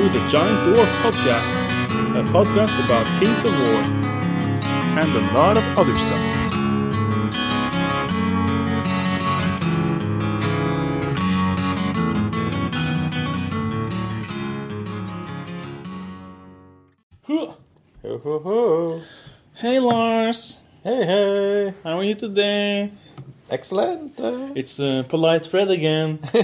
to the Giant Dwarf Podcast, a podcast about Kings of War and a lot of other stuff. Huh. Ho, ho, ho. Hey Lars, Hey, hey. how are you today? Excellent. Uh, It's uh, polite Fred again.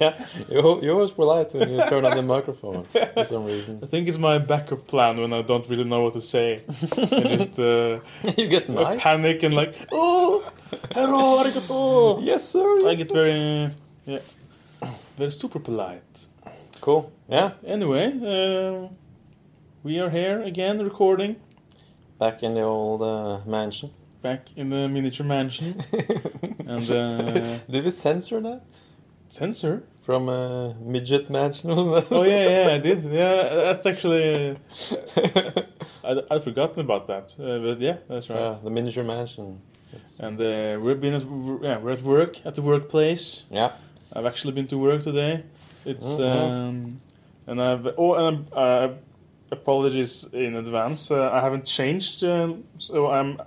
yeah, you, you always polite when you turn on the microphone for some reason. I think it's my backup plan when I don't really know what to say. Just uh, you get nice. panic and like, oh, hello, arigato. Yes, sir. I get very, uh, yeah, very super polite. cool. Yeah, Anyway, uh, we are here again recording back in the old uh, mansion. Back in the miniature mansion and uh, Did we censor that censor. from uh, midget mansion? Oh yeah, yeah, I did. Yeah, that's actually. Uh, I I'd forgotten about that, uh, but yeah, that's right. Yeah, the miniature mansion. It's- And uh, we've been at yeah we're at work at the workplace. yeah. I've actually been to work today. It's Mhm. um, and I've oh and I'm, uh, apologies in advance. Uh, I haven't changed, um, so I'm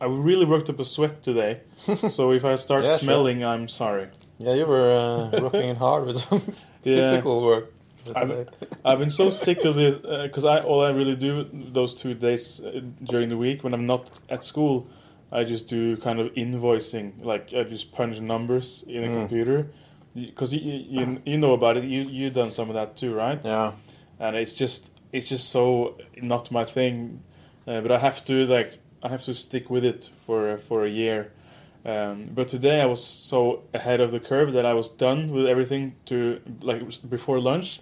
I really worked up a sweat today. so if I start Yeah, sure. smelling, I'm sorry. Yeah, you were uh, working hard with some Yeah. physical work. Today. I've been so sick of this because I all I really do those two days uh, during the week when I'm not at school, I just do kind of invoicing. Like I just punch numbers in a Mm. computer. Because you, you you you know about it, you you done some of that too, right? Yeah. and it's just it's just so not my thing. Uh, but I have to like I have to stick with it for for a year. Um, but today I was so ahead of the curve that I was done with everything to like before lunch,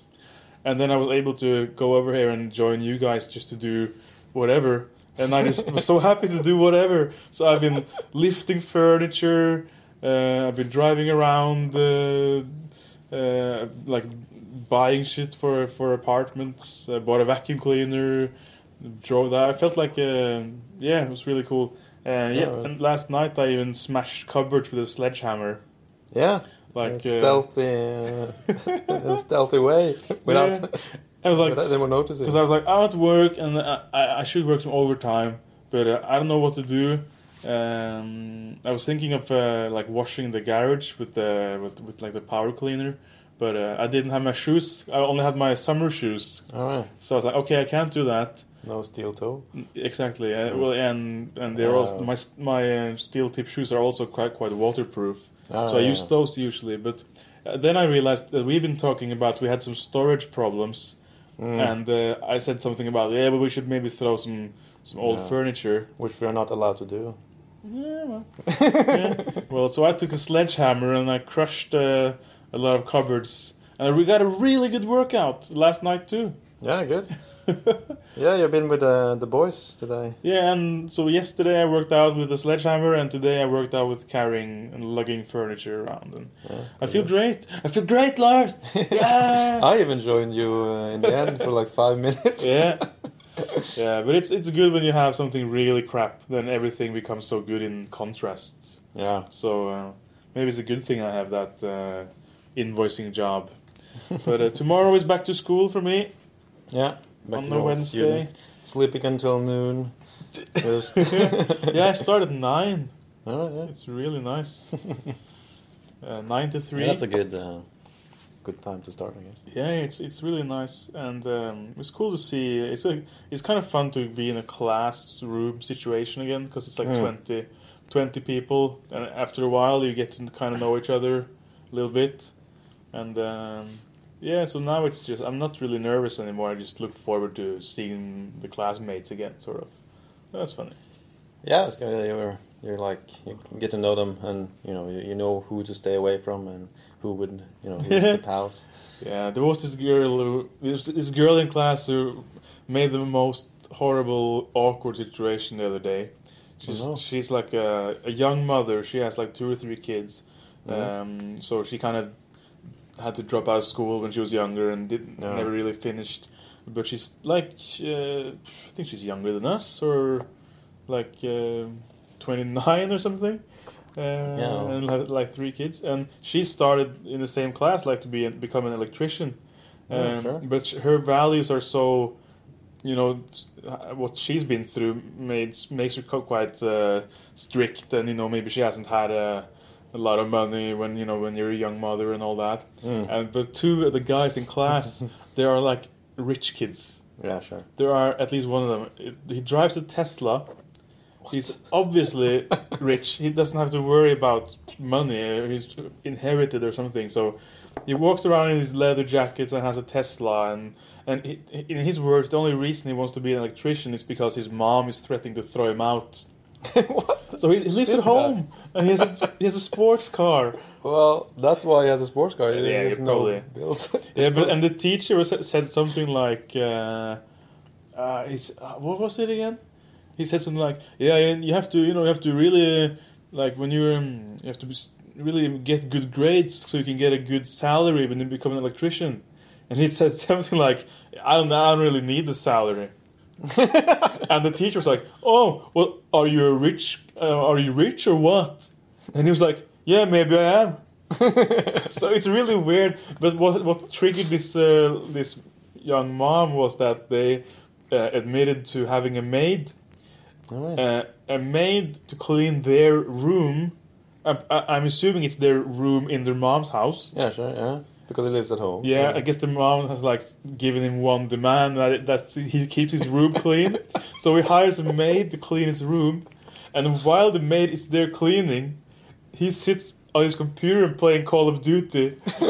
and then I was able to go over here and join you guys just to do whatever. And I just was so happy to do whatever. So I've been lifting furniture. Uh, I've been driving around, uh, uh, like buying shit for for apartments. I bought a vacuum cleaner. Drove that. I felt like, uh, yeah, it was really cool. Uh, yeah, Yeah. and last night I even smashed cupboards with a sledgehammer. Yeah. Like, in a stealthy, uh, in a stealthy way, without, Yeah. I was like, without anyone noticing. because I was like, I'm at work and I, I, I should work some overtime, but uh, I don't know what to do. Um, I was thinking of uh, like washing the garage with the with, with like the power cleaner, but uh, I didn't have my shoes. I only had my summer shoes, All right. so I was like, okay, I can't do that. No steel toe. Exactly. Uh, Mm. well, and and they're also Oh. my my uh, steel tip shoes are also quite quite waterproof. Ah, so I yeah. use those usually, but uh, then I realized that we've been talking about we had some storage problems, Mm. and uh, I said something about yeah, but we should maybe throw some some old Yeah. furniture. Which we are not allowed to do. Yeah, well, yeah. well, so I took a sledgehammer and I crushed uh, a lot of cupboards, and we got a really good workout last night too. Yeah, good. yeah, you've been with uh, the boys today. Yeah, and so yesterday I worked out with a sledgehammer, and today I worked out with carrying and lugging furniture around. And Yeah, I feel great. I feel great, Lars. Yeah. I even joined you uh, in the end for like five minutes. yeah. Yeah, but it's it's good when you have something really crap. Then everything becomes so good in contrasts. Yeah. So uh, maybe it's a good thing I have that uh, invoicing job. but uh, tomorrow is back to school for me Yeah. Back on the Wednesday. student. Sleeping until noon. Yeah, I started nine. Right, yeah. It's really nice. uh, nine to three. Yeah, that's a good, uh, good time to start, I guess. Yeah, it's it's really nice, and um, it's cool to see. It's a, it's kind of fun to be in a classroom situation again because it's like Mm. 20, 20 people, and after a while you get to kind of know each other a little bit, and um, yeah. So now it's just I'm not really nervous anymore. I just look forward to seeing the classmates again, sort of. That's funny. Yeah, it's good. You're, you're like, you get to know them and, you know, you, you know who to stay away from and who would, you know, who's the pals. Yeah, there was this girl who this, this girl in class who made the most horrible, awkward situation the other day. She's Oh, no. she's like a, a young mother. She has like two or three kids. Mhm. Um, so she kind of had to drop out of school when she was younger and didn't Yeah. never really finished. But she's like uh, I think she's younger than us or like uh, twenty nine or something. Uh, Yeah. and like, like three kids, and she started in the same class, like to be become an electrician, Yeah, Um, sure. But her values are so, you know, uh, what she's been through made, makes her quite uh, strict, and you know maybe she hasn't had a, a lot of money when you know when you're a young mother and all that. Mm. And but two of the guys in class, they are like rich kids. Yeah, sure. There are at least one of them. He drives a Tesla. He's obviously rich. He doesn't have to worry about money. He's inherited or something. So he walks around in his leather jackets and has a Tesla. And and he, in his words, the only reason he wants to be an electrician is because his mom is threatening to throw him out. what? So he, he lives at home and he has a he has a sports car. Well, that's why he has a sports car. He Yeah, has yeah, no probably. bills. Yeah, but and the teacher was, said something like, uh, uh, it's, uh, what was it again? He said something like, yeah, and you have to, you know, you have to really, uh, like when you're, um, you have to be, really get good grades so you can get a good salary when you become an electrician. And he said something like, I don't, I don't really need the salary. and the teacher was like, oh, well, are you a rich, uh, are you rich or what? And he was like, yeah, maybe I am. so it's really weird. But what what triggered this uh, this young mom was that they uh, admitted to having a maid, Alright. uh, a maid to clean their room. I, I, I'm assuming it's their room in their mom's house. yeah, sure. Yeah, because he lives at home. Yeah, I guess the mom has like given him one demand that that he keeps his room clean. so he hires a maid to clean his room, and while the maid is there cleaning, he sits on his computer and playing Call of Duty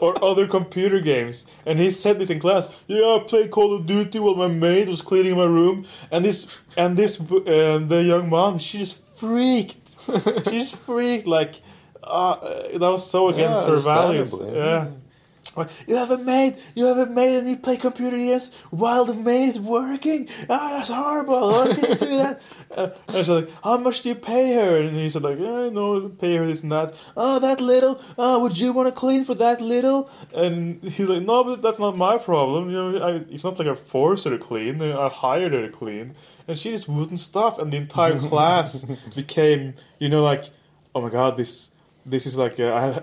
or other computer games. And he said this in class. Yeah, I played Call of Duty while my maid was cleaning my room, and this and this uh, the young mom she just freaked. she just freaked like. Uh, that was so against Yeah, her values. Yeah. You have a maid, you have a maid, and you play computer games while the maid is working. Ah, that's horrible. How can you do that? Uh, and she's like, how much do you pay her? And he said like, yeah, no, pay her this and that. Oh, that little. Oh, would you want to clean for that little? And he's like, no, but that's not my problem. You know, I, it's not like I forced her to clean. I hired her to clean, and she just wouldn't stop. And the entire class became, you know, like, oh my god, this, this is like, uh,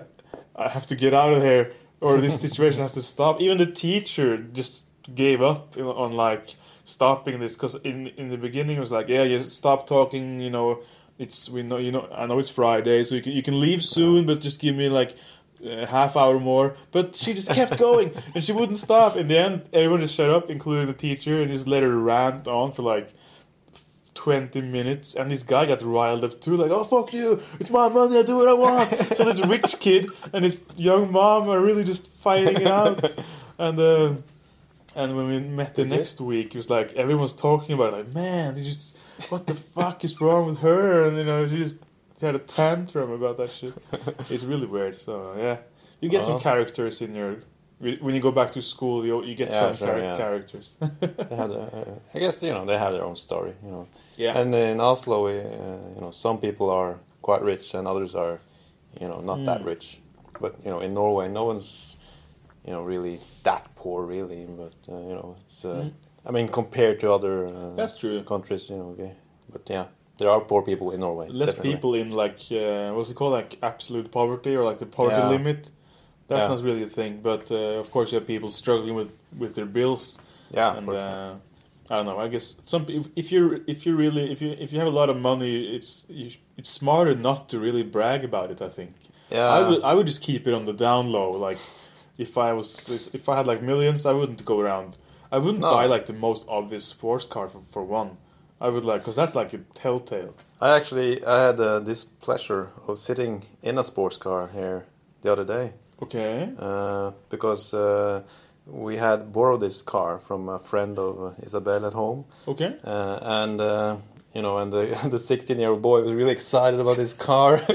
I, I have to get out of here or this situation has to stop. Even the teacher just gave up on, on like stopping this because in in the beginning it was like, yeah, you stop talking. You know, it's we know you know I know it's Friday, so you can you can leave soon, but just give me like a half hour more. But she just kept going and she wouldn't stop. In the end, everyone just shut up, including the teacher, and just let her rant on for like. 20 minutes and this guy got riled up too like oh fuck you it's my money i do what i want. So this rich kid and his young mom are really just fighting it out. And uh, and when we met the Okay. next week it was like everyone's talking about it like man did you just, what the fuck is wrong with her? And you know she just she had a tantrum about that shit. It's really weird so yeah. You get some Oh. characters in your when you go back to school you, you get Yeah, some sure, char- yeah. characters They have, uh, I guess you know they have their own story. You know, yeah and in Oslo, we, uh, you know, some people are quite rich and others are, you know, not that Mm. rich. But you know, in Norway, no one's, you know, really that poor, really. But uh, you know, it's. Uh, Mm. I mean, compared to other uh, that's true countries, you know, okay. But yeah, there are poor people in Norway. less definitely. people in like uh, what's it called like absolute poverty or like the poverty Yeah. limit that's Yeah. not really a thing but uh, of course you have people struggling with with their bills Yeah, and uh, I don't know I guess some if you're if you really if you if you have a lot of money it's you, it's smarter not to really brag about it I think yeah. I would I would just keep it on the down low like if I was if I had like millions I wouldn't go around I wouldn't No. buy like the most obvious sports car for, for one I would like because that's like a telltale I actually I had uh, this pleasure of sitting in a sports car here the other day. Okay uh, because uh, we had borrowed this car from a friend of Isabel at home, okay uh, and uh, you know, and the the 16 year old boy was really excited about this car.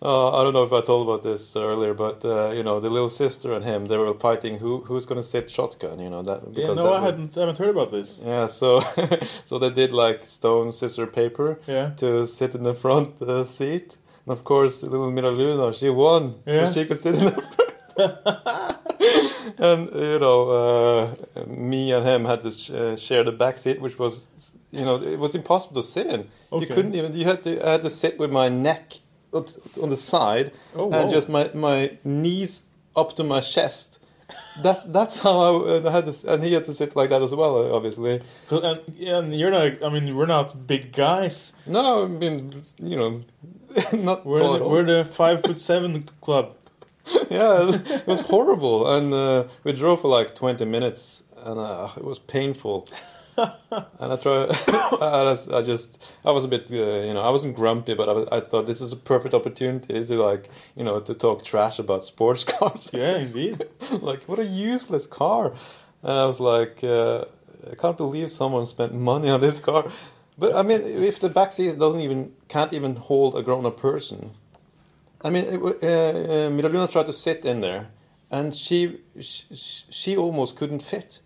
Uh, I don't know if I told about this earlier, but uh, you know, the little sister and him, they were fighting who who's going to sit shotgun. You know that Yeah, because no, that I was- hadn't, I haven't heard about this. Yeah, so so they did like stone, scissors, paper Yeah. to sit in the front uh, seat. And of course, little Mira Luna, she won, Yeah. so she could sit in the front. and you know, uh, me and him had to sh- uh, share the back seat, which was, you know, it was impossible to sit in. You couldn't even. You had to. I had to sit with my neck on the side Oh, and just my my knees up to my chest. that's that's how I, uh, had to, and he had to sit like that as well, obviously. And, and you're not. I mean, we're not big guys. No, I mean, you know, not We're tall the, we're the five foot seven club. yeah, it was, horrible, and uh, we drove for like twenty minutes, and uh, it was painful. and I tried, I, just- I just, I was a bit, uh, you know, I wasn't grumpy, but I, was, I thought this is a perfect opportunity to like, you know, to talk trash about sports cars. Yeah, indeed. like what a useless car and i was like uh, i can't believe someone spent money on this car but i mean if the back seat doesn't even can't even hold a grown-up person i mean it, uh, uh, Mira Luna tried to sit in there and she, she she almost couldn't fit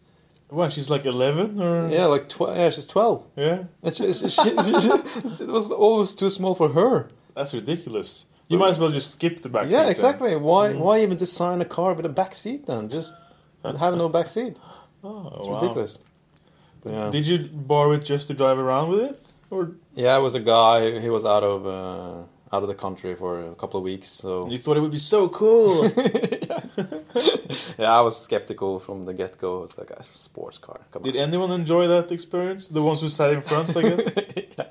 What? She's like eleven or yeah like tw- yeah she's 12 yeah. and she, she, she, it was almost too small for her That's ridiculous. You might as well just skip the back. seat yeah then. exactly why Mm. why even design a car with a back seat then just have no back seat Oh, it's wow. ridiculous yeah. Did you borrow it just to drive around with it, or Yeah, it was a guy. He was out of uh, out of the country for a couple of weeks. So you thought it would be so cool? yeah, I was skeptical from the get go. It's like a sports car. Come Did on. anyone enjoy that experience? The ones who sat in front, I guess. Yeah,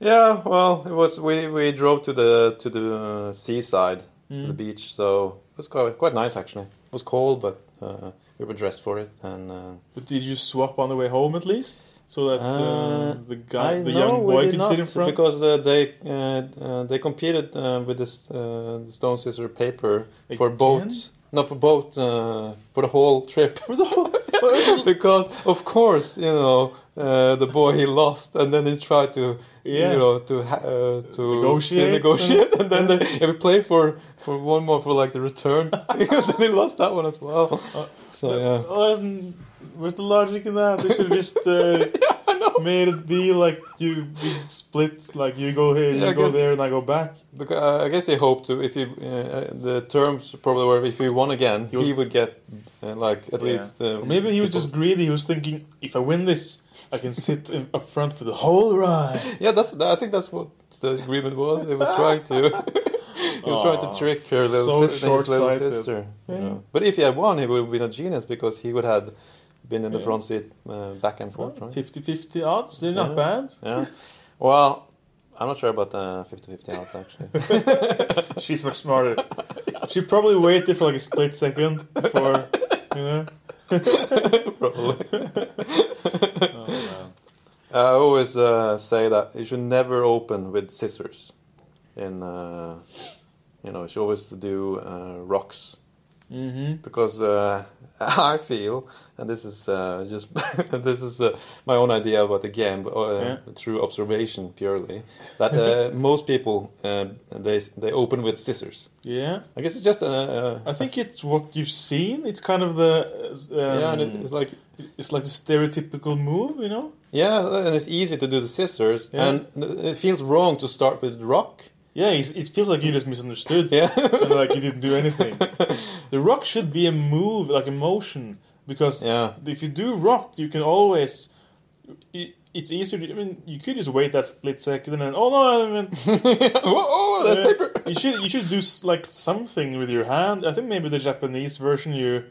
yeah. well, it was. We, we drove to the to the uh, seaside to the Mm. beach, so it was quite quite nice actually. It was cold, but uh, we were dressed for it, and uh, But did you swap on the way home at least, so that uh, Uh, the guy, I the young boy not, sit in front? because uh, they uh, uh, they competed with this uh, the stone scissors paper for Again? boats. No, for boat uh, for the whole trip. For the whole- because of course you know uh, the boy he lost and then he tried to Yeah. you know to uh, to Negotiate. negotiate and then they, we played for for one more for like the return then he lost that one as well Uh, so yeah isn't- Where's the logic in that? They should have just uh, made a deal like you we split, like you go here, you Yeah, I go there, and I go back. because uh, I guess they hoped to if you uh, the terms probably were if he won again He was- he would get uh, like at Yeah. least uh, maybe he was people- just greedy. He was thinking, if I win this, I can sit in, up front for the whole ride. yeah that's I think that's what the agreement was he was trying to He was trying to trick her little, so si- his little sister. you Yeah. know. But if he had won, he would have been a genius because he would have been in the Yeah. front seat uh, back and forth. Right? 50-50 odds, they're not Yeah. bad. Yeah. Well, I'm not sure about the 50-50 odds actually. She's much smarter. She probably waited for like a split second before, you know. Probably. Oh, man. I always uh, say that you should never open with scissors. In uh, you know, she always do uh, rocks Mm-hmm. because uh, I feel, and this is uh, just this is uh, my own idea about the game, but, uh, Yeah. through observation purely, that uh, most people uh, they they open with scissors. Yeah, I guess it's just I think it's what you've seen. It's kind of the um, yeah, it's like it's like the stereotypical move, you know. yeah, and it's easy to do the scissors, Yeah. and it feels wrong to start with rock. Yeah, it feels like you just misunderstood Yeah, and like you didn't do anything. The rock should be a move, like a motion, because yeah. if you do rock, you can always. It, it's easier. To, I mean, you could just wait that split second and then, oh no, I mean, Whoa, oh, that's Yeah. paper. you should you should do like something with your hand. I think maybe the Japanese version you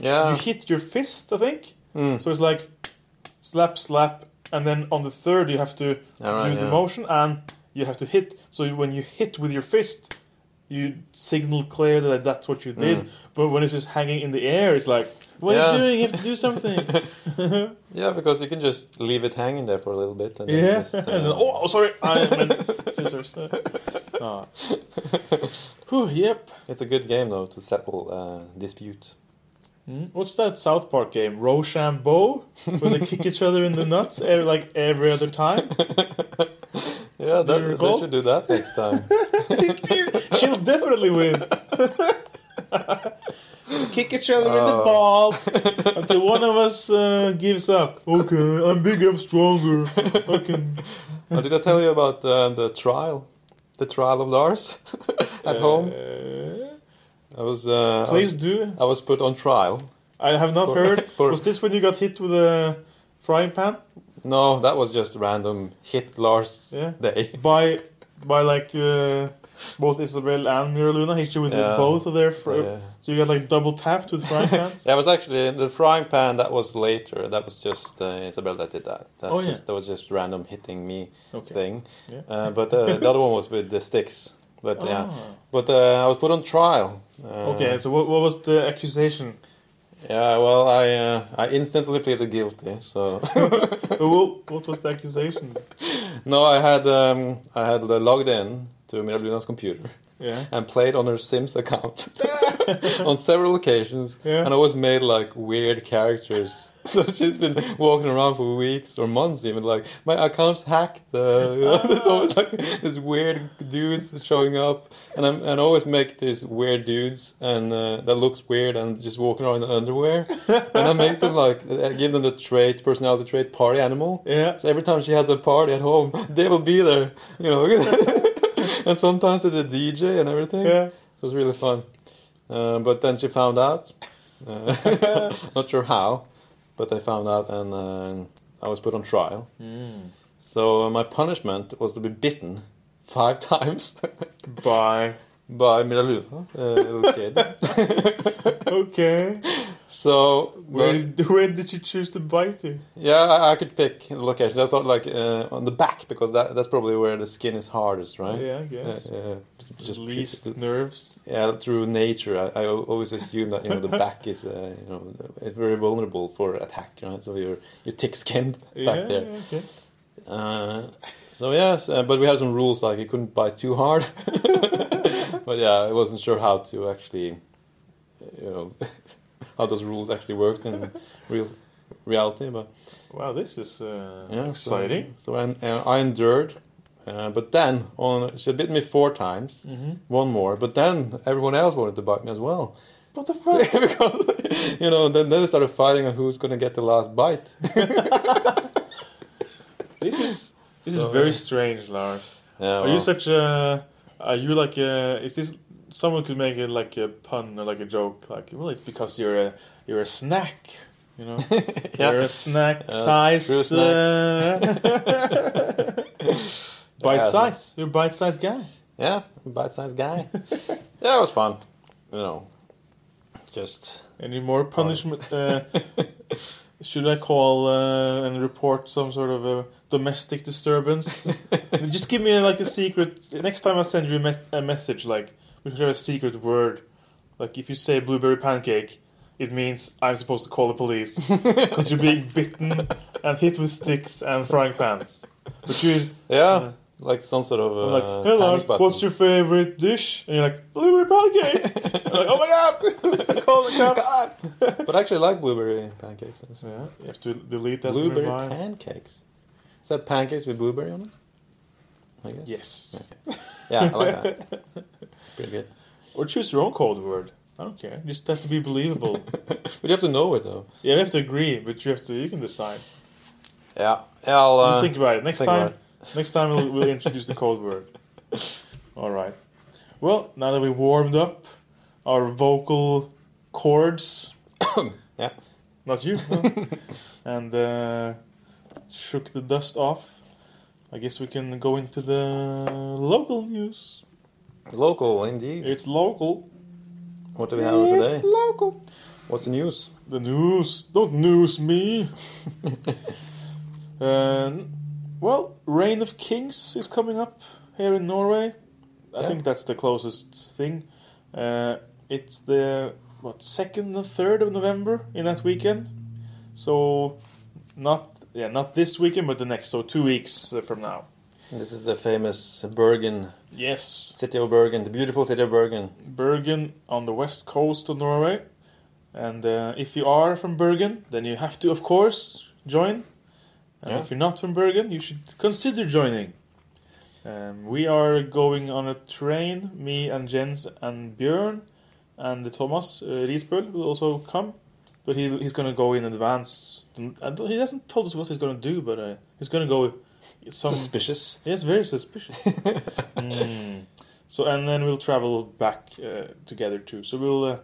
Yeah. you hit your fist. I think Mm. so. It's like slap, slap, and then on the third you have to right, do the motion and you have to hit. So when you hit with your fist, you signal clear that that's what you did. Mm. But when it's just hanging in the air, it's like, what are you doing? You have to do something. Yeah, because you can just leave it hanging there for a little bit. And then yeah. Just, uh, and then, oh, oh, sorry, I meant scissors. Ah. Whew, yep. It's a good game though to settle uh, disputes. Hmm? What's that South Park game? Rochambeau, where they kick each other in the nuts every, like every other time. Yeah, Do that, you they recall? should do that next time. She'll definitely win. Kick each other in the Oh. balls until one of us uh, gives up. Okay, I'm bigger, I'm stronger. I can. oh, did I tell you about uh, the trial? The trial of Lars at home. I was. Uh, I please was, do. I was put on trial. I have not For- heard. for- Was this when you got hit with a frying pan No, that was just random hit Lars Yeah. day. by by like uh, both Isabel and Mira Luna hit you with Yeah. both of their. Fr- Yeah. So you got like double tapped with frying pans. That was actually the frying pan. That was later. That was just uh, Isabel that did that. That's Oh, yeah. just, that was just random hitting me Okay. thing. Yeah. Uh, but uh, the other one was with the sticks. But yeah, Ah. but uh, I was put on trial. Uh, Okay. So what, what was the accusation? Yeah, well, I uh, I instantly pleaded guilty. So what, what was the accusation? no, I had um, I had logged in to Mira Luna's computer Yeah. and played on her Sims account on several occasions, Yeah. and I always made like weird characters. So she's been walking around for weeks or months, even like my account's hacked. Uh, you know, there's always like this weird dudes showing up, and I'm and I always make these weird dudes, and uh, that looks weird, and just walking around in underwear, and I make them like I give them the trait, personality trait, party animal. Yeah. So every time she has a party at home, they will be there, you know. and sometimes to the DJ and everything. Yeah. So it was really fun. Uh, but then she found out. Uh, not sure how, but they found out, and uh, I was put on trial. Mm. So uh, my punishment was to be bitten five times by by Mira Luna, a little kid. Okay. So Where but- where did you choose to bite you? yeah, I, I could pick the location. I thought like uh, on the back because that that's probably where the skin is hardest, right? Yeah, I guess. Uh, uh, just least pick- nerves. Yeah, through nature, I, I always assume that you know the back is uh, you know very vulnerable for attack. Right? So you're you're thick skinned Yeah, back there. yeah, okay. Uh, so yes, uh, but we had some rules like you couldn't bite too hard. but yeah, I wasn't sure how to actually, you know, how those rules actually worked in real reality. But Wow, this is uh, yeah, exciting. So, so I, uh, I endured. Uh, but then on she bit me four times, Mm-hmm. one more. But then everyone else wanted to bite me as well. What the fuck? because you know, then then they started fighting on who's going to get the last bite. this is this So, is very uh, strange, Lars. Yeah, Are you such a? Are you like a? Is this someone could make it like a pun or like a joke? Like, well, it's because you're a you're a snack. You know, Yeah. you're a snack Yeah, sized. True Uh, bite Yeah, size. You're a bite sized guy. Yeah, bite-sized guy. yeah, it was fun. You know, just Any more punishment? Uh, should I call uh, and report some sort of a domestic disturbance? Just give me like a secret. Next time I send you a, mes- a message, like we should have a secret word. Like if you say blueberry pancake, it means I'm supposed to call the police because you're being bitten and hit with sticks and frying pans. But you, yeah, uh, like some sort of I'm uh, like, hey Lars, what's your favorite dish? And you're like, blueberry pancake. I'm like, oh my god, call the cops. but I actually like blueberry pancakes. Yeah, you have to delete that Blueberry pancakes. Is that pancakes with blueberry on it? I guess. Yes. Yeah, I like that. Pretty good. Or choose your own code word. I don't care. It just has to be believable. But you have to know it though. yeah, you have to agree, but you have to. You can decide. Yeah. yeah I'll uh, think about it. Next time, next time we'll, we'll introduce the code word. All right. Well, now that we warmed up our vocal cords, Yeah. not you, no, and uh, shook the dust off, I guess we can go into the local news. Local, indeed. It's local. What do we have today? It's local. What's the news? The news. Don't news me. um, well, Reign of Kings is coming up here in Norway. I Yeah. think that's the closest thing. Uh, it's the what second and third of November in that weekend. So, not yeah, not this weekend, but the next. So two weeks uh, from now. This is the famous Bergen, Yes, city of Bergen, the beautiful city of Bergen. Bergen on the west coast of Norway. And uh, if you are from Bergen, then you have to, of course, join. And Yeah. if you're not from Bergen, you should consider joining. Um, we are going on a train, me and Jens and Björn and Thomas uh, Risbøl will also come. But he, he's going to go in advance. He hasn't told us what he's going to do, but uh, he's going to go some Suspicious. Yes, very suspicious. Mm. So and then we'll travel back uh, together too. So we'll. Uh,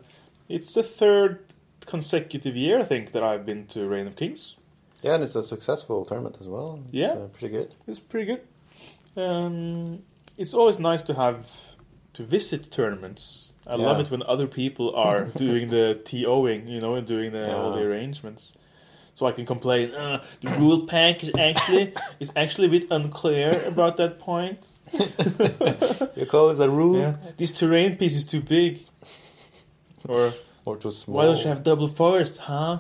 it's the third consecutive year I think that I've been to Reign of Kings. Yeah, and it's a successful tournament as well. It's, Yeah. uh, pretty good. It's pretty good. Um, it's always nice to have to visit tournaments. I love it when other people are doing the TOing, you know, and doing the, all the arrangements. So I can complain. Uh, the rule pack is actually is actually a bit unclear about that point. You call it a rule Yeah, this terrain piece is too big. Or or too small? why don't you have double forest, huh?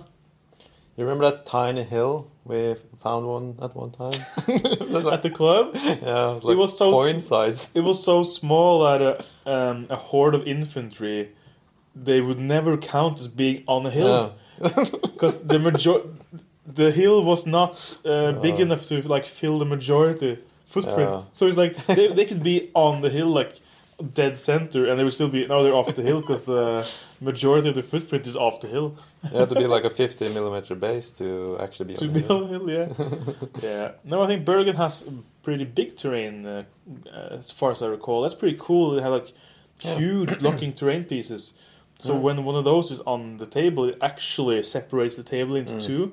You remember that tiny hill we found one at one time? At the club, yeah, it was, like was so coin size. it was so small that a um, a horde of infantry they would never count as being on a hill Yeah. because the major the hill was not uh, big enough to like fill the majority footprint. Yeah. So it's like they, they could be on the hill like dead center and they would still be no they're off the hill because the majority of the footprint is off the hill. You had to be like a 50 millimeter base to actually be to on be the hill. on hill, yeah. yeah. No, I think Bergen has pretty big terrain, uh, uh, as far as I recall. That's pretty cool. They have like Yeah. huge blocking terrain pieces. So Yeah. when one of those is on the table, it actually separates the table into Mm. two.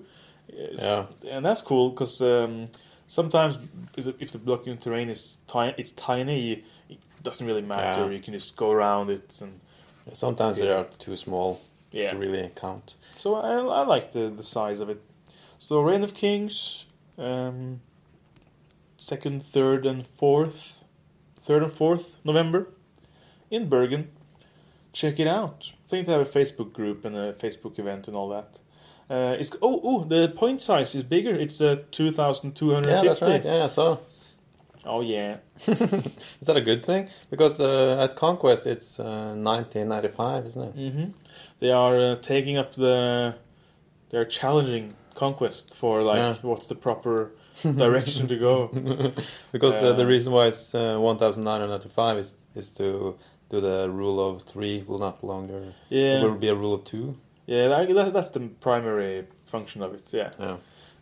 Yeah. and that's cool because um, sometimes if- if the blocking terrain is tiny, it's tiny. Doesn't really matter. Yeah. You can just go around it, and Sometimes they are too small yeah. to really count. So I, I like the, the size of it. So Reign of Kings, um, second, third, and fourth, third and fourth November in Bergen. Check it out. I think they have a Facebook group and a Facebook event and all that. Uh, it's oh oh the point size is bigger. It's uh, two thousand two hundred Yeah, that's right. Yeah, so Oh yeah, is that a good thing? Because uh, at Conquest it's uh, 1995, isn't it? hmm They are uh, taking up the. They're challenging conquest for like Yeah. what's the proper direction to go. because uh, the Uh, reason why it's uh, 1995 is is to do the rule of three will not longer. It Yeah, will be a rule of two. yeah, that, that, that's the primary function of it. Yeah. Yeah.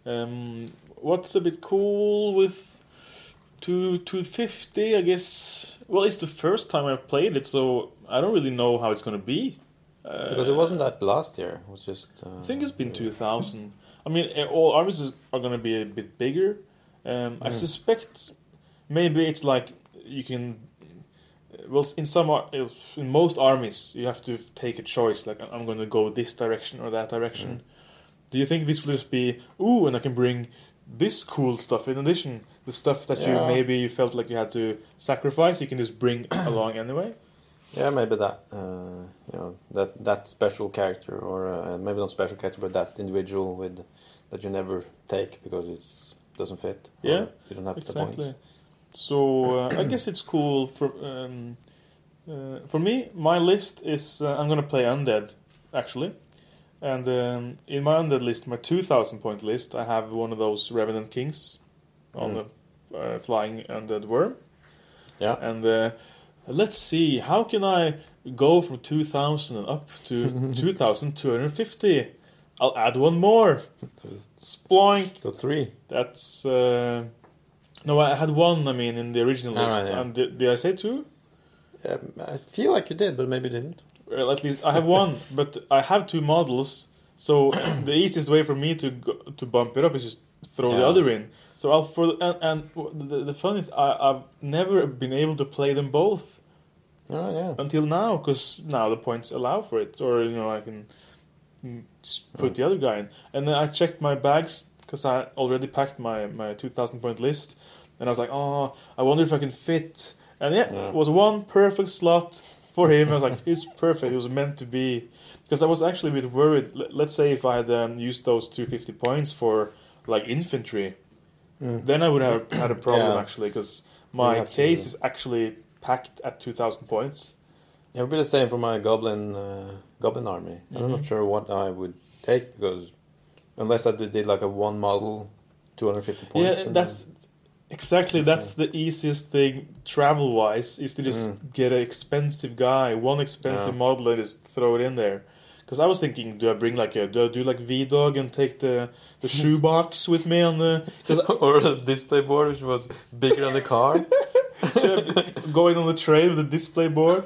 Um, what's a bit cool with two two fifty? I guess. Well, it's the first time I've played it, so I don't really know how it's gonna be. Uh, Because it wasn't that last year. It was just. Uh, I think it's been two thousand. I mean, eh, all armies are gonna be a bit bigger. Um, I Mm. suspect maybe it's like you can. Well, in some in most armies, you have to take a choice. Like I'm going to go this direction or that direction. Mm. Do you think this will just be ooh, and I can bring this cool stuff in addition? The stuff that you maybe you felt like you had to sacrifice, you can just bring along anyway. Yeah, maybe that. Uh, you know that that special character, or uh, maybe not special character, but that individual with that you never take because it doesn't fit. Yeah, you don't have the Exactly. So uh, I guess it's cool for um, uh, for me. My list is uh, I'm gonna play undead actually, and um, in my undead list, my 2,000 point list, I have one of those revenant kings on Mm. the uh, flying undead worm, Yeah. and uh, let's see how can I go from 2,000 and up to 2,250. I'll add one more. Sploink. so three. That's uh, no, I had one. I mean, in the original list, right, yeah. and did, did I say two? Um, I feel like you did, but maybe you didn't. Well, at least I have one, but I have two models. So the easiest way for me to go, to bump it up is just throw the other in. So I'll for and, and the, the fun is I, I've never been able to play them both Oh yeah. until now because now the points allow for it, or you know I can put the other guy in. And then I checked my bags because I already packed my my two thousand point list, and I was like, oh, I wonder if I can fit. And yeah, Yeah. it was one perfect slot for him. I was like, it's perfect. It was meant to be. Because I was actually a bit worried. Let- Let's say if I had um, used those two fifty points for like infantry, Mm. then I would have had a problem Yeah. actually because my to- case is actually packed at two thousand points. It would be the same for my goblin uh, goblin army. I'm Mhm. not sure what I would take because unless I did, like a one model, 250 points. Yeah, that's exactly that's the easiest thing travel wise is to just Mm. get an expensive guy, one expensive Yeah. model, and just throw it in there. Because I was thinking, do I bring like a do I do like V Dog and take the the shoebox with me on the? Because or the display board, which was bigger than the car. going on the trail with the display board.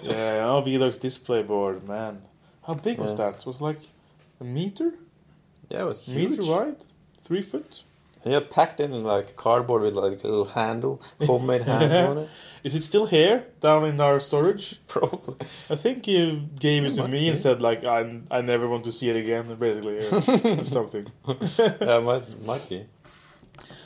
yeah, oh V Dog's display board, man. How big was that? It was like a meter, yeah, it was huge. meter wide, three foot. Yeah, packed in like cardboard with like a little handle, homemade handle on it. Is it still here down in our storage? Probably. I think you gave it It to me and said like I I never want to see it again, basically, or, or something. yeah, might might be.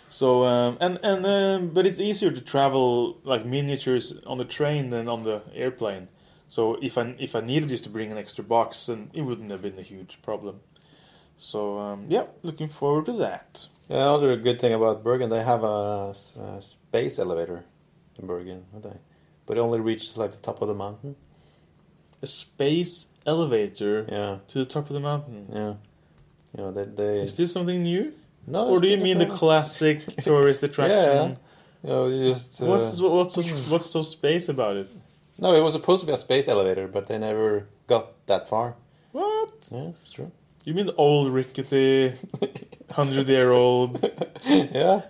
So um, and and um, but it's easier to travel like miniatures on the train than on the airplane. So if I if I needed just to bring an extra box, then it wouldn't have been a huge problem. So um, yeah, looking forward to that. Yeah, another good thing about Bergen, they have a space elevator in Bergen, don't they? But it only reaches like the top of the mountain. A space elevator Yeah, to the top of the mountain. yeah. You know, they, they Is this something new, no. or do you mean the classic tourist attraction? You know, you just uh, What's what's so, what's so space about it? no. It was supposed to be a space elevator, but they never got that far. What? Yeah, it's true. You mean old rickety, hundred year old? yeah.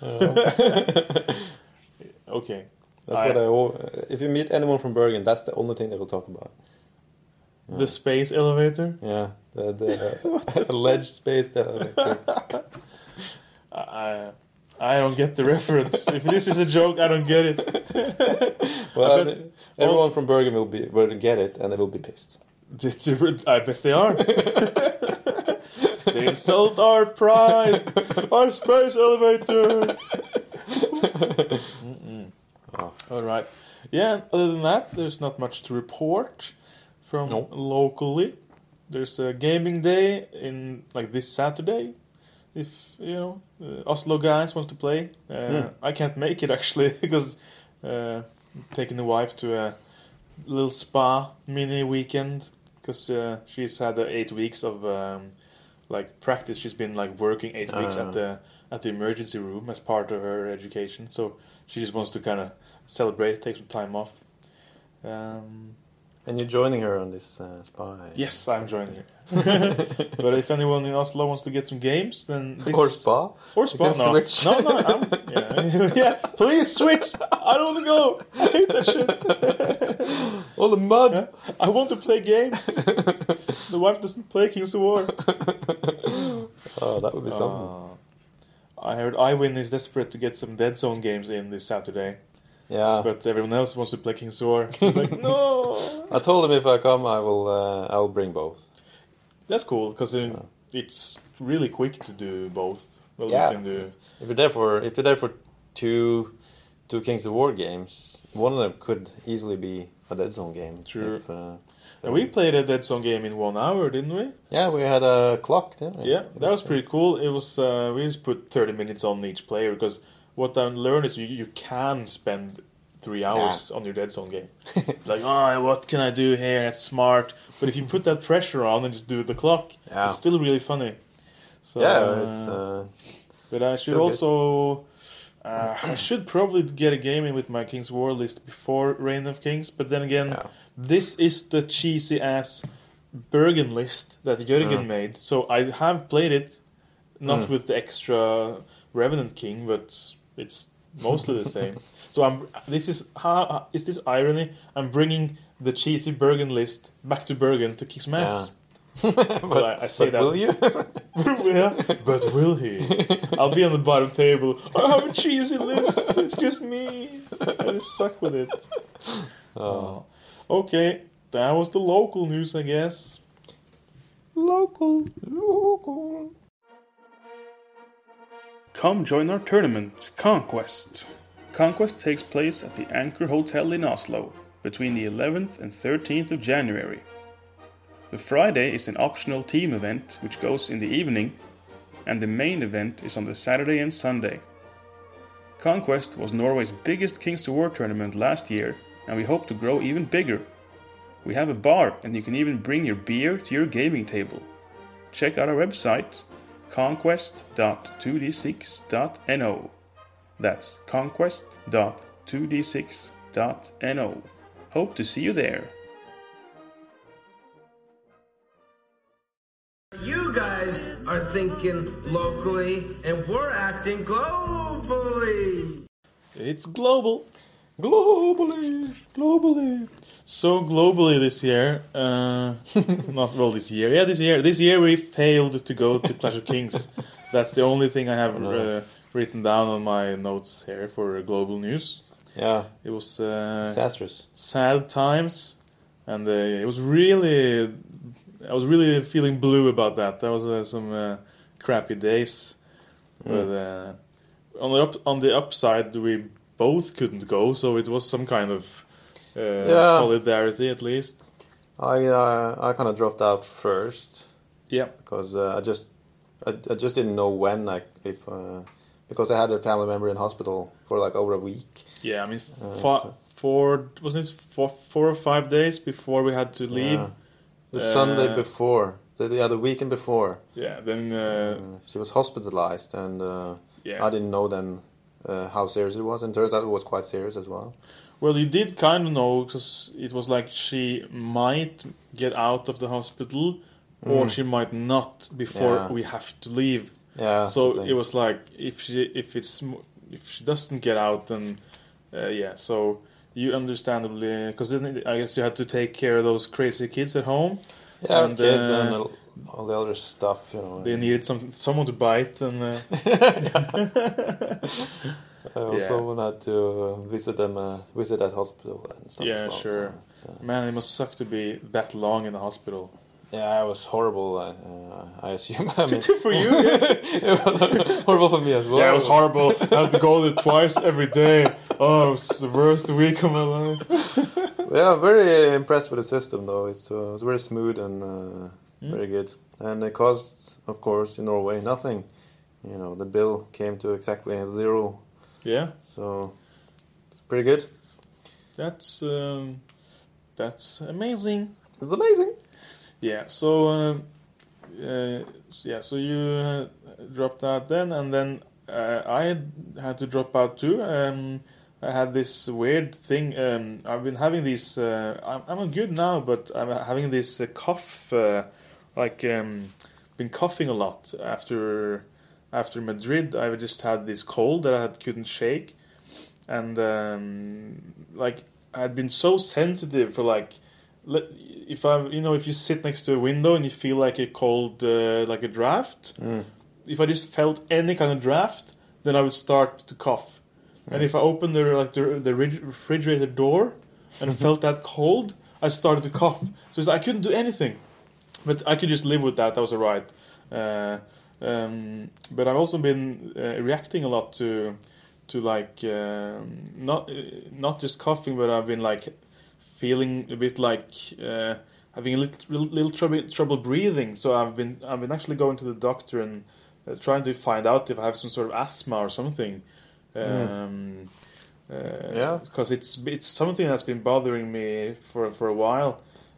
Uh, Okay. that's I- what I. al- If you meet anyone from Bergen, that's the only thing they will talk about. Yeah. The space elevator. Yeah, the the alleged space elevator. I I don't get the reference. if this is a joke, I don't get it. Well, I I bet- think everyone from Bergen will be will get it, and they will be pissed. I bet they are. they insult our pride, our space elevator. Oh. All right. Yeah. Other than that, there's not much to report from No. locally. There's a gaming day in like this Saturday. If you know uh, Oslo guys want to play, uh, Hmm. I can't make it actually because uh, taking the wife to a little spa mini weekend because uh, she's had uh, eight weeks of um, like practice. She's been like working eight weeks Ah. at the at the emergency room as part of her education. So she just wants to kind of celebrate, take some time off. Um, And you're joining her on this uh, spa. yes, I'm joining her. but if anyone in Oslo wants to get some games, then this Or spa. or spa, no, switch. no, no, I'm, yeah, yeah. Please switch. I don't want to go. I hate that shit. All the mud. Yeah. I want to play games. the wife doesn't play Kings of War. Oh, that would be something. Uh, I heard Iwin is desperate to get some Deadzone games in this Saturday, yeah. but everyone else wants to play Kings of War. Like, no. I told him if I come, I will. Uh, I will bring both. That's cool because it's really quick to do both. Well, Yeah. you do. If you're there for if you're there for two two Kings of War games, one of them could easily be a Deadzone game. True. If, uh, And we played a Deadzone game in one hour, didn't we? yeah, we had a clock. Didn't we? Yeah, that was pretty cool. It was uh, we just put thirty minutes on each player because what I learned is you you can spend three hours on your Deadzone game. like, oh, what can I do here? That's smart. But if you put that pressure on and just do the clock, Yeah. it's still really funny. So, yeah, uh, it's. Uh, but I should also. Uh, I should probably get a game in with my King's War list before Reign of Kings, but then again, yeah. this is the cheesy ass Bergen list that Jürgen Mm. made. So I have played it, not Mm. with the extra Revenant King, but it's mostly the same. So I'm. This is how is this irony? I'm bringing the cheesy Bergen list back to Bergen to kick some ass. but, I- I say but that- Will you? yeah, but will he? I'll be on the bottom table. I have a cheesy list. It's just me. I just suck with it. oh. oh. Okay, that was the local news, I guess. Local, local. Come join our tournament, Conquest. Conquest takes place at the Anchor Hotel in Oslo between the 11th and 13th of January. The Friday is an optional team event which goes in the evening, and the main event is on the Saturday and Sunday. Conquest was Norway's biggest Kings of War tournament last year, and we hope to grow even bigger. We have a bar, and you can even bring your beer to your gaming table. Check out our website conquest.2d6.no. That's conquest.2d6.no. Hope to see you there. You guys are thinking locally, and we're acting globally. It's global. Globally, globally. So globally this year, uh, not well this year, yeah this year, this year we failed to go to Clash of Kings That's the only thing I have No. uh, written down on my notes here for global news. Yeah, It was uh, disastrous. sad times, and uh, it was really, I was really feeling blue about that. That was uh, some uh, crappy days, Mm. but uh, on the up, on the upside, we both couldn't go, so it was some kind of uh, Yeah. solidarity at least. I uh, I kind of dropped out first Yeah, because uh, I just I, I just didn't know when like if uh, because I had a family member in hospital for like over a week. yeah. I mean, Uh, fa- four wasn't it four, four or five days before we had to leave. Yeah. The Uh, Sunday before, the, yeah, the weekend before, Yeah, then uh, uh, she was hospitalized, and uh, yeah. I didn't know then uh, how serious it was, and turns out it was quite serious as well. Well, you did kind of know because it was like she might get out of the hospital, or Mm. she might not before Yeah. we have to leave. Yeah, so that's the thing. it was like if she if it's if she doesn't get out, then uh, yeah. So you understandably because then I guess you had to take care of those crazy kids at home. yeah, and, kids uh, and all- the other stuff, you know. They needed some someone to bite, and uh, I also Yeah. wanted to uh, visit them, uh, visit that hospital and stuff. Yeah, well, sure. So, so- man, it must suck to be that long in the hospital. Yeah, it was horrible. Uh, uh, I assume. I mean, For you, it was horrible for me as well. Yeah, it was horrible. I had to go there twice every day. Oh, it was the worst week of my life. Yeah, I'm very impressed with the system though. It's uh, it's very smooth and uh, Mm. very good. And it cost, of course, in Norway nothing. You know, the bill came to exactly zero, Yeah, so it's pretty good. that's um, that's amazing. It's amazing. Yeah. So um, uh, yeah. So you uh, dropped out then, and then uh, I had to drop out too. Um, I had this weird thing. Um, I've been having these. Uh, I'm, I'm good now, but I'm having this uh, cough. Uh, like um, been coughing a lot after after Madrid. I just had this cold that I couldn't shake, and um, like I had been so sensitive for like if I you know if you sit next to a window and you feel like a cold uh, like a draft. Mm. If I just felt any kind of draft, then I would start to cough. And if I opened the like the, the refrigerator door and felt that cold, I started to cough. So it's, I couldn't do anything, but I could just live with that. That was alright. Uh, um, but I've also been uh, reacting a lot to to like um, not uh, not just coughing, but I've been like feeling a bit like uh, having a little, little trouble trouble breathing. So I've been I've been actually going to the doctor and uh, trying to find out if I have some sort of asthma or something. Um, uh, Yeah. because it's it's something that's been bothering me for for a while,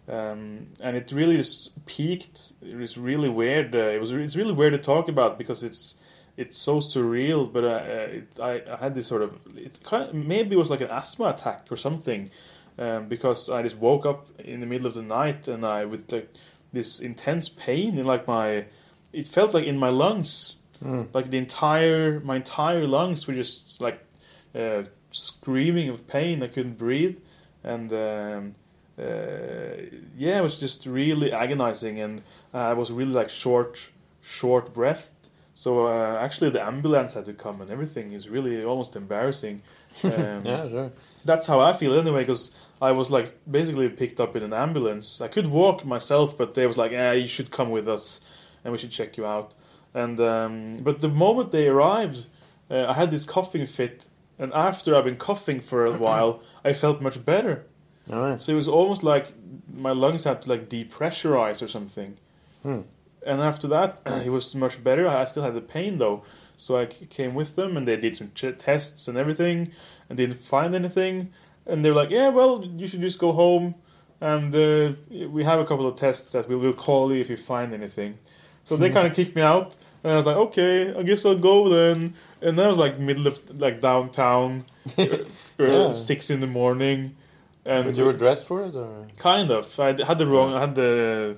um, and it really just peaked. It was really weird. Uh, it was it's really weird to talk about because it's it's so surreal. But uh, uh, it, I, I had this sort of it kind of, maybe it was like an asthma attack or something, um, because I just woke up in the middle of the night and I with like this intense pain in like my it felt like in my lungs Mm. like the entire my entire lungs were just like uh, screaming of pain. I couldn't breathe, and um, uh, yeah, it was just really agonizing, and I was really like short, short breathed. So uh, actually, the ambulance had to come, and everything is really almost embarrassing. Um, Yeah, sure. that's how I feel anyway, because I was like basically picked up in an ambulance. I could walk myself, but they was like, "Yeah, you should come with us, and we should check you out." And um, but the moment they arrived, uh, I had this coughing fit, and after I've been coughing for a while, I felt much better. All right. So it was almost like my lungs had to like depressurize or something. Hmm. And after that, it was much better. I still had the pain though, so I came with them, and they did some ch- tests and everything, and didn't find anything. And they were like, "Yeah, well, you should just go home, and uh, we have a couple of tests that we will call you if you find anything." So they kind of kicked me out, and I was like, "Okay, I guess I'll go then." And that was like middle of like downtown, uh, Yeah. six in the morning, and But you were dressed for it, or Kind of. I had the wrong. I had the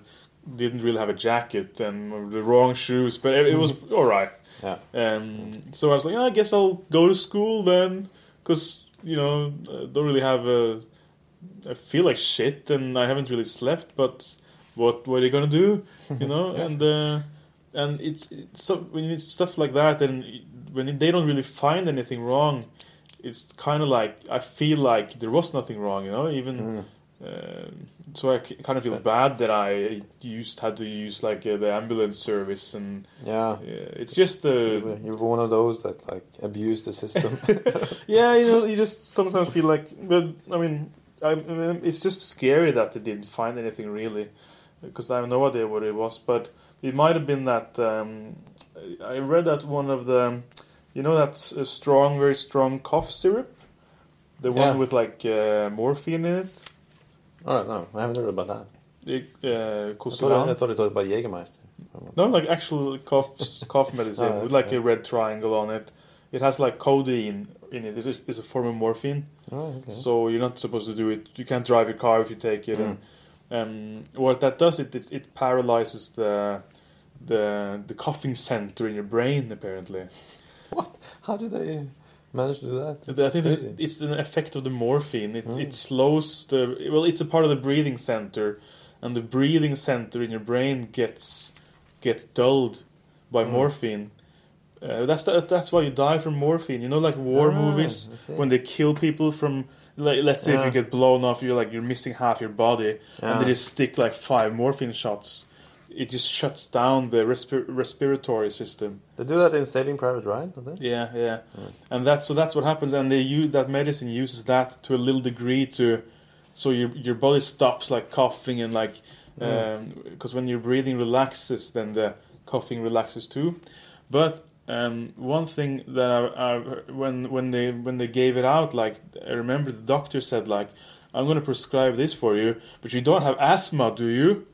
didn't really have a jacket and the wrong shoes, but it, it was all right. Yeah, Um, so I was like, "Yeah, I guess I'll go to school then, because you know I don't really have a. I feel like shit, and I haven't really slept. But what what are you gonna do? You know? Yeah. And uh, and it's, it's so when it's stuff like that, and when they don't really find anything wrong, it's kind of like I feel like there was nothing wrong, you know. Even Mm. Uh, so, I kind of feel bad that I used had to use like uh, the ambulance service, and Yeah. uh, it's just uh, you were one of those that like abused the system. yeah, you know, you just sometimes feel like, but I mean, I, I mean, it's just scary that they didn't find anything really, because I have no idea what it was. But it might have been that um, I read that one of the, you know, that's a strong, very strong cough syrup, the Yeah. one with like uh, morphine in it. All right, no, I haven't heard about that. Uh, I thought, I thought it was about Jägermeister. No, like actual cough cough medicine Oh, with like okay. a red triangle on it. It has like codeine in it. It's a, it's a form of morphine. Oh, okay. So you're not supposed to do it. You can't drive your car if you take it. Mm. And um, what that does, it it, it paralyzes the the the coughing center in your brain. Apparently, What? How did they manage to do that? I think Crazy. it's an effect of the morphine. It Mm. it slows the well. It's a part of the breathing center, and the breathing center in your brain gets gets dulled by Mm. morphine. Uh, that's the, that's why you die from morphine. You know, like war Ah, movies when they kill people from like, let's say if you get blown off you're like you're missing half your body Yeah. and they just stick like five morphine shots it just shuts down the respi- respiratory system They do that in Saving Private Ryan, don't they? yeah yeah Mm. and that's so that's what happens and they use that medicine uses that to a little degree to so your your body stops like coughing and like Mm. because when your breathing relaxes then the coughing relaxes too but um, one thing that I, I when when they when they gave it out, like I remember the doctor said, like I'm going to prescribe this for you, but you don't have asthma, do you?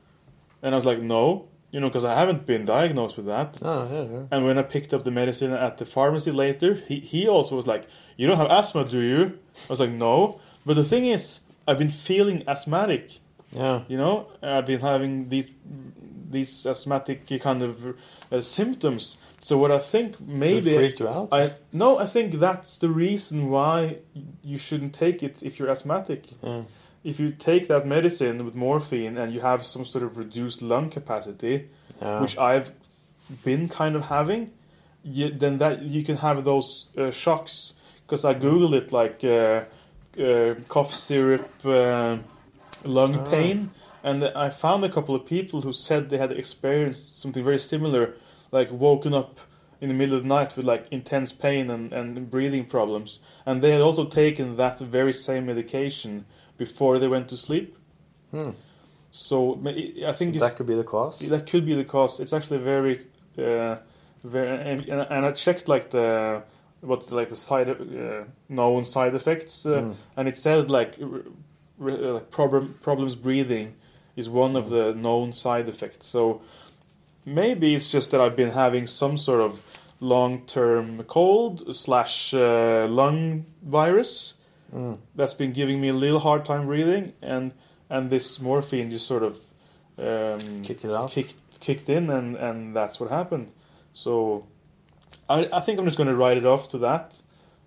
And I was like, no, you know, because I haven't been diagnosed with that. Oh, yeah, yeah. And when I picked up the medicine at the pharmacy later, he he also was like, you don't have asthma, do you? I was like, no. But the thing is, I've been feeling asthmatic. Yeah. You know, I've been having these these asthmatic kind of uh, symptoms. So what I think maybe freaked you out? I no, I think that's the reason why you shouldn't take it if you're asthmatic. Yeah. If you take that medicine with morphine and you have some sort of reduced lung capacity, Yeah. which I've been kind of having, you, then that you can have those uh, shocks. Because I googled it, like uh, uh, cough syrup, uh, lung Ah. pain, and I found a couple of people who said they had experienced something very similar, like woken up in the middle of the night with like intense pain and, and breathing problems, and they had also taken that very same medication before they went to sleep. Hmm. So I think it's that could be the cause. that could be the cause. It's actually very, uh, very, and, and I checked like the what's like the side uh, known side effects, uh, Mm. and it said like, like problem problems breathing is one of the known side effects. So maybe it's just that I've been having some sort of long term cold slash uh, lung virus Mm. that's been giving me a little hard time breathing, and and this morphine just sort of um, Kicked it off. kicked kicked in, and and that's what happened. So I I think I'm just going to write it off to that.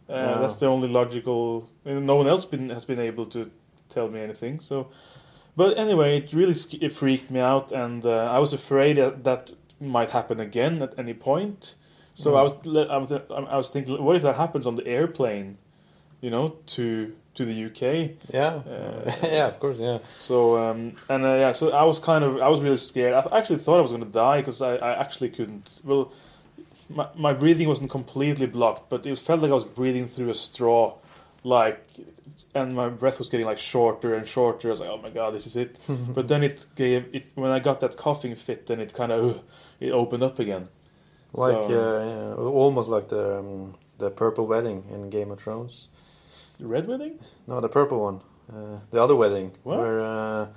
Uh, Yeah. That's the only logical. No one else been has been able to tell me anything. So, but anyway, it really it freaked me out, and uh, I was afraid that that might happen again at any point. So Mm. I was I was I was thinking, what if that happens on the airplane? You know, to to the UK. Yeah. Uh, yeah, of course, yeah. So um, and uh, yeah, so I was kind of I was really scared. I actually thought I was going to die because I, I actually couldn't. Well, my my breathing wasn't completely blocked, but it felt like I was breathing through a straw, like, and my breath was getting like shorter and shorter. I was like, oh my god, this is it. but then it gave it when I got that coughing fit, then it kind of it opened up again. Like, So- uh, yeah, almost like the um, the purple wedding in Game of Thrones. Red wedding? No, the purple one. Uh, the other wedding What? where uh,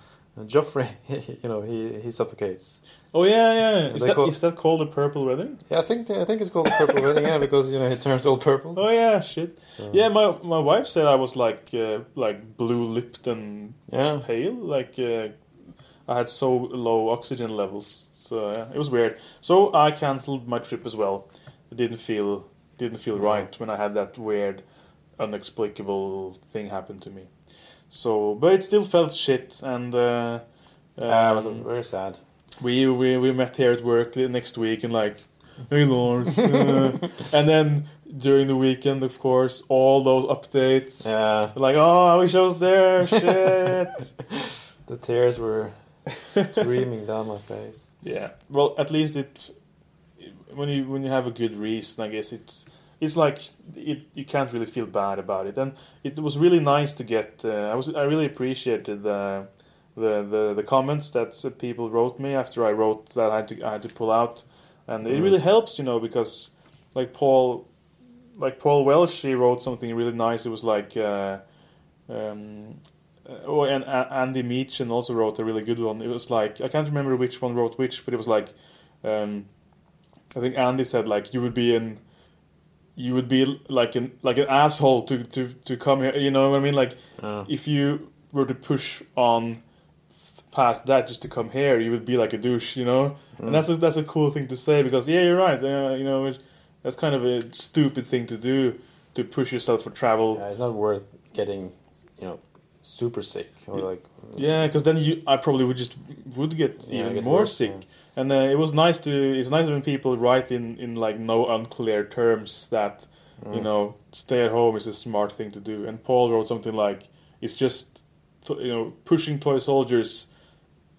Joffrey, you know, he he suffocates. Oh yeah, yeah. Is that call- is that called a purple wedding? Yeah, I think I think it's called the purple wedding. Yeah, because you know he turns all purple. Oh yeah, shit. So, Yeah, my my wife said I was like uh, like blue lipped and yeah. pale. Like uh, I had so low oxygen levels. So yeah, it was weird. So I cancelled my trip as well. It didn't feel didn't feel Yeah. right when I had that weird, unexplicable thing happened to me. So, but it still felt shit, and uh, Uh, it was um, very sad. we we we met here at work the next week and like, hey Lars, uh," and then during the weekend, of course, all those updates. Yeah, Like, oh, I wish I was there. Shit. the tears were streaming down my face. yeah. Well, at least it when you when you have a good reason, I guess it's it's like it you can't really feel bad about it, and it was really nice to get. Uh, I was I really appreciated the the the, the comments that uh, people wrote me after I wrote that I had to I had to pull out, and it Mm. really helps, you know, because like Paul, like Paul Welsh, he wrote something really nice. It was like. Uh, um, uh, oh, and uh, Andy Meachin also wrote a really good one. It was like I can't remember which one wrote which, but it was like um, I think Andy said like you would be in you would be like an like an asshole to to to come here. You know what I mean? Like Uh, if you were to push on past that just to come here, you would be like a douche. You know, mm. and that's a that's a cool thing to say because yeah, you're right. Uh, you know, it, that's kind of a stupid thing to do to push yourself for travel. yeah, it's not worth getting, you know, super sick or like. Yeah, because then you, I probably would just would get Yeah, even get more worse, sick. yeah. And uh, it was nice to. It's nice when people write in in like no unclear terms that you Mm. know stay at home is a smart thing to do. And Paul wrote something like it's just you know pushing toy soldiers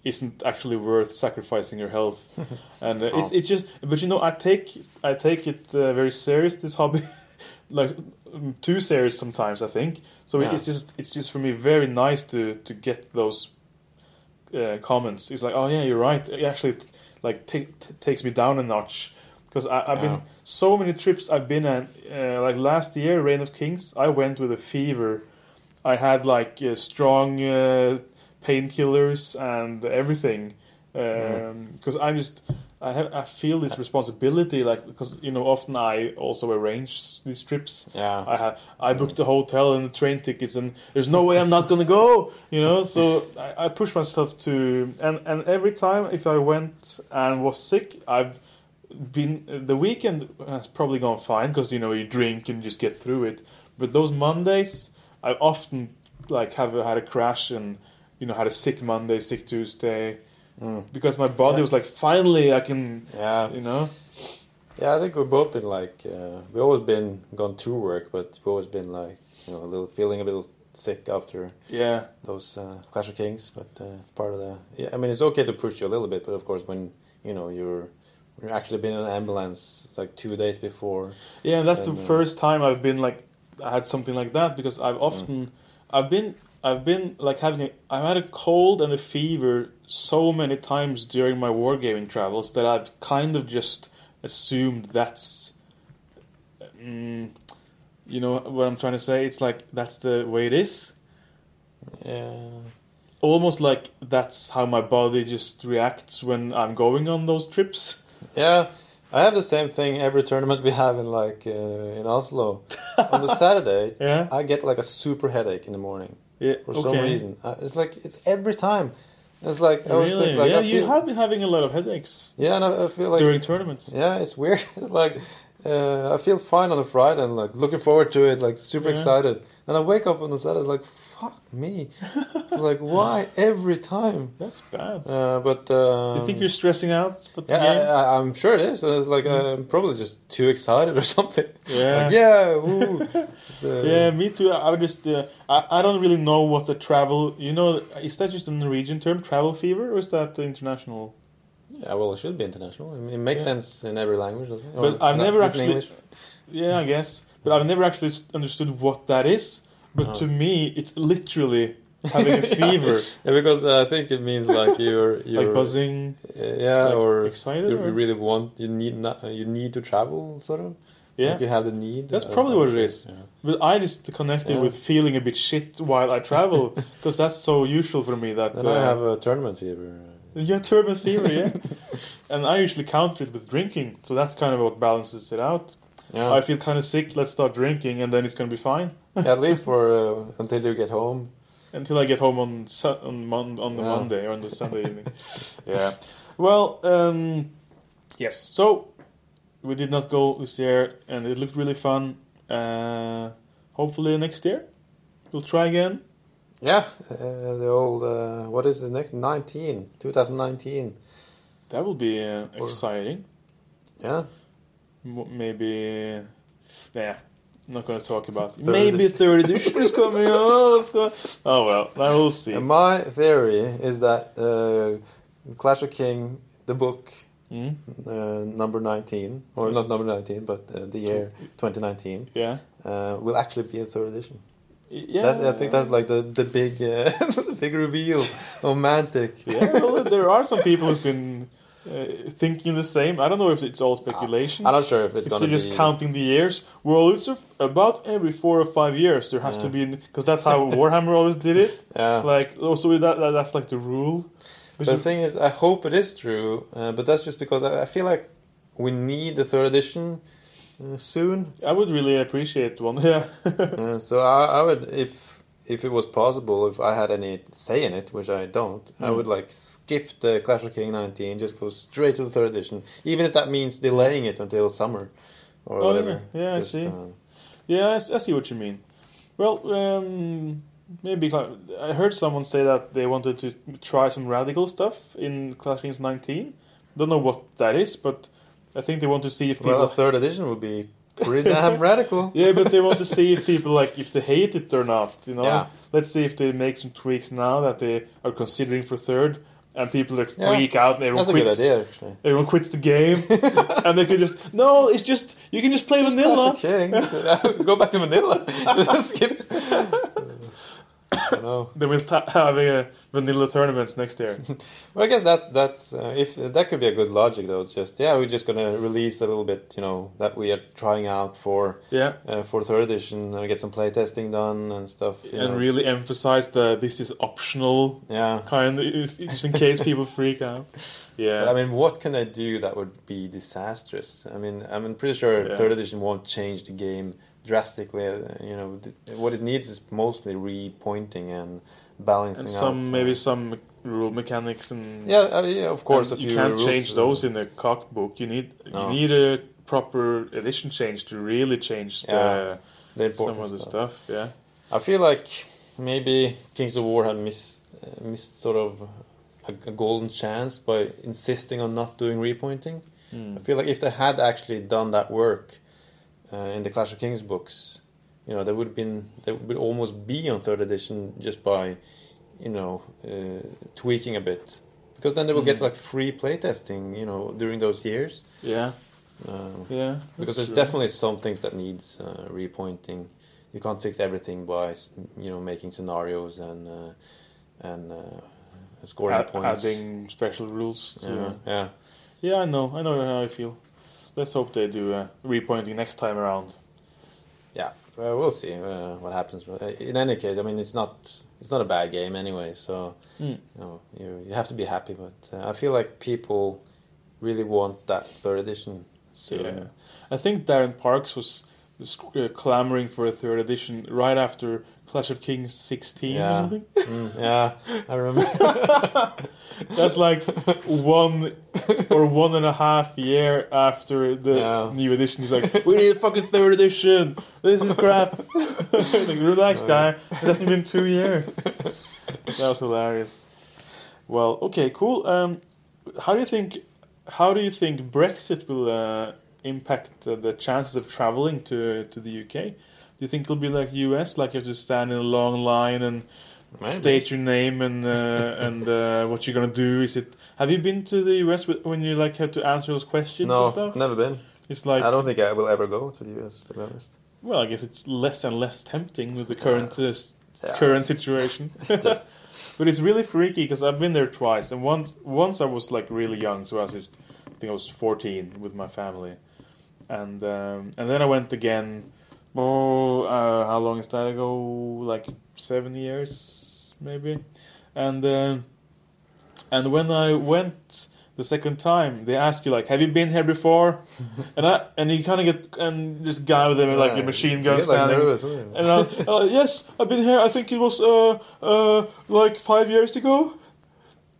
isn't actually worth sacrificing your health. and uh, it's Oh. it's just but you know I take I take it uh, very serious this hobby. like mm, too serious sometimes I think so Yeah. it's just it's just for me very nice to to get those uh, comments. It's like, oh yeah, you're right. Actually like ta t- takes me down a notch because I've been so many trips I've been at. Uh, like last year, Reign of Kings, I went with a fever. I had like uh, strong uh, painkillers and everything because I'm just. I have I feel this responsibility like because you know often I also arrange these trips Yeah. I had I booked the hotel and the train tickets, and there's no way I'm not gonna go. You know, so I, I push myself to, and and every time if I went and was sick, I've been the weekend has probably gone fine because you know you drink and just get through it. But those Mondays, I often like have had a crash and you know had a sick Monday, sick Tuesday Mm. because my body Yeah. was like finally I can Yeah. you know Yeah, I think we've both been like uh, we've always been gone to work, but we've always been like you know a little feeling a little sick after yeah those uh, Clash of Kings. But uh, it's part of the. Yeah, I mean it's okay to push you a little bit, but of course when you know you're you're actually been in an ambulance like two days before. Yeah, and that's the uh, first time I've been like I had something like that because I've often I've been I've been like having a I've had a cold and a fever so many times during my wargaming travels that I've kind of just assumed that's mm, you know what I'm trying to say it's like that's the way it is Yeah. almost like that's how my body just reacts when I'm going on those trips Yeah, I have the same thing every tournament we have in like uh, in Oslo. On the Saturday, yeah I get like a super headache in the morning yeah for some reason. Uh, it's like it's every time. It's like I really think like yeah I you have been having a lot of headaches yeah, and I, I feel like during tournaments yeah, it's weird. It's like uh, I feel fine on a Friday and like looking forward to it, like super Yeah. excited. And I wake up on the Saturday, it's like fuck me. like why every time? That's bad. Uh, but uh, you think you're stressing out? But Yeah, I, I'm sure it is. It's like I'm probably just too excited or something. yeah, Like, yeah, uh, Yeah, me too. I would just, uh, I, I don't really know what the travel. You know, is that just a Norwegian term, travel fever, or is that international? yeah, well, it should be international. I mean, it makes Yeah. sense in every language, doesn't it? But Or I've never actually- English. Yeah, I guess. But I've never actually understood what that is. But Oh. to me, it's literally having a fever, Yeah, because uh, I think it means like you're, you're like buzzing, uh, yeah, like or excited. you or- really want you need not, you need to travel, sort of. yeah, like you have the need. That's I probably what it is. Yeah. but I just connect it Yeah. with feeling a bit shit while I travel because that's so usual for me. That uh, I have a tournament fever. You have turbine fever, yeah. and I usually counter it with drinking, so that's kind of what balances it out. Yeah, I feel kind of sick. Let's start drinking, and then it's gonna be fine at least for uh, until you get home. until I get home on Su- on mon- on the Yeah. Monday or on the Sunday evening. Yeah. Well, um, yes. So we did not go this year, and it looked really fun. Uh, hopefully next year we'll try again. Yeah, uh, the old uh, what is the next 19 2019 That will be uh, Or- exciting. Yeah. M- maybe, yeah. I'm not going to talk about it. Third- Maybe third edition is coming. Oh, let's. Oh well, I will see. And my theory is that uh, Clash of King, the book, Mm? uh, number 19, or not number 19, but uh, the year 2019, Yeah. uh, will actually be a third edition. Yeah. That's, I think that's like the the big uh, the big reveal romantic. Yeah. Well, there are some people who've been uh, thinking the same. I don't know if it's all speculation. I'm not sure if it's if gonna they're just be. counting the years, well, it's about every four or five years there has Yeah. to be because that's how Warhammer always did it. yeah. Like also that, that that's like the rule. But the thing is, I hope it is true, uh, but that's just because I, I feel like we need the third edition uh, soon. I would really appreciate one. Yeah. Uh, so I, I would, if if it was possible, if I had any say in it, which I don't, I Mm. would like skip the Clash of King 19, just go straight to the third edition, even if that means delaying it until summer or Oh, whatever. yeah. Yeah, I see. uh, Yeah, I, I see what you mean. Well, um, maybe I heard someone say that they wanted to try some radical stuff in Clash of Kings 19. Don't know what that is, but I think they want to see if people. well, a third edition would be pretty damn radical. yeah, but they want to see if people like if they hate it or not. You know, Yeah. let's see if they make some tweaks now that they are considering for third, and people like Yeah. freak out and everyone That's a good quits. idea, actually. Everyone quits the game, and they could just no. It's just you can just play Just vanilla. Clash of Kings. Go back to vanilla. Just skip. Know. Then we'll start having a vanilla tournaments next year. Well, I guess that's that's uh, if that could be a good logic though. Just yeah, we're just gonna release a little bit, you know, that we are trying out for yeah. uh, for third edition, uh, get some playtesting done and stuff. you and know. really emphasize that this is optional yeah. kind of just in case people freak out. Yeah, But I mean, what can I do that would be disastrous? I mean, I'm pretty sure Yeah. third edition won't change the game drastically. Uh, you know, what it needs is mostly repointing and balancing and some out. uh, maybe some rule mechanics and Yeah, uh, yeah, of course. you can't rules, change those in the CoK book. You need No. you need a proper edition change to really change the, Yeah, some of the stuff. stuff. Yeah, I feel like maybe Kings of War had missed uh, missed sort of a, a golden chance by insisting on not doing repointing. I feel like if they had actually done that work uh, in the Clash of Kings books, you know, they would have been they would almost be on third edition just by, you know, uh, tweaking a bit. Because then they will get Mm. like free playtesting, you know, during those years. yeah, Uh, yeah. because there's true. definitely some things that needs uh, repointing. You can't fix everything by you know making scenarios and uh, and uh, scoring Add- points. adding special rules. To, yeah, yeah. Yeah, I know. I know how I feel. Let's hope they do uh, repointing next time around. Yeah, well, we'll see uh, what happens. Uh, In any case, I mean, it's not it's not a bad game anyway. So Mm. you know, you you have to be happy. But uh, I feel like people really want that third edition soon. Yeah. I think Darren Parks was, was uh, clamoring for a third edition right after Clash of Kings 16 or Yeah. something. Mm, yeah, I remember. That's like one or one and a half year after the Yeah. new edition. He's like, "We need a fucking third edition. This is crap." like, relax, guy. It hasn't been two years. That was hilarious. Well, okay, cool. Um, how do you think? How do you think Brexit will uh, impact uh, the chances of traveling to to the UK? Do you think it'll be like US, like you have to stand in a long line and Maybe. state your name and uh, and uh, what you're gonna do. Is it? Have you been to the US with, when you like have to answer those questions and No, stuff? never been. It's like I don't think I will ever go to the US. To be honest, well, I guess it's less and less tempting with the current uh, Yeah. current situation. just but it's really freaky because I've been there twice, and once once I was like really young, so I was just I think I was 14 with my family, and um, and then I went again. Oh, uh, how long is that ago? Like seven years, maybe. And um and when I went the second time, they ask you like, "Have you been here before?" and I and you kind of get and this guy with a, like a machine gun get, like, standing. nervous? And I, uh, yes, I've been here. I think it was uh, uh, like five years ago,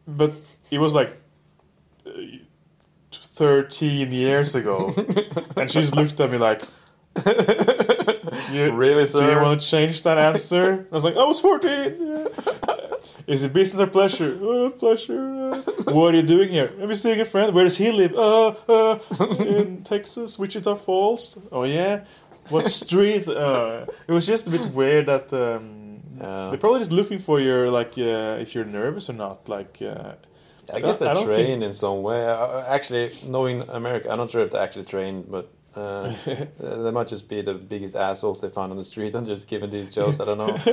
but it was like uh, thirteen years ago. and she just looked at me like, you, really, "Do you want to change that answer?" I was like, "I was 14. Yeah. Is it business or pleasure? Uh, pleasure. uh." what are you doing here? I'm visiting a friend. Where does he live? Uh, uh, in Texas, Wichita Falls. Oh yeah. What street? Uh, it was just a bit weird that um, Yeah. they're probably just looking for your like uh, if you're nervous or not. Like uh, I guess they train in some way. Uh, Actually, knowing America, I'm not sure if they actually train, but uh, they might just be the biggest assholes they find on the street and just giving these jokes. I don't know,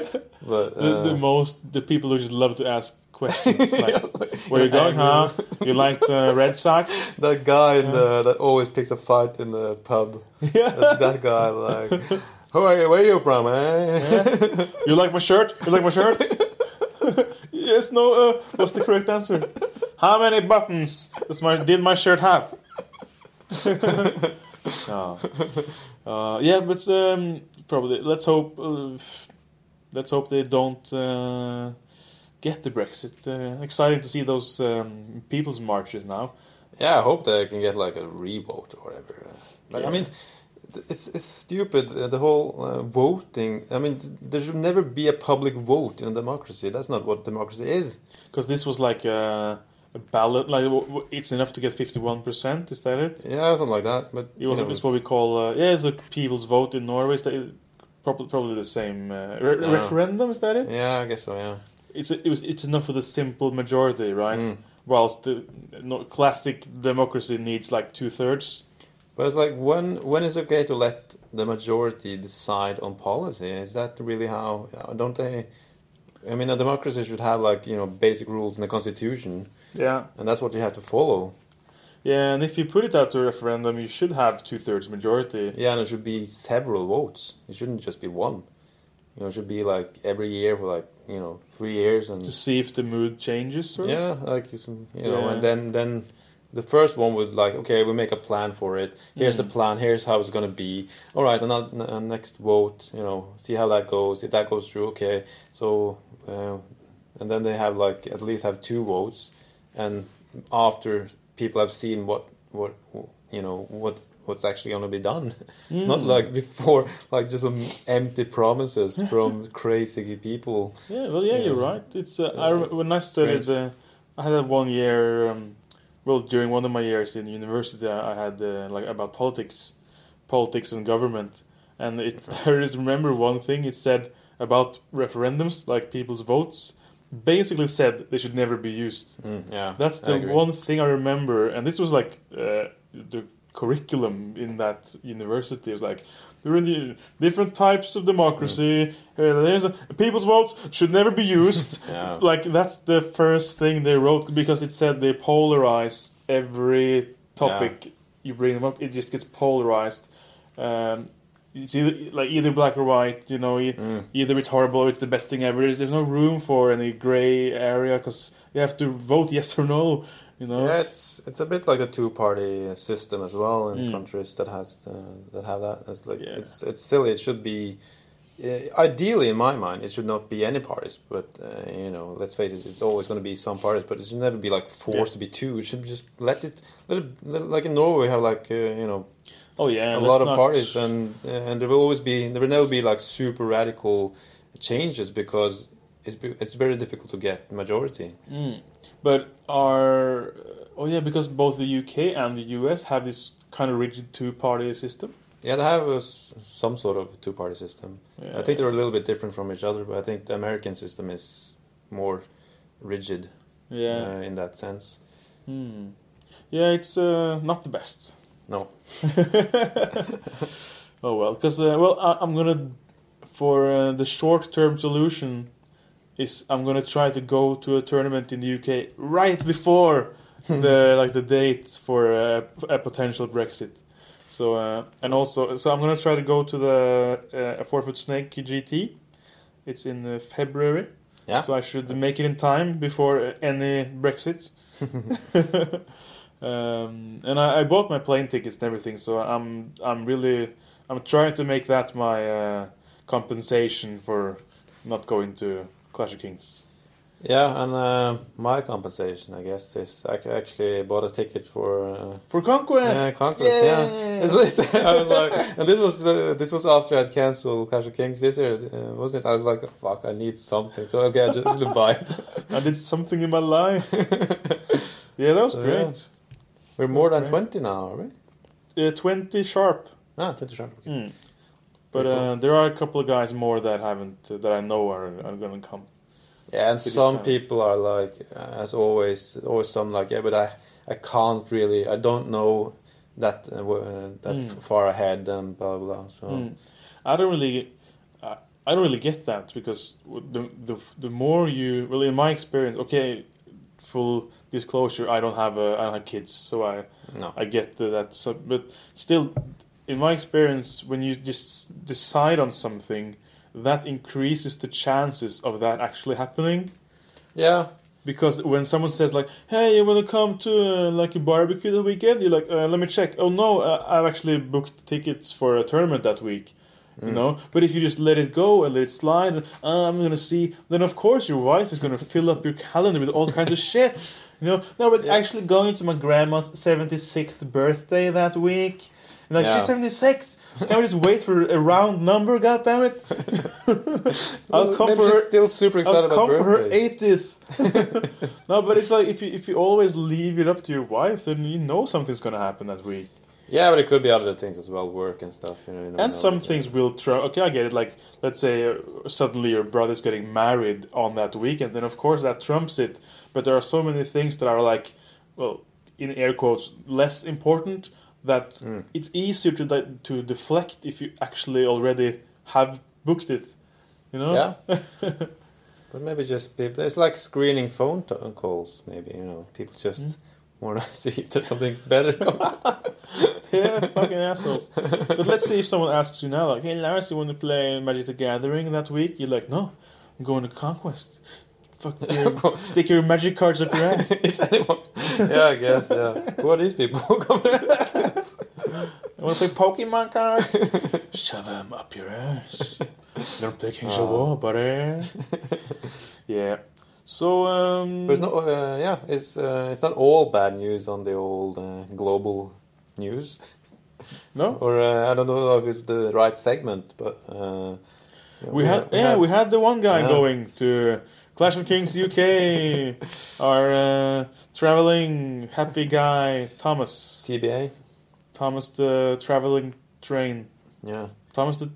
but the, the uh, most the people who just love to ask questions. Like, where you going, huh? You like the Red Sox? that guy in the, that always picks a fight in the pub. Yeah. That's that guy, like, who are you? Where are you from, eh? You like my shirt? You like my shirt? yes, no. Uh, what's the correct answer? How many buttons does my did my shirt have? No. Uh, yeah, but um, probably let's hope. Uh, let's hope they don't uh, get the Brexit. Uh, exciting to see those um, people's marches now. Yeah, I hope they can get like a revote or whatever. Like, I mean, it's it's stupid uh, the whole uh, voting. I mean, there should never be a public vote in a democracy. That's not what democracy is. Because this was like a, a ballot. Like it's enough to get fifty-one percent. Is that it? Yeah, something like that. But you know, it's what we call uh, yeah, it's a people's vote in Norway. Is that probably probably the same uh, re- referendum? Is that it? yeah, I guess so. Yeah. It's it was it's enough for the simple majority, right? Mm. Whilst the no, classic democracy needs like two thirds. But it's like when when is it okay to let the majority decide on policy? Is that really how? Don't they? I mean, a democracy should have like you know basic rules in the constitution, Yeah, and that's what you have to follow. yeah, and if you put it out to a referendum, you should have two thirds majority. Yeah, and it should be several votes. It shouldn't just be one. You know, it should be like every year for like you know three years and To see if the mood changes. Or? yeah, like you know, Yeah. and then then the first one would like okay, we make a plan for it. Here's Mm. the plan. Here's how it's gonna be. All right, and then uh, next vote, you know, see how that goes. If that goes through, okay. So uh, and then they have like at least have two votes, and after people have seen what what you know what what's actually gonna be done. Mm. Not like before, like just some empty promises from crazy people. Yeah, well, yeah, you're right. It's uh, I when I studied, uh, I had that one year. Um, well, during one of my years in university, I I had uh, like about politics, politics and government, and it. I just remember one thing. It said about referendums, like people's votes. Basically, said they should never be used. Mm, yeah, That's the one thing I remember, and this was like uh, the curriculum in that university. It was like there are the different types of democracy. Uh, there's a, people's votes should never be used. Yeah. Like that's the first thing they wrote because it said they polarize every topic yeah. you bring them up. It just gets polarized. Um, it's either like either black or white. You know, Mm. either it's horrible or it's the best thing ever. There's no room for any gray area because you have to vote yes or no. You know. Yeah, it's it's a bit like a two-party system as well in Mm. countries that has uh, that have that. It's like Yeah. it's it's silly. It should be uh, ideally, in my mind, it should not be any parties. But uh, you know, let's face it, it's always going to be some parties. But it should never be like forced to be two. It should just let it let it let it- like in Norway we have like uh, you know Oh yeah, a lot of not- parties and and there will always be there will never be like super radical changes because it's it's very difficult to get majority. Mm. But are oh yeah, because both the UK and the US have this kind of rigid two-party system. Yeah, they have a some sort of two party system. Yeah. I think they're a little bit different from each other, but I think the American system is more rigid Yeah. uh, in that sense. Hmm. Yeah, it's uh, not the best. No. oh well, because uh, well, I, I'm gonna for uh, the short-term solution is I'm gonna try to go to a tournament in the UK right before the like the date for uh, a potential Brexit. So uh, and also, so I'm gonna try to go to the uh, Four Foot Snake GT. It's in uh, February. Yeah. So I should make it in time before uh, any Brexit. um, and I, I bought my plane tickets and everything, so I'm I'm really I'm trying to make that my uh, compensation for not going to Clash of Kings. Yeah, and uh, my compensation, I guess, is I actually bought a ticket for uh, For Conquest. yeah, Conquest. Yeah, It's- it's- I was like, and this was this was after I'd canceled Clash of Kings this year, uh, wasn't it? I was like, fuck, I need something, so okay, I just buy it. I did something in my life. Yeah, that was So, great. We're more than great. 20 now, are we? Uh, Twenty sharp. Ah, 20 sharp. okay. Mm. But uh, there are a couple of guys more that haven't uh, that I know are are going to come. Yeah, and some people are like, uh, as always, always some like, yeah, but I, I can't really, I don't know that uh, uh, that Mm. far ahead and blah blah. So Mm. I don't really, I, I don't really get that because the the the more you well, in my experience, okay, full disclosure, I don't have a I don't have kids, so I no, I get that. That's but still, in my experience, when you just decide on something, that increases the chances of that actually happening. yeah, Because when someone says like, "Hey, you want to come to uh, like a barbecue the weekend?" You're like, uh, "Let me check." Oh no, uh, I've actually booked tickets for a tournament that week. You know, but if you just let it go and let it slide, and, uh, I'm gonna see. Then of course your wife is gonna fill up your calendar with all kinds of shit. You know, no, but actually going to my grandma's 76th birthday that week. And like Yeah. she's 76. Can we just wait for a round number? God damn it! I'll Well, come for her. still super excited I'll about come for her birthdays. 80th. no, but it's like if you if you always leave it up to your wife, then you know something's gonna happen that week. Yeah, but it could be other things as well, work and stuff. You know, you And some things will try. Okay, I get it. Like, let's say uh, suddenly your brother's getting married on that weekend, then of course that trumps it. But there are so many things that are like, well, in air quotes, less important. That Mm. it's easier to di- to deflect if you actually already have booked it. You know? Yeah. But maybe just people. It's like screening phone to- calls. Maybe you know, people just Mm. Want to see if there's something better. yeah, fucking assholes. But let's say if someone asks you now, like, "Hey, Lars, you want to play Magic the Gathering that week?" You're like, "No, I'm going to Conquest." Fuck, your- stick your magic cards up your ass. anyone, yeah, I guess. Yeah. Who are these people? You want to play Pokemon cards? Shove them up your ass. They're picking your wall, buddy. yeah. So, um. But it's not. Uh, yeah, it's uh, it's not all bad news on the old uh, global news. no? Or uh, I don't know if it's the right segment, but uh, yeah, We had, yeah, we had the one guy Yeah. going to Clash of Kings UK, our uh, traveling happy guy, Thomas. TBA. Thomas the traveling train. Yeah, Thomas the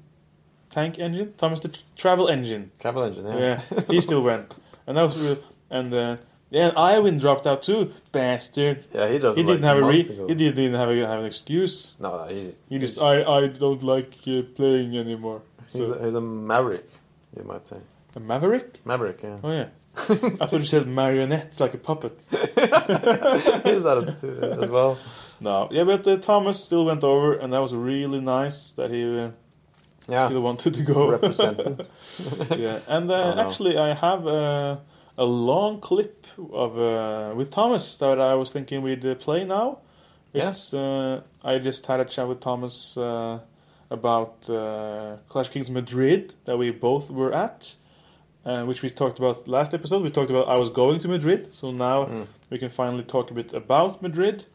tank engine? Thomas the tr- travel engine. travel engine. Yeah. Yeah, he still went. And that was real. And uh, yeah, and Iwin dropped out too, bastard. Yeah, he does. He like didn't have a re- ago. he didn't have, a, have an excuse. No, he, He just I I don't like uh, playing anymore. he's, a, he's a maverick, you might say. a maverick? Maverick, yeah. Oh yeah. I thought you said marionette like a puppet. he's that as, too, as well. No, yeah, but uh, Thomas still went over, and that was really nice that he uh, Yeah, still wanted to go. representing. yeah, and uh, actually, I have uh, a long clip of uh, with Thomas that I was thinking we'd uh, play now. Yeah. Uh, I just had a chat with Thomas uh, about uh, Clash Kings Madrid that we both were at, uh, which we talked about last episode. We talked about I was going to Madrid, so now Mm. we can finally talk a bit about Madrid.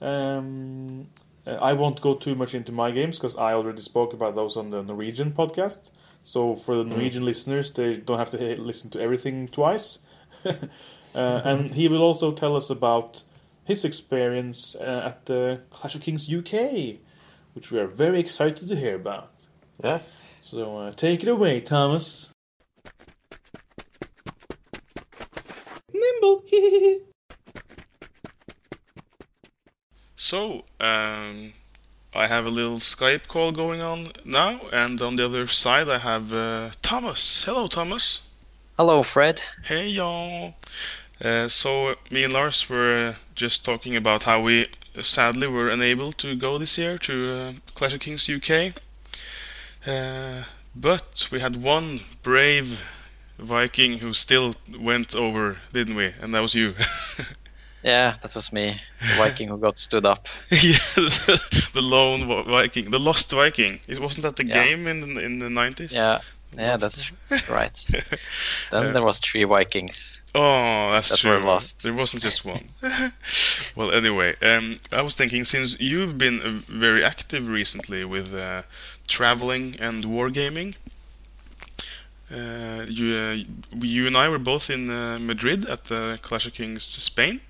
Um, I won't go too much into my games because I already spoke about those on the Norwegian podcast. So for the Norwegian listeners, they don't have to listen to everything twice. uh, and he will also tell us about his experience uh, at the Clash of Kings UK, which we are very excited to hear about. Yeah. So uh, take it away, Thomas. Nimble. so, um, I have a little Skype call going on now, and on the other side I have uh, Thomas. Hello, Thomas. Hello, Fred. Hey, y'all. Uh, so, me and Lars were uh, just talking about how we sadly were unable to go this year to uh, Clash of Kings UK. Uh, but we had one brave Viking who still went over, didn't we? And that was you. Yeah, that was me, the Viking who got stood up. yes, the lone Viking, the lost Viking. It wasn't that the Yeah. game in the, in the 90s? Yeah, yeah, that's right. Then there was three Vikings. Oh, that's That true. were lost. There wasn't just one. well, anyway, um, I was thinking since you've been uh, very active recently with uh, traveling and wargaming, uh, you, uh, you and I were both in uh, Madrid at the Clash of Kings Spain.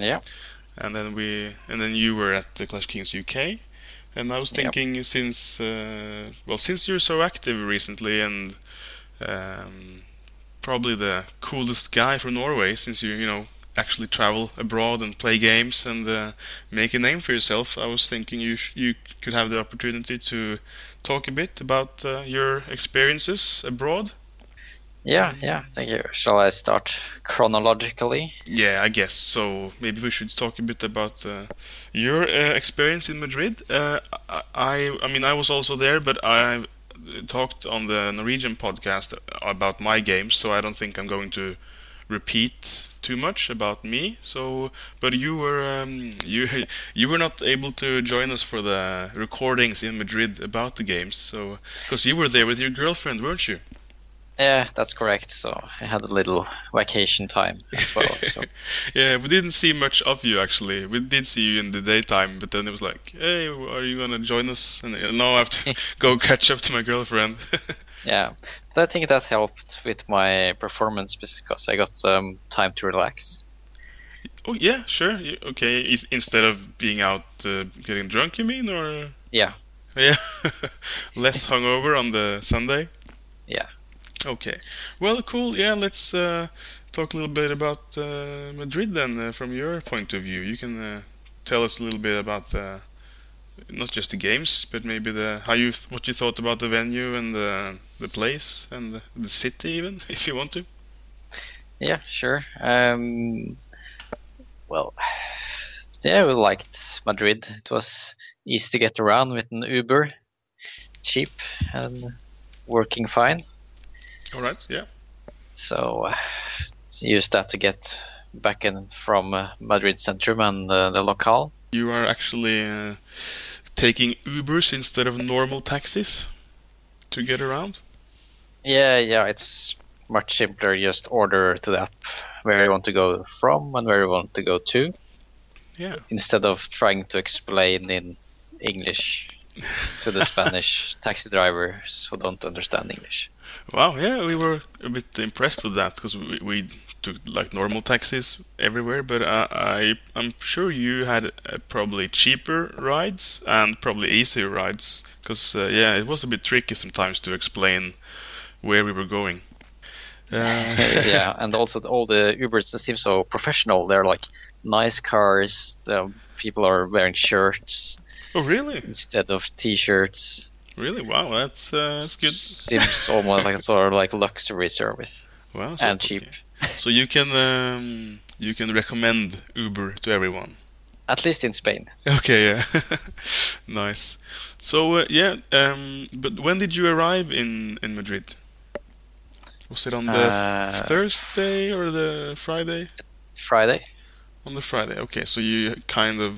Yeah. and then we and then you were at the Clash Kings UK, and I was Yep. thinking since uh, well since you're so active recently and um, probably the coolest guy from Norway since you you know actually travel abroad and play games and uh, make a name for yourself, I was thinking you sh- you could have the opportunity to talk a bit about uh, your experiences abroad. Yeah, yeah, thank you. Shall I start chronologically? Yeah, I guess so. Maybe we should talk a bit about uh, your uh, experience in Madrid. Uh, I, I, mean, I was also there, but I talked on the Norwegian podcast about my games, so I don't think I'm going to repeat too much about me. So, but you were um, you you were not able to join us for the recordings in Madrid about the games, so because you were there with your girlfriend, weren't you? Yeah, that's correct. So I had a little vacation time as well. So yeah, we didn't see much of you actually. We did see you in the daytime, but then it was like, "Hey, are you gonna join us?" And now I have to go catch up to my girlfriend. yeah, but I think that helped with my performance because I got um, time to relax. oh yeah, sure. Okay, instead of being out uh, getting drunk, you mean, or Yeah, yeah, less hungover on the Sunday. yeah. Okay. Well, cool. Yeah, let's uh, talk a little bit about uh, Madrid then, uh, from your point of view. You can uh, tell us a little bit about not just the games, but maybe the how you th- what you thought about the venue and the the place and the, the city, even if you want to. Yeah, sure. Um, well, yeah, we liked Madrid. It was easy to get around with an Uber, cheap and working fine. All right. Yeah. So uh, used that to get back in from uh, Madrid Centrum and uh, the locale. You are actually uh, taking Ubers instead of normal taxis to get around. Yeah, yeah, it's much simpler. Just order to the app where you want to go from and where you want to go to, Yeah. instead of trying to explain in English to the Spanish taxi drivers who don't understand English. Wow, yeah, we were a bit impressed with that because we, we took like normal taxis everywhere, but uh, I I'm sure you had uh, probably cheaper rides and probably easier rides because uh, yeah, it was a bit tricky sometimes to explain where we were going. Uh, yeah, and also all the Ubers seem so professional. They're like nice cars. The people are wearing shirts oh, really? instead of t-shirts. Really? Wow, that's uh, that's good. Seems almost like a sort of like luxury service Wow, so, and cheap. okay. So you can um, you can recommend Uber to everyone. At least in Spain. Okay, yeah, nice. So uh, yeah, um, but when did you arrive in in Madrid? Was it on the Uh, Thursday or the Friday? Friday. On the Friday. Okay, so you kind of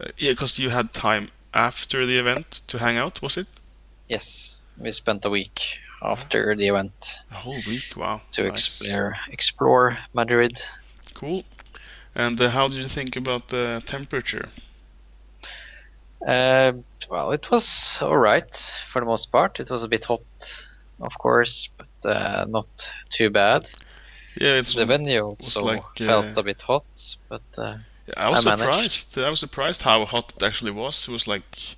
uh, yeah, because you had time after the event to hang out, was it? Yes, we spent a week after the event A whole week. Wow. to nice. explore explore Madrid. Cool. And uh, how did you think about the temperature? Uh, well, it was all right for the most part. It was a bit hot, of course, but uh, not too bad. Yeah, it's The venue was also like, felt uh, a bit hot, but uh, I was I surprised. I was surprised how hot it actually was. It was like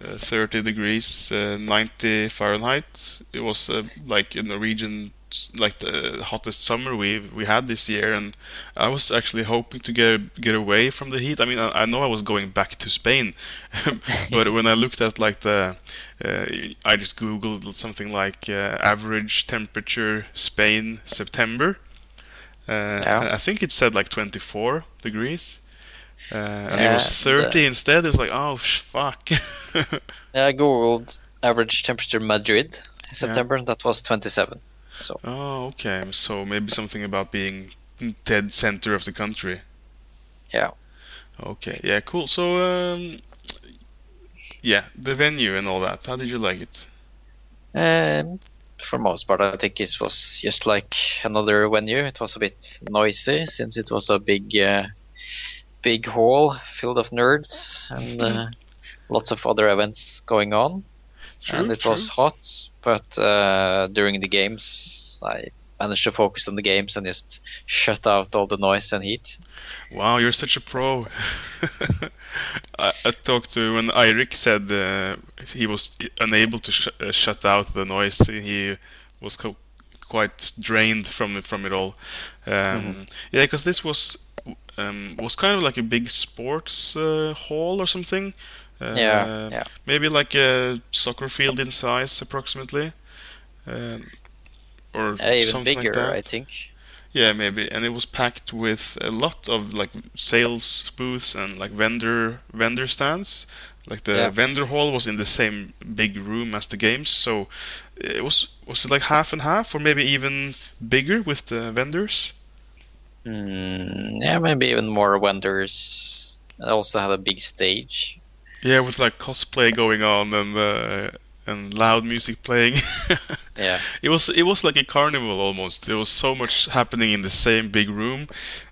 30 degrees, uh, 90 Fahrenheit. It was uh, like a Norwegian, like the hottest summer we we had this year, and I was actually hoping to get get away from the heat. I mean, I, I know I was going back to Spain, but when I looked at like the, uh, I just googled something like uh, average temperature Spain September. Uh, Yeah. I think it said like 24 degrees. Uh, and it was Yeah, 30 instead. It was like, oh, sh- fuck. I googled average temperature Madrid in September, and that was 27. So oh, okay. So maybe something about being dead center of the country. yeah, Okay, yeah, cool. So, um, yeah, the venue and all that. How did you like it? um, for most part, I think it was just like another venue. It was a bit noisy since it was a big, uh, big hall filled of nerds and uh, lots of other events going on. True, and it true. was hot, but uh, during the games, I managed to focus on the games and just shut out all the noise and heat. Wow, you're such a pro. I, I, talked to when Eirik said uh, he was unable to sh- uh, shut out the noise. He was co- quite drained from from it all. Um, mm-hmm. Yeah, because this was um, was kind of like a big sports uh, hall or something. Uh, yeah, yeah. Maybe like a soccer field in size, approximately, um, or even bigger, like I think. Yeah, maybe, and it was packed with a lot of like sales booths and like vendor vendor stands. Like the yeah. vendor hall was in the same big room as the games, so it was was it like half and half, or maybe even bigger with the vendors. Mm, yeah, maybe even more vendors. I also have a big stage. Yeah, with like cosplay going on and uh, and loud music playing. yeah, it was it was like a carnival almost. There was so much happening in the same big room,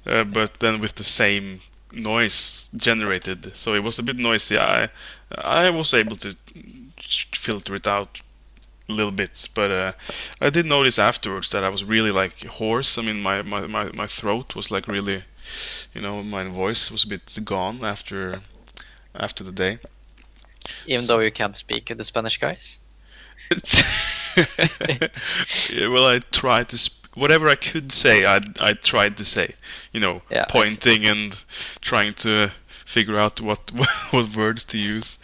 uh, but then with the same noise generated. So it was a bit noisy. I I was able to filter it out little bit, but uh, I did notice afterwards that I was really like hoarse. I mean, my, my, my, my throat was like really, you know, my voice was a bit gone after after the day. Even so, though you can't speak with the Spanish guys. yeah, well, I tried to sp- whatever I could say. I I tried to say, you know, yeah, pointing and trying to figure out what what words to use.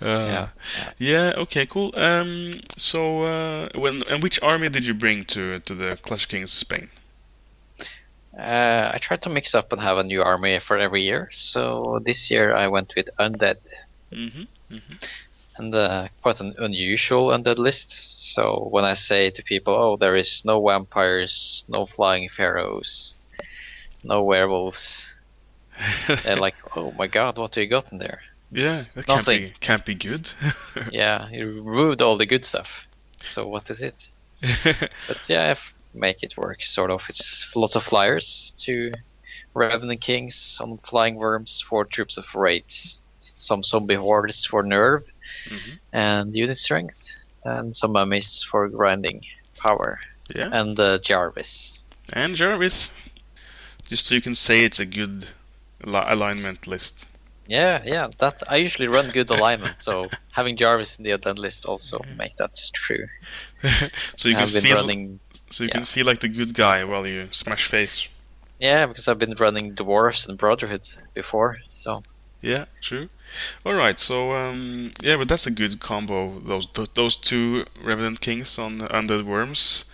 Uh, yeah, yeah. Yeah. Okay. Cool. Um. So, uh, when and which army did you bring to to the Clash Kings Spain? Uh, I tried to mix up and have a new army for every year. So this year I went with undead. Mm-hmm, mm-hmm. And uh, quite an unusual undead list. So when I say to people, "Oh, there is no vampires, no flying pharaohs, no werewolves," they're like, "Oh my god, what do you got in there?" Yeah, that can't be, can't be good. yeah, you removed all the good stuff. So what is it? but yeah, make it work. Sort of, it's lots of flyers, two Revenant Kings, some flying worms, four troops of wraiths, some zombie hordes for nerve, mm-hmm. and unit strength, and some mummies for grinding power. Yeah. And uh, Jarvis. And Jarvis, just so you can say it's a good alignment list. Yeah, yeah. That I usually run good alignment, so having Jarvis in the event list also make that true. so you can feel running so you yeah. can feel like the good guy while you smash face. Yeah, because I've been running Dwarves and brotherhoods before, so. Yeah, true. All right, so um, yeah, but that's a good combo. Those those two Revenant Kings on Undead Wyrms.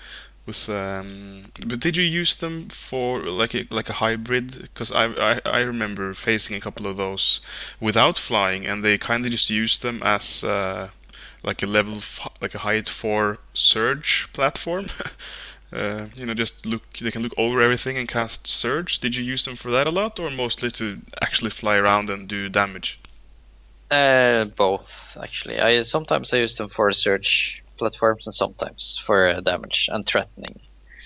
Was, um, but did you use them for like a like a hybrid? Because I, I I remember facing a couple of those without flying, and they kind of just used them as uh, like a level f- like a height four surge platform. Uh, you know, just look. They can look over everything and cast surge. Did you use them for that a lot, or mostly to actually fly around and do damage? Uh, both actually. I sometimes I use them for surge platforms and sometimes for uh, damage and threatening.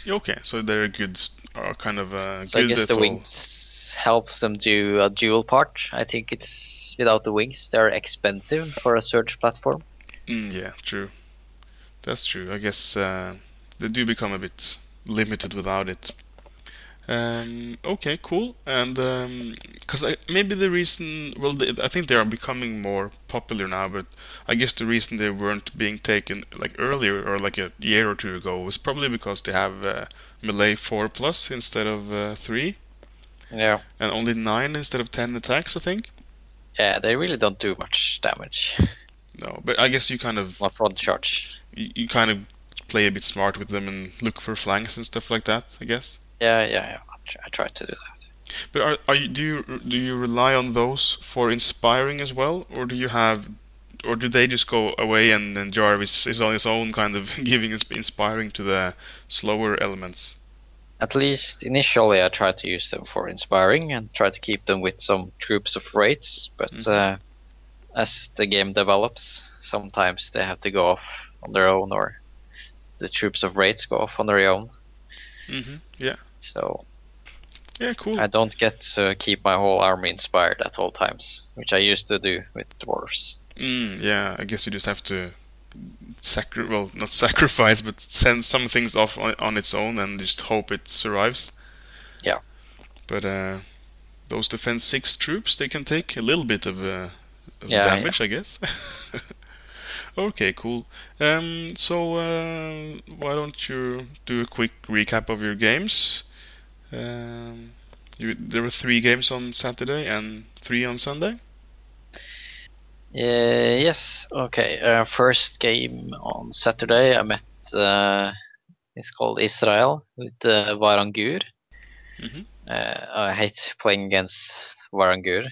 Okay, so they're good, uh, kind of. Uh, so I guess the all. wings helps them do a dual part. I think it's without the wings, they're expensive for a surge platform. Mm, yeah, true. That's true. I guess uh, they do become a bit limited without it. Um, okay, cool. And because um, maybe the reason, well, they, I think they are becoming more popular now, but I guess the reason they weren't being taken like earlier or like a year or two ago was probably because they have uh, melee four plus instead of uh, three. Yeah. And only nine instead of ten attacks, I think. Yeah, they really don't do much damage. No, but I guess you kind of. Not front charge. You, you kind of play a bit smart with them and look for flanks and stuff like that. I guess. Yeah, yeah, yeah. I try to do that. But are, are you do you do you rely on those for inspiring as well, or do you have, or do they just go away and then Jarvis is on his own, kind of giving inspiring to the slower elements? At least initially, I try to use them for inspiring and try to keep them with some troops of wraiths. But mm-hmm. uh, as the game develops, sometimes they have to go off on their own, or the troops of wraiths go off on their own. Mm-hmm. Yeah. So. Yeah, cool. I don't get to keep my whole army inspired at all times, which I used to do with dwarves. Mm, yeah, I guess you just have to sacri- well, not sacrifice, but send some things off on, on its own and just hope it survives. Yeah. But uh, those defense six troops, they can take a little bit of, uh, of Yeah, damage, I guess. okay, cool. Um, so uh, why don't you do a quick recap of your games? Um, you, there were three games on Saturday and three on Sunday. Uh, yes. Okay. Uh, first game on Saturday, I met. Uh, it's called Israel with uh, Varangur. Mhm. Uh, I hate playing against Varangur.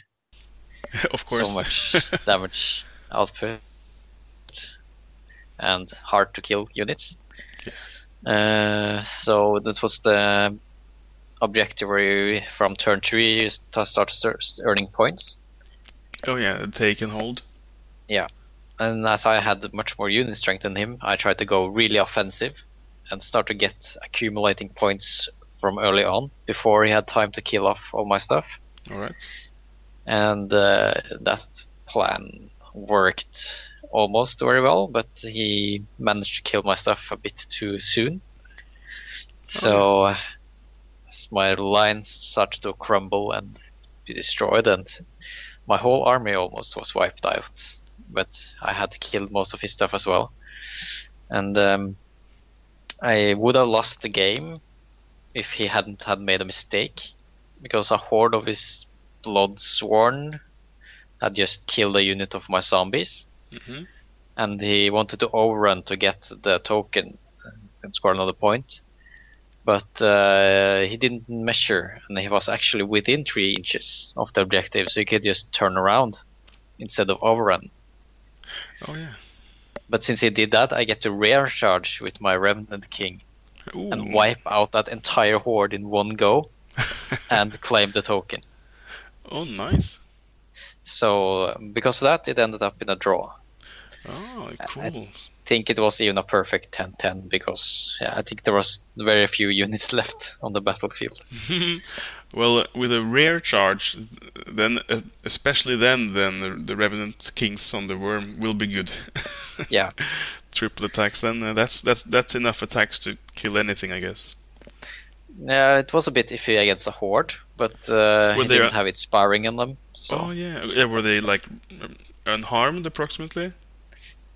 of course. So much damage output and hard to kill units. Uh, so that was the objective where you, from turn three you start earning points. oh yeah, take and hold. Yeah. And as I had much more unit strength than him, I tried to go really offensive and start to get accumulating points from early on before he had time to kill off all my stuff. All right. And uh, that plan worked almost very well, but he managed to kill my stuff a bit too soon. So s- my lines started to crumble and be destroyed, and my whole army almost was wiped out. But I had killed most of his stuff as well, and um, I would have lost the game if he hadn't had made a mistake, because a horde of his blood sworn had just killed a unit of my zombies, hmm and he wanted to overrun to get the token and score another point. But uh, he didn't measure, and he was actually within three inches of the objective, so he could just turn around instead of overrun. Oh yeah. But since he did that, I get to rear charge with my Revenant King Ooh. and wipe out that entire horde in one go and claim the token. oh nice. So because of that, it ended up in a draw. Oh cool. Think it was even a perfect 10-10 because yeah, I think there was very few units left on the battlefield. well, uh, with a rare charge, then uh, especially then, then the, the Revenant Kings on the worm will be good. Yeah. Triple attacks. Then uh, that's that's that's enough attacks to kill anything, I guess. Yeah, it was a bit iffy against a horde, but uh, Were he they- didn't have it sparring on them. So Oh yeah. yeah. Were they like um, unharmed approximately?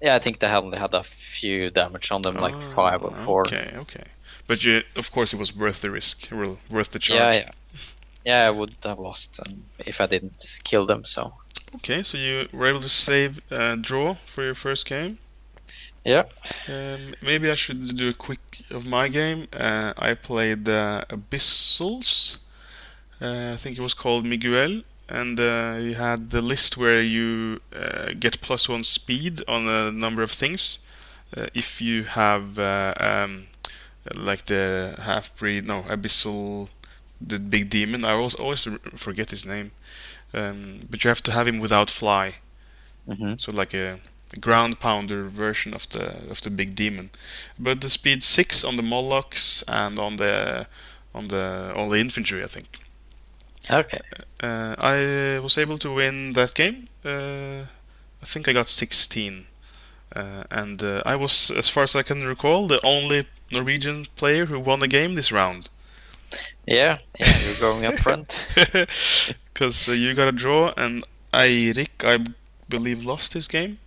Yeah, I think they only had a few damage on them, like Oh, five or four. Okay, okay. But you, of course, it was worth the risk. Worth the charge. Yeah, yeah, yeah. I would have lost um, if I didn't kill them. So Okay, so you were able to save uh, draw for your first game. yeah, Um, maybe I should do a quick of my game. Uh, I played uh, Abyssals. Uh, I think it was called Miguel, and uh, you had the list where you uh, get plus one speed on a number of things. Uh, if you have uh, um, like the half breed, no Abyssal, the big demon. I always always forget his name, um, but you have to have him without fly. hmm So like a ground pounder version of the of the big demon. But the speed six on the Molochs and on the on the on the infantry, I think. Okay, Uh, I was able to win that game. Uh, I think I got 16, uh, and uh, I was, as far as I can recall, the only Norwegian player who won a game this round. yeah, yeah. You're going up front. Because uh, you got a draw, and Eirik, I believe, lost his game.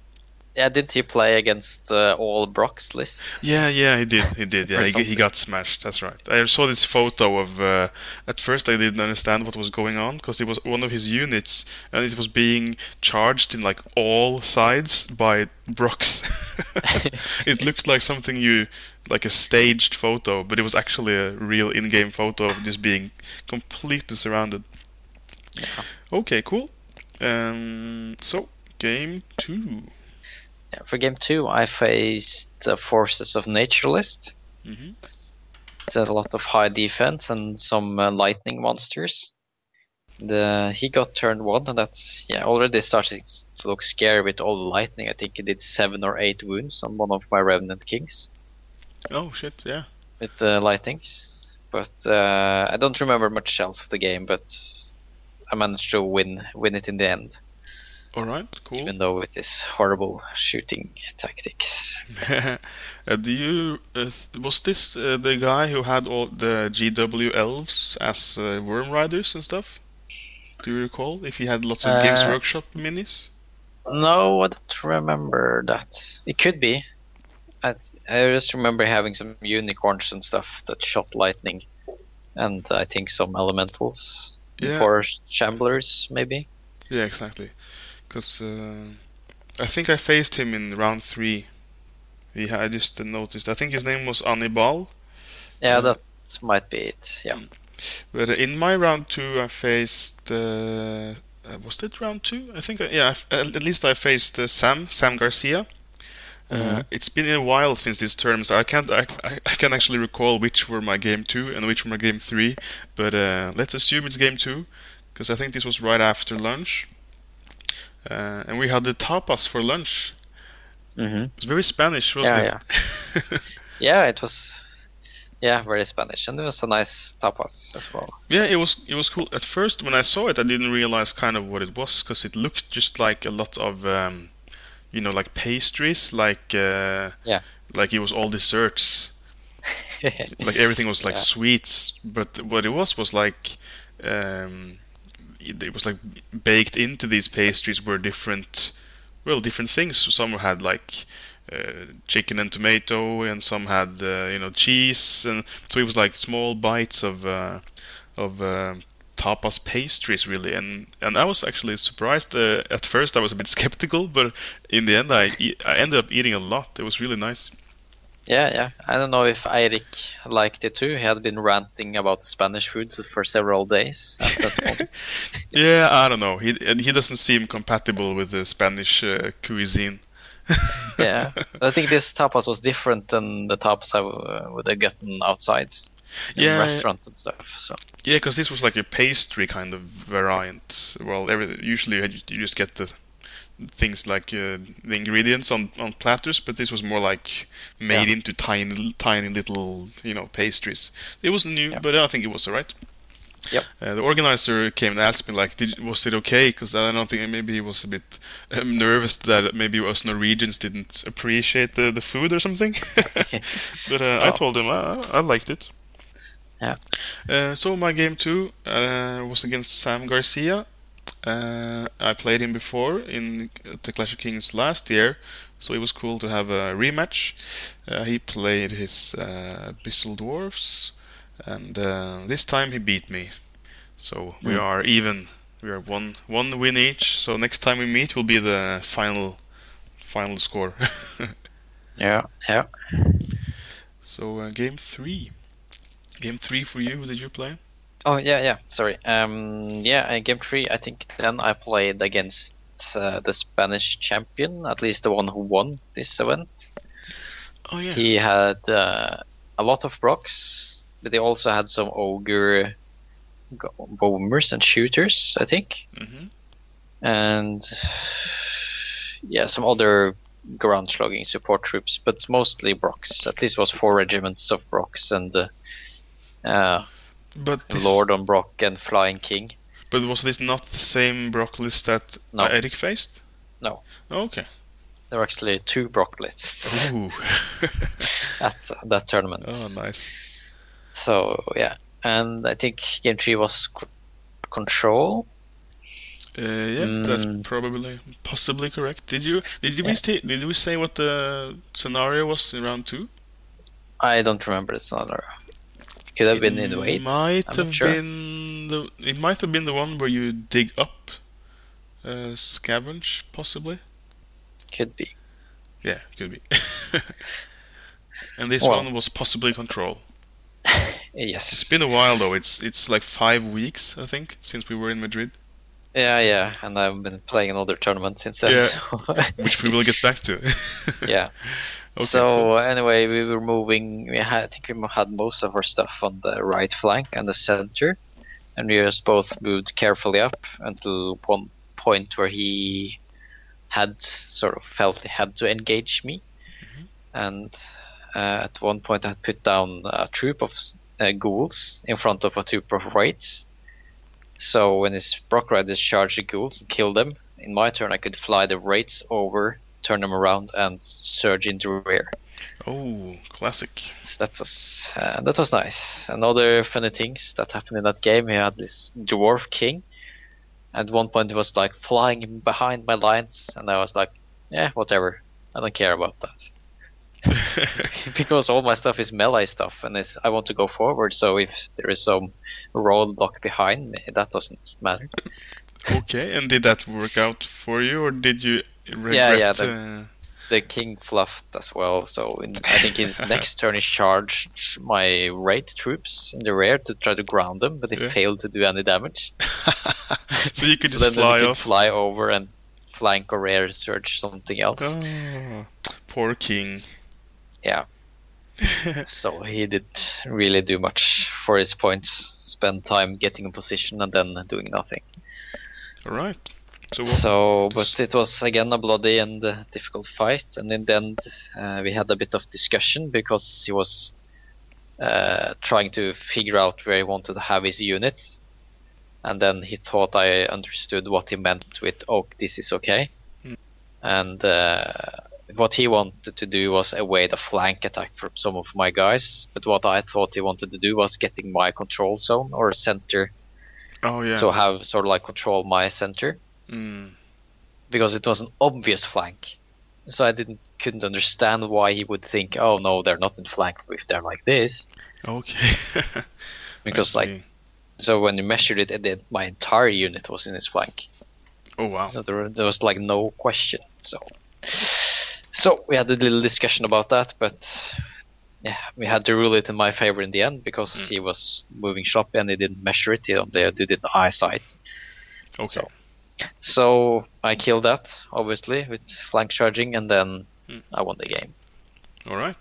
Yeah, did he play against uh, all Brock's lists? Yeah, yeah, he did. He did. Yeah, he, he got smashed. That's right. I saw this photo of. Uh, at first, I didn't understand what was going on because it was one of his units, and it was being charged in like all sides by Brocks. it looked like something you, like a staged photo, but it was actually a real in-game photo of just being completely surrounded. Okay, cool. Um, so game two. For game two, I faced the Forces of Nature list. hmm It's a lot of high defense and some uh, lightning monsters. The he got turn one, and that's yeah already starting to look scary with all the lightning. I think he did seven or eight wounds on one of my Revenant Kings Oh shit! Yeah. with the lightnings. But uh, I don't remember much else of the game, but I managed to win win it in the end. All right, cool. even though it is horrible shooting tactics. uh, do you uh, was this uh, the guy who had all the GW elves as uh, worm riders and stuff? Do you recall if he had lots of Games Uh, Workshop minis? No, I don't remember that. It could be. I I just remember having some unicorns and stuff that shot lightning, and I think some elementals Yeah. for shamblers maybe. Yeah, exactly. Because uh, I think I faced him in round three. He I just noticed. I think his name was Annibal. Yeah, Uh, that might be it. Yeah. But uh, in my round two, I faced. Uh, uh, was it round two? I think. Yeah, I uh, at least I faced uh, Sam Sam Garcia. Uh, Mhm. it's been a while since these terms. I can't. I, I, I can actually recall which were my game two and which were my game three. But uh, let's assume it's game two, because I think this was right after lunch. Uh, and we had the tapas for lunch. hmm It was very Spanish, wasn't Yeah, it? Yeah, it was. Yeah, very Spanish, and it was a nice tapas as well. Yeah, it was it was cool. At first, when I saw it, I didn't realize kind of what it was because it looked just like a lot of, um, you know, like pastries, like uh, Yeah. like it was all desserts, like everything was like Yeah. sweets. But what it was was like, um, it, was like baked into these pastries were different, well, different things. So some had like. Uh, chicken and tomato, and some had uh, you know cheese, and so it was like small bites of uh, of uh, tapas pastries really and and I was actually surprised uh, at first I was a bit skeptical but in the end I e- I ended up eating a lot it was really nice Yeah, yeah. I don't know if Eirik liked it too. He had been ranting about Spanish foods for several days at that point. yeah I don't know he he doesn't seem compatible with the Spanish uh, cuisine yeah, I think this tapas was different than the tapas I uh, would have gotten outside in Yeah. restaurants and stuff. So yeah because this was like a pastry kind of variant well every, usually you just get the things like uh, the ingredients on, on platters but this was more like made Yeah. into tiny tiny little you know pastries it was new Yeah. but I think it was alright Yep. Uh, the organizer came and asked me like, Did, was it okay? Because I don't think maybe he was a bit um, nervous that maybe us Norwegians didn't appreciate the, the food or something. but uh, I Oh. told him I, I liked it. Yeah. Uh, so my game two uh, was against Sam Garcia. Uh, I played him before in the Clash of Kings last year, so it was cool to have a rematch. Uh, he played his uh, Abyssal Dwarfs, and uh, this time he beat me. So we Mm. are even. We are one one win each. So next time we meet will be the final final score. yeah, yeah. so uh, game three. Game three for you. Who did you play? Oh yeah, yeah. Sorry. Um, yeah, in game three, I think then I played against uh, the Spanish champion, at least the one who won this event. Oh yeah. He had uh, a lot of Brocks, but they also had some ogre bombers and shooters, I think, hmm and yeah, some other ground slogging support troops, but mostly Brocks. At least it was four regiments of Brocks and uh, uh, But this, Lord on Brock and Flying King. But was this not the same Brock list that No. Eirik faced? No. Oh, okay. There were actually two Brock lists Ooh. at that tournament. oh, nice. So yeah, and I think game three was c- control. Uh, yeah, that's Mm. probably possibly correct. Did you did we Yeah. say did we say what the scenario was in round two? I don't remember the scenario. Could have been in the weight. Might I'm have sure. been the it might have been the one where you dig up, uh, scavenge possibly. Could be. Yeah, could be. and this Well. one was possibly control. yes. It's been a while though. It's it's like five weeks I think since we were in Madrid, Yeah, yeah. And I've been playing another tournament since then. Yeah. So which we will get back to. yeah. Okay, so cool. anyway, we were moving. We had, I think we had most of our stuff on the right flank and the center, and we just both moved carefully up until one point where he had sort of felt he had to engage me, Mm-hmm. and uh, at one point I had put down a troop of uh, ghouls in front of a troop of wraiths. So when his Brock Riders charged the ghouls and killed them, in my turn I could fly the wraiths over, turn them around, and surge into rear. Oh, classic. So that was uh, that was nice. Another funny things that happened in that game, he had this dwarf king. At one point, he was like flying behind my lines, and I was like, "Yeah, whatever. I don't care about that." because all my stuff is melee stuff, and it's, I want to go forward. So if there is some roadblock behind me, that doesn't matter. okay, and did that work out for you, or did you regret? yeah, the- uh, The king fluffed as well, so in, I think his next turn he charged my wraith troops in the rear to try to ground them, but they Yeah. failed to do any damage. so you could so just fly he could off. fly over and flank or rear surge something else. Oh, poor king. Yeah. so he didn't really do much for his points. Spend time getting a position and then doing nothing. All right. So? So, but it was again a bloody and uh, difficult fight, and in the end, uh, we had a bit of discussion because he was uh, trying to figure out where he wanted to have his units, and then he thought I understood what he meant with "oh, this is okay," Hmm. and uh, what he wanted to do was evade a flank attack from some of my guys. But what I thought he wanted to do was getting my control zone or center oh yeah. to have sort of like control my center Mm. because it was an obvious flank. So I didn't couldn't understand why he would think, oh no, they're not in flank if they're like this. Okay. Because like so when you measured it, it my entire unit was in his flank. Oh wow. So there, there was like no question. So so we had a little discussion about that, but yeah, we had to rule it in my favor in the end because Mm. he was moving sloppy and he didn't measure it. He only did it the eyesight. Okay. So, so I killed that obviously with flank charging, and then Mm. I won the game. All right.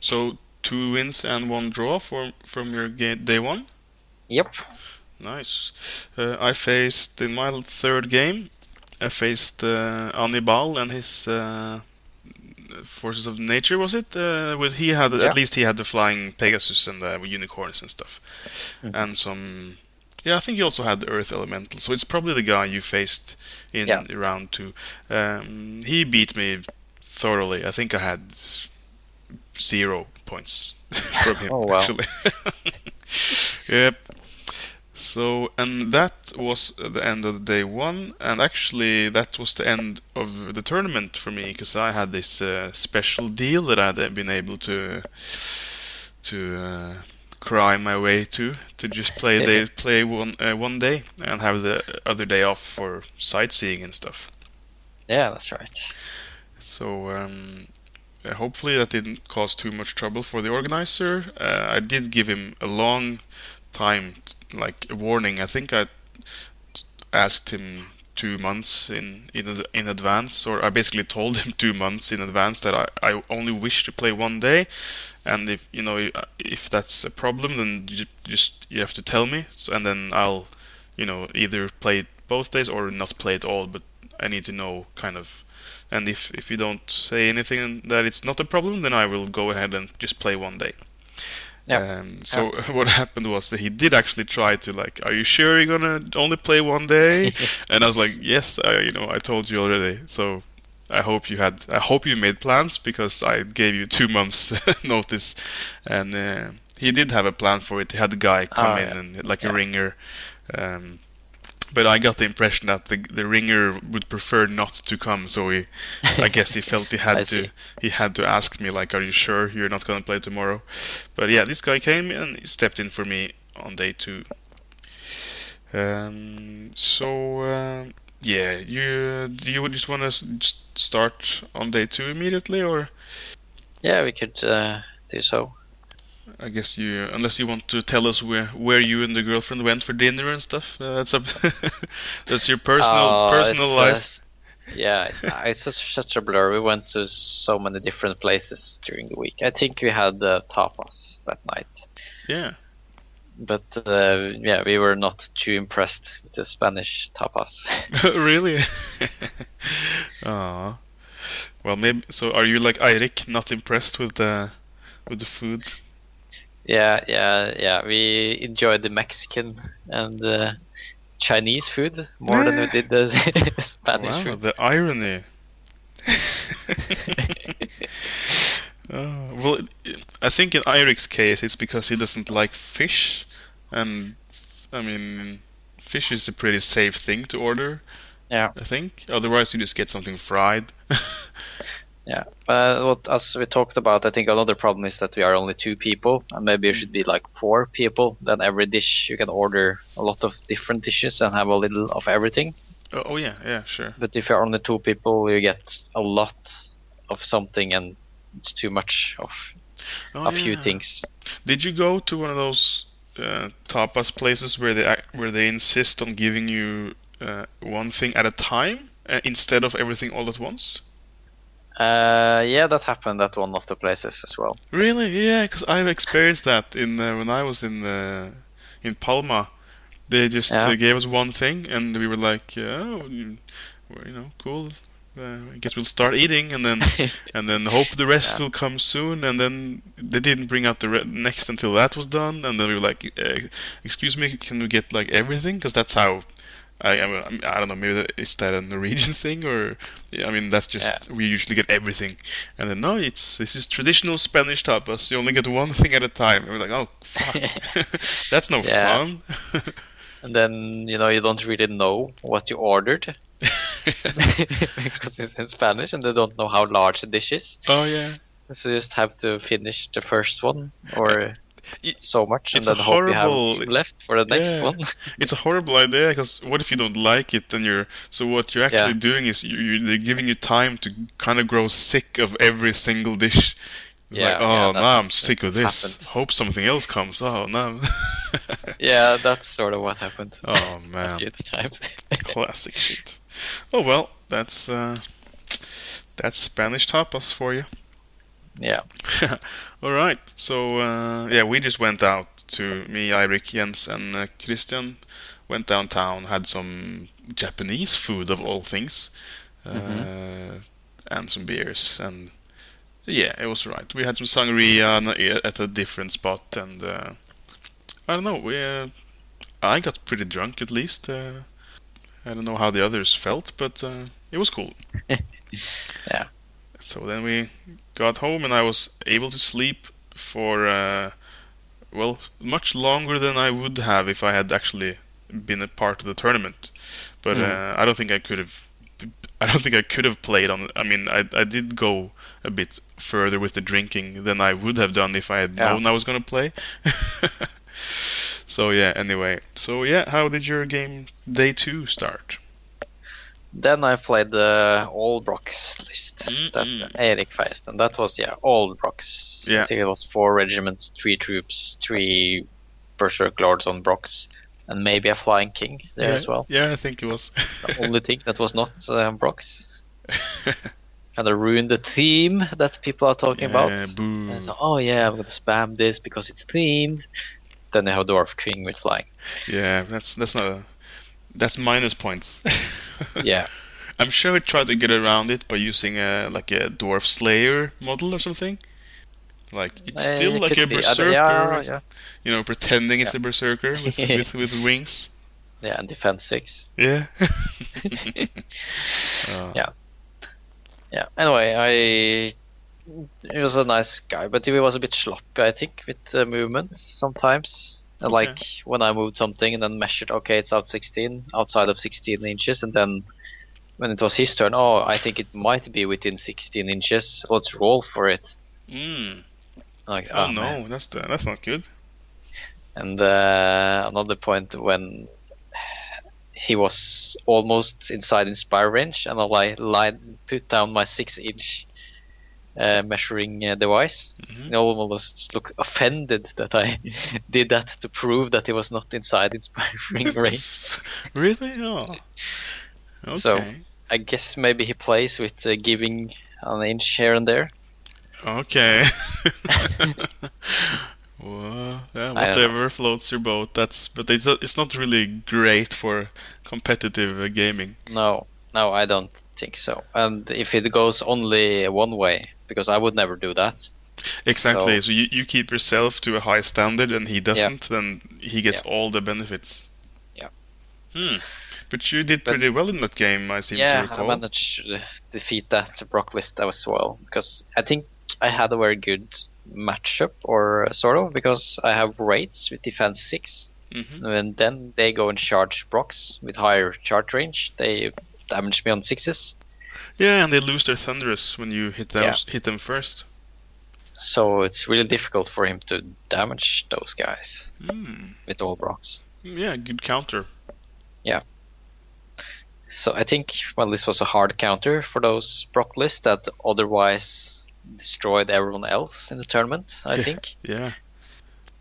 So two wins and one draw for from your game day one. Yep. Nice. Uh, I faced in my third game. I faced uh, Annibal and his uh, forces of nature. Was it? Uh, with he had Yeah. at least he had the flying Pegasus and the unicorns and stuff, Mhm. and some. Yeah, I think he also had the Earth Elemental. So it's probably the guy you faced in Yeah. round two. Um, he beat me thoroughly. I think I had zero points from him. Oh, wow. Actually. yep. So, and that was the end of day one, and actually that was the end of the tournament for me because I had this uh, special deal that I'd been able to to uh, cry my way to to just play day, play one uh, one day and have the other day off for sightseeing and stuff. Yeah, that's right. So um, hopefully that didn't cause too much trouble for the organizer. Uh, I did give him a long time, like a warning. I think I asked him two months in in in advance, or I basically told him two months in advance that I, I only wish to play one day, and if you know if that's a problem, then you just you have to tell me, so, and then I'll you know either play both days or not play at all. But I need to know kind of and if if you don't say anything that it's not a problem, then I will go ahead and just play one day. Yeah. Um, so what happened was that he did actually try to like, are you sure you're gonna only play one day? and I was like, yes, I, you know, I told you already. So I hope you had, I hope you made plans because I gave you two months notice, and uh, he did have a plan for it. He had a guy come Oh, in yeah. and like Yeah. a ringer. Um, but I got the impression that the the ringer would prefer not to come, so he, I guess he felt he had to he had to ask me like, "Are you sure you're not going to play tomorrow?" But yeah, this guy came and he stepped in for me on day two. Um, so uh, yeah, you do you just want to start on day two immediately, or Yeah, we could uh, do so. I guess you unless you want to tell us where where you and the girlfriend went for dinner and stuff. Uh, that's up. that's your personal Oh, personal uh, life. yeah, it's just such a blur. We went to so many different places during the week. I think we had uh, tapas that night, Yeah. but uh, yeah, we were not too impressed with the Spanish tapas. really? Aw. Well, maybe. So, are you like Eirik, not impressed with the with the food? Yeah, yeah, yeah. We enjoyed the Mexican and uh, Chinese food more than we did the Spanish Wow, food. the irony. Uh, well, I think in Eirik's case, it's because he doesn't like fish, and I mean, fish is a pretty safe thing to order. Yeah. I think. Otherwise, you just get something fried. Yeah, but what as we talked about, I think another problem is that we are only two people, and maybe it should be like four people. Then every dish you can order a lot of different dishes and have a little of everything. oh, oh yeah, yeah, sure. But if you're only two people, you get a lot of something, and it's too much of Oh, a few things. Did you go to one of those uh, tapas places where they where they insist on giving you uh, one thing at a time uh, instead of everything all at once? Uh, yeah, that happened at one of the places as well. Really? Yeah, because I've experienced that in uh, when I was in uh, in Palma. They just Yeah. uh, gave us one thing, and we were like, "Oh, you, well, you know, cool. Uh, I guess we'll start eating, and then and then hope the rest Yeah. will come soon." And then they didn't bring out the re- next until that was done, and then we were like, uh, "Excuse me, can we get like everything?" Because that's how. I, I, don't know. Maybe that, is that a Norwegian thing, or yeah, I mean that's just Yeah. we usually get everything, and then no, it's this is traditional Spanish tapas. You only get one thing at a time. And we're like, oh fuck, that's no fun. And then you know you don't really know what you ordered because it's in Spanish, and they don't know how large the dish is. oh yeah, So you just have to finish the first one or Y- so much, and then hope you horrible- have left for the next Yeah. one. it's a horrible idea because what if you don't like it? And you're so what you're actually Yeah. doing is you, you they're giving you time to kind of grow sick of every single dish. It's Yeah, like, oh, that- now I'm sick of this. happened. Hope something else comes. Oh no. yeah, that's sort of what happened oh man. a few times. Classic shit. Oh well, that's uh, that's Spanish tapas for you. Yeah, All right. So uh, yeah, we just went out to me, Eirik, Jens, and uh, Christian. Went downtown, had some Japanese food of all things, uh, Mhm. and some beers, and yeah, it was right. We had some sangria at a different spot, and uh, I don't know. We uh, I got pretty drunk at least. Uh, I don't know how the others felt, but uh, it was cool. yeah, So then we got home, and I was able to sleep for uh, well, much longer than I would have if I had actually been a part of the tournament. But Mm. uh, I don't think I could have. I don't think I could have played on. I mean, I I did go a bit further with the drinking than I would have done if I had Yeah. known I was gonna play. so yeah. Anyway, so yeah, how did your game day two start? Then I played the All Brocks list Mm-mm. that Eirik faced, and that was yeah All Brocks. Yeah. I think it was four regiments, three troops, three Berserk Lords on Brocks, and maybe a Flying King there yeah, as well. Yeah, I think it was. The only thing that was not uh, Brocks. Kind of ruined the theme that people are talking Yeah, about. so, oh yeah, I'm gonna spam this because it's themed. Then they have Dwarf King with flying. Yeah, that's that's not a that's minus points. Yeah, I'm sure we tried to get around it by using a like a dwarf slayer model or something. Like it's Eh, still it like a be. Uh, berserker, Yeah, yeah, you know, pretending it's a berserker with, with with wings. yeah, and defense six. Yeah. Uh, Yeah. Yeah. Anyway, I he was a nice guy, but he was a bit sloppy, I think, with the movements sometimes. Okay. Like when I moved something and then measured, okay, it's out 16, outside of 16 inches, and then when it was his turn, oh, I think it might be within 16 inches. Let's roll for it. Mm. Like, Oh, man. no, that's the, that's not good. And uh, another point when he was almost inside inspire range, and I li- lied, put down my six inch uh, measuring uh, device. Mhm. He almost looked offended that I did that to prove that he was not inside inspiring range. Really? Oh. Okay. So- I guess maybe he plays with uh, giving an inch here and there. Okay. well, yeah, whatever floats your boat. That's but it's it's not really great for competitive uh, gaming. No, no, I don't think so. And if it goes only one way, because I would never do that. Exactly. So- So, you, you keep yourself to a high standard, and he doesn't. Then he gets Yeah. all the benefits. Yeah. Hmm. But you did But- pretty well in that game, I seem to recall. yeah, I recall. managed to defeat that Brock list as well because I think I had a very good matchup, or sort of, because I have wraiths with defense six, hmm and then they go and charge Brocks with higher charge range. They damage me on sixes, Yeah, and they lose their thunderous when you hit those, hit them first. so it's really difficult for him to damage those guys Hmm. with all Brocks. Yeah, good counter. Yeah. So I think well, this was a hard counter for those Brock lists that otherwise destroyed everyone else in the tournament. I Yeah. think Yeah.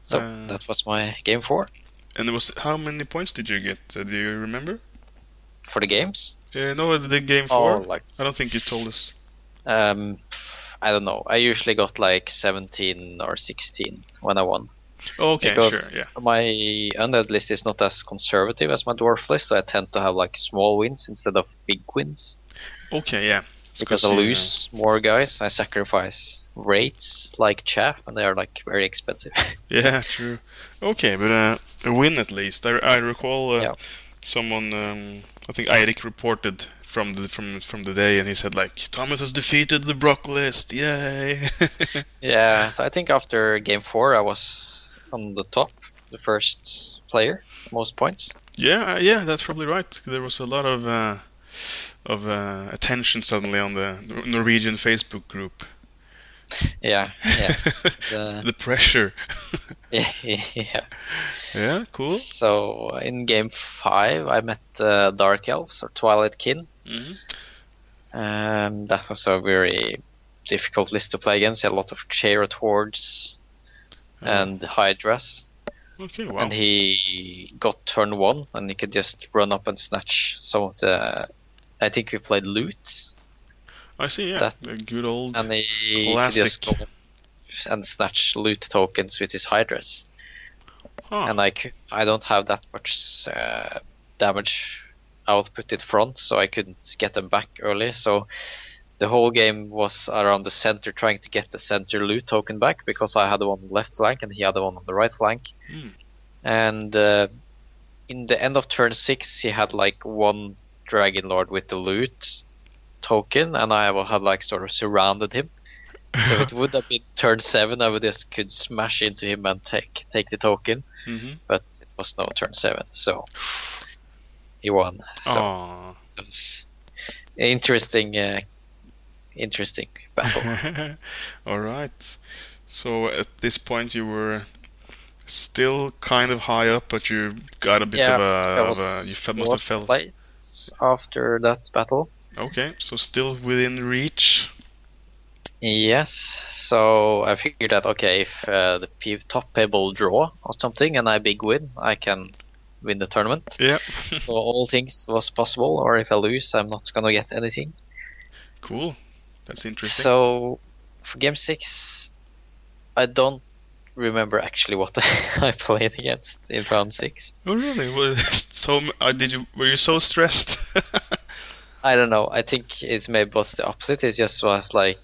so. Uh, that was my game four And it was how many points did you get? Uh, do you remember? for the games. Uh, no, what the game Oh, four. like I don't think you told us. um, I don't know. I usually got like 17 or 16 when I won. Oh, okay, because sure, yeah. my undead list is not as conservative as my dwarf list, so I tend to have like small wins instead of big wins. Okay, yeah. It's Because I you, lose more guys, I sacrifice wraiths like chaff, and they are like very expensive. Yeah, true. Okay, but uh, a win at least. I, I recall uh, Yeah. someone. Um, I think Eirik reported from the from from the day, and he said like Thomas has defeated the Brock list. Yay! yeah, so I think after game four, I was on the top, the first player, most points. yeah, uh, yeah, that's probably right. There was a lot of uh, of uh, attention suddenly on the Norwegian Facebook group. Yeah, yeah, the, the pressure. yeah, yeah. cool. So in game five, I met uh, Dark Elves or Twilight Kin. hmm Um, that was a very difficult list to play against. He had a lot of Chariot Hordes and Hydras. Okay, wow. And he got turn one, and he could just run up and snatch some of the. I think we played loot, I see. Yeah, that- the good old. and he could Classic. just go and snatch loot tokens with his Hydras. Huh. and I don't have that much uh, damage output in front, so I couldn't get them back early. So the whole game was around the center, trying to get the center loot token back because I had the one on the left flank and he had the one on the right flank. Hmm. And uh, in the end of turn six, he had like one Dragon Lord with the loot token, and I had like sort of surrounded him. So it would have been turn seven. I would just could smash into him and take take the token hmm but it was no turn seven, so he won. So Aw. it was interesting, uh, interesting battle. All right. So at this point, you were still kind of high up, but you got a bit yeah, of a, of a you fell, must have fell. place after that battle. Okay, so still within reach. Yes, so I figured that okay, if uh, the p- top table draw or something and I big win, I can win the tournament. Yeah. so all things was possible, or if I lose, I'm not gonna get anything. cool. That's interesting. So for game six, I don't remember actually what I played against in round six. oh really? Well, so uh, did you? Were you so stressed? I don't know. I think it maybe was the opposite. It just was like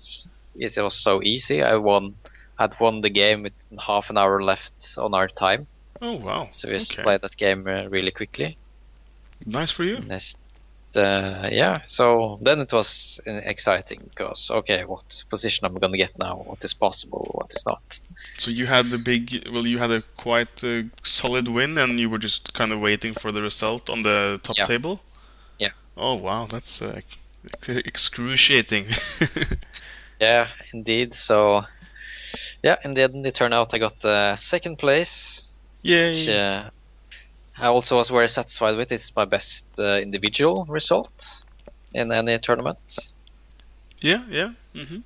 it was so easy. I won, had won the game with half an hour left on our time, oh wow. so we just okay. played that game uh, really quickly. Nice for you. And uh, yeah. So then it was exciting because okay, what position am I gonna get now? What is possible? What is not? So you had the big. Well, you had a quite uh, solid win, and you were just kind of waiting for the result on the top Yeah. table. Yeah. Oh wow, that's uh, excruciating. Yeah, indeed. So, yeah, in the end, it turned out I got uh, second place, Yay! which uh, I also was very satisfied with. It's my best uh, individual result in any tournament. Yeah, yeah. hmm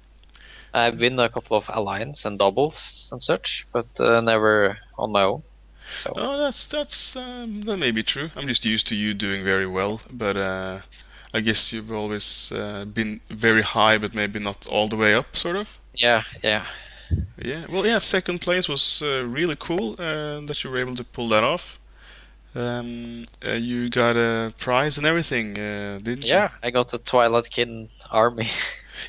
I've been a couple of alliance and doubles and such, but uh, never on my own. So, Oh, that's that's um, that may be true. I'm just used to you doing very well, but uh, I guess you've always uh, been very high, but maybe not all the way up, sort of. yeah, yeah. Yeah. Well, yeah. Second place was uh, really cool uh, that you were able to pull that off. Um, uh, you got a prize and everything, uh, didn't you? Yeah, I got the Twilight Kin army.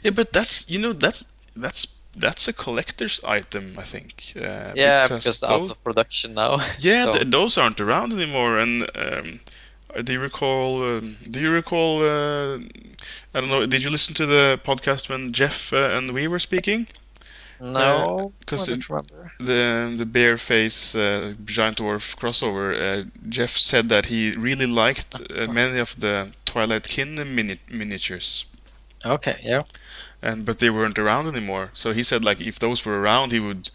Yeah, but that's you know that's that's that's a collector's item, I think. Uh, yeah, because those- out of production now. Yeah, so- th- those aren't around anymore, and um, Do you recall? Um, do you recall? Uh, I don't know. Did you listen to the podcast when Jeff uh, and we were speaking? No, 'cause I it- The the bear face uh, giant dwarf crossover. Uh, Jeff said that he really liked uh, many of the Twilight Kin mini- miniatures. Okay, yeah. and but they weren't around anymore. So he said like if those were around, he would,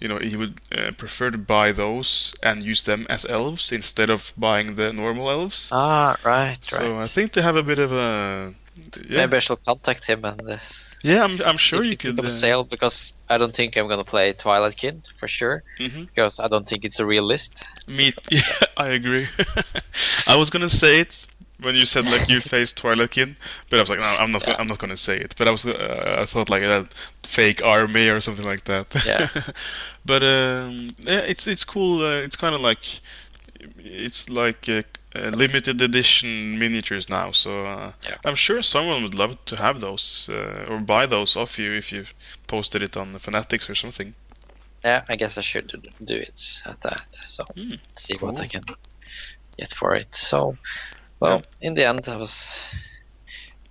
you know, he would uh, prefer to buy those and use them as elves instead of buying the normal elves. Ah, right, so right. So I think they have a bit of a. Yeah, Maybe I shall contact him on this. yeah, I'm I'm sure if you he could. come Uh, sale because I don't think I'm gonna play Twilight Kin for sure mhm. because I don't think it's a real list. Me, Yeah, I agree. I was gonna say it when you said like you faced Twilight Kin, but I was like, no, I'm not. Yeah. I'm not gonna say it. But I was. Uh, I thought like that fake army or something like that. Yeah. but um, yeah, it's it's cool. Uh, it's kind of like it's like uh, uh, limited edition miniatures now. So uh, Yeah. I'm sure someone would love to have those uh, or buy those off you if you posted it on the Fanatics or something. Yeah, I guess I should do- do it at that. So Hmm, see what I can get for it. So, well, in the end, I was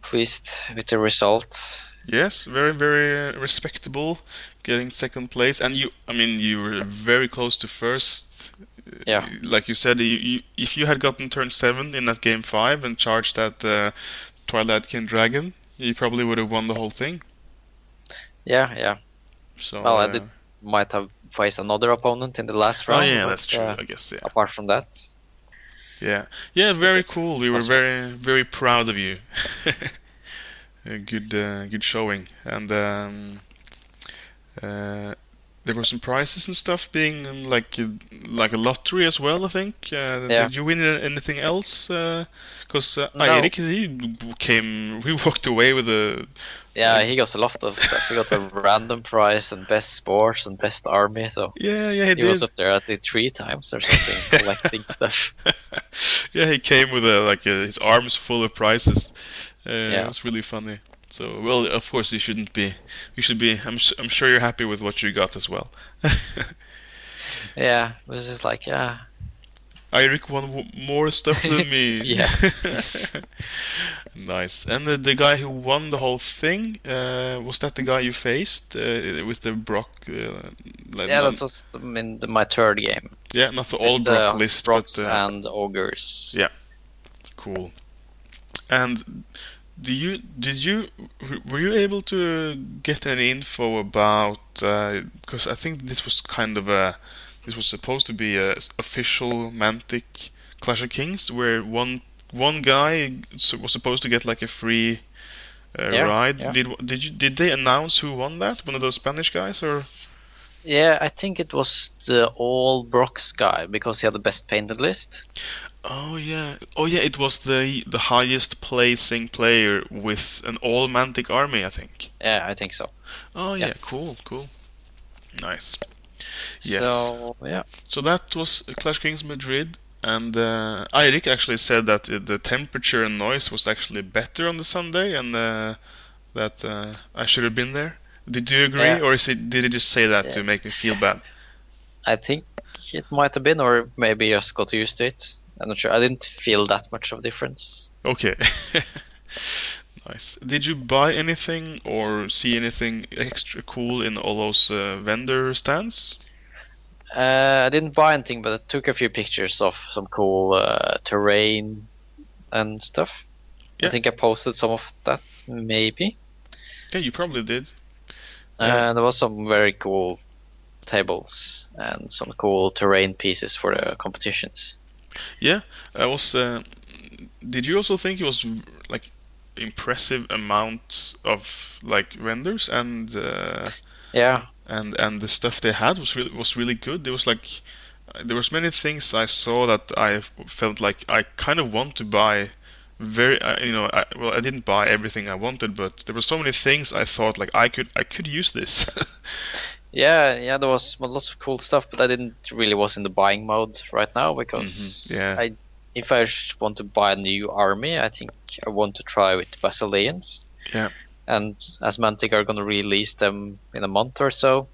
pleased with the result. Yes, very very uh, respectable, getting second place, and you. I mean, you were very close to first. Uh, Yeah. Like you said, you, you, if you had gotten turn seven in that game five and charged that uh, Twilight King Dragon, you probably would have won the whole thing. Yeah, yeah. So. Well, I uh, did might have faced another opponent in the last round. Oh round. yeah, but, that's true. uh, I guess yeah. apart from that, Yeah, yeah, very cool. We were very, very proud of you. good, uh, good showing, and um, uh, there were some prizes and stuff being um, like uh, like a lottery as well. I think. Uh, Yeah. Did you win uh, anything else? Because uh, No. Eirik, he came, we walked away with a. yeah, he got a lot of stuff. He got a random prize and best sports and best army. So Yeah, yeah, he, he was up there at least three times or something, collecting stuff. yeah, he came with a, like uh his arms full of prizes. Uh, Yeah. It was really funny. So, well, of course, you shouldn't be. You should be. I'm. I'm sure you're happy with what you got as well. Yeah, it was just like, yeah, Eirik won w- more stuff than me. Yeah. nice. And the, the guy who won the whole thing uh, was that the guy you faced uh, with the Brock? Uh, like, yeah, that was the- in the, my third game. yeah, not the With, Brock uh, list, but uh, and ogres. Yeah. Cool. And do you did you were you able to get any info about because I think this was kind of a this was supposed to be a official Mantic Clash of Kings where one one guy was supposed to get like a free uh, Yeah, ride. yeah. Did did you did they announce who won that? One of those Spanish guys or Yeah, I think it was the all Brocks guy because he had the best painted list. Oh yeah, oh yeah. It was the the highest placing player with an all Mantic army, I think. Yeah, I think so. Oh yeah, Yeah. cool, cool, nice. Yes. So yeah, So that was Clash Kings Madrid, and uh, Eirik actually said that the temperature and noise was actually better on the Sunday, and uh, that uh, I should have been there. Did you agree, Yeah. or is it, did he just say that to make me feel bad? I think it might have been, or maybe just got used to it. I'm not sure. I didn't feel that much of a difference. Okay. nice. Did you buy anything or see anything extra cool in all those uh, vendor stands? Uh, I didn't buy anything, but I took a few pictures of some cool uh, terrain and stuff. Yeah. I think I posted some of that, maybe. Yeah, you probably did. Yeah. Uh, there was some very cool tables and some cool terrain pieces for the competitions. Yeah, I was. Uh, did you also think it was like impressive amount of like vendors and uh, Yeah, and and the stuff they had was really was really good. There was like there was many things I saw that I felt like I kind of want to buy. Very, uh, you know, I, well, I didn't buy everything I wanted, but there were so many things I thought like I could I could use this. yeah, yeah. There was lots of cool stuff, but I didn't really was in the buying mode right now because Mhm, yeah. I, if I want to buy a new army, I think I want to try with Basileans. Yeah. And as Mantic are going to release them in a month or so,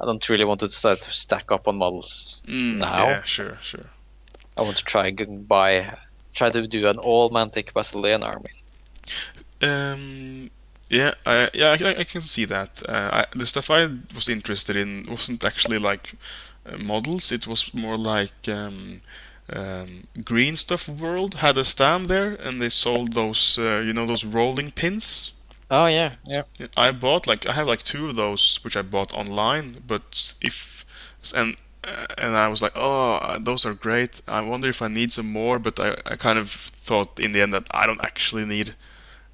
I don't really want to start to stack up on models Mm, now. Yeah, sure, sure. I want to try and buy try to do an all Mantic Basilean army. Um, yeah, I, yeah, I, I can see that. Uh, I, the stuff I was interested in wasn't actually like uh, models. It was more like um, um, Green Stuff World had a stand there, and they sold those, uh, you know, those rolling pins. Oh yeah, yeah. I bought like I have like two of those, which I bought online. But if and uh, and I was like, oh, those are great. I wonder if I need some more. But I, I kind of thought in the end that I don't actually need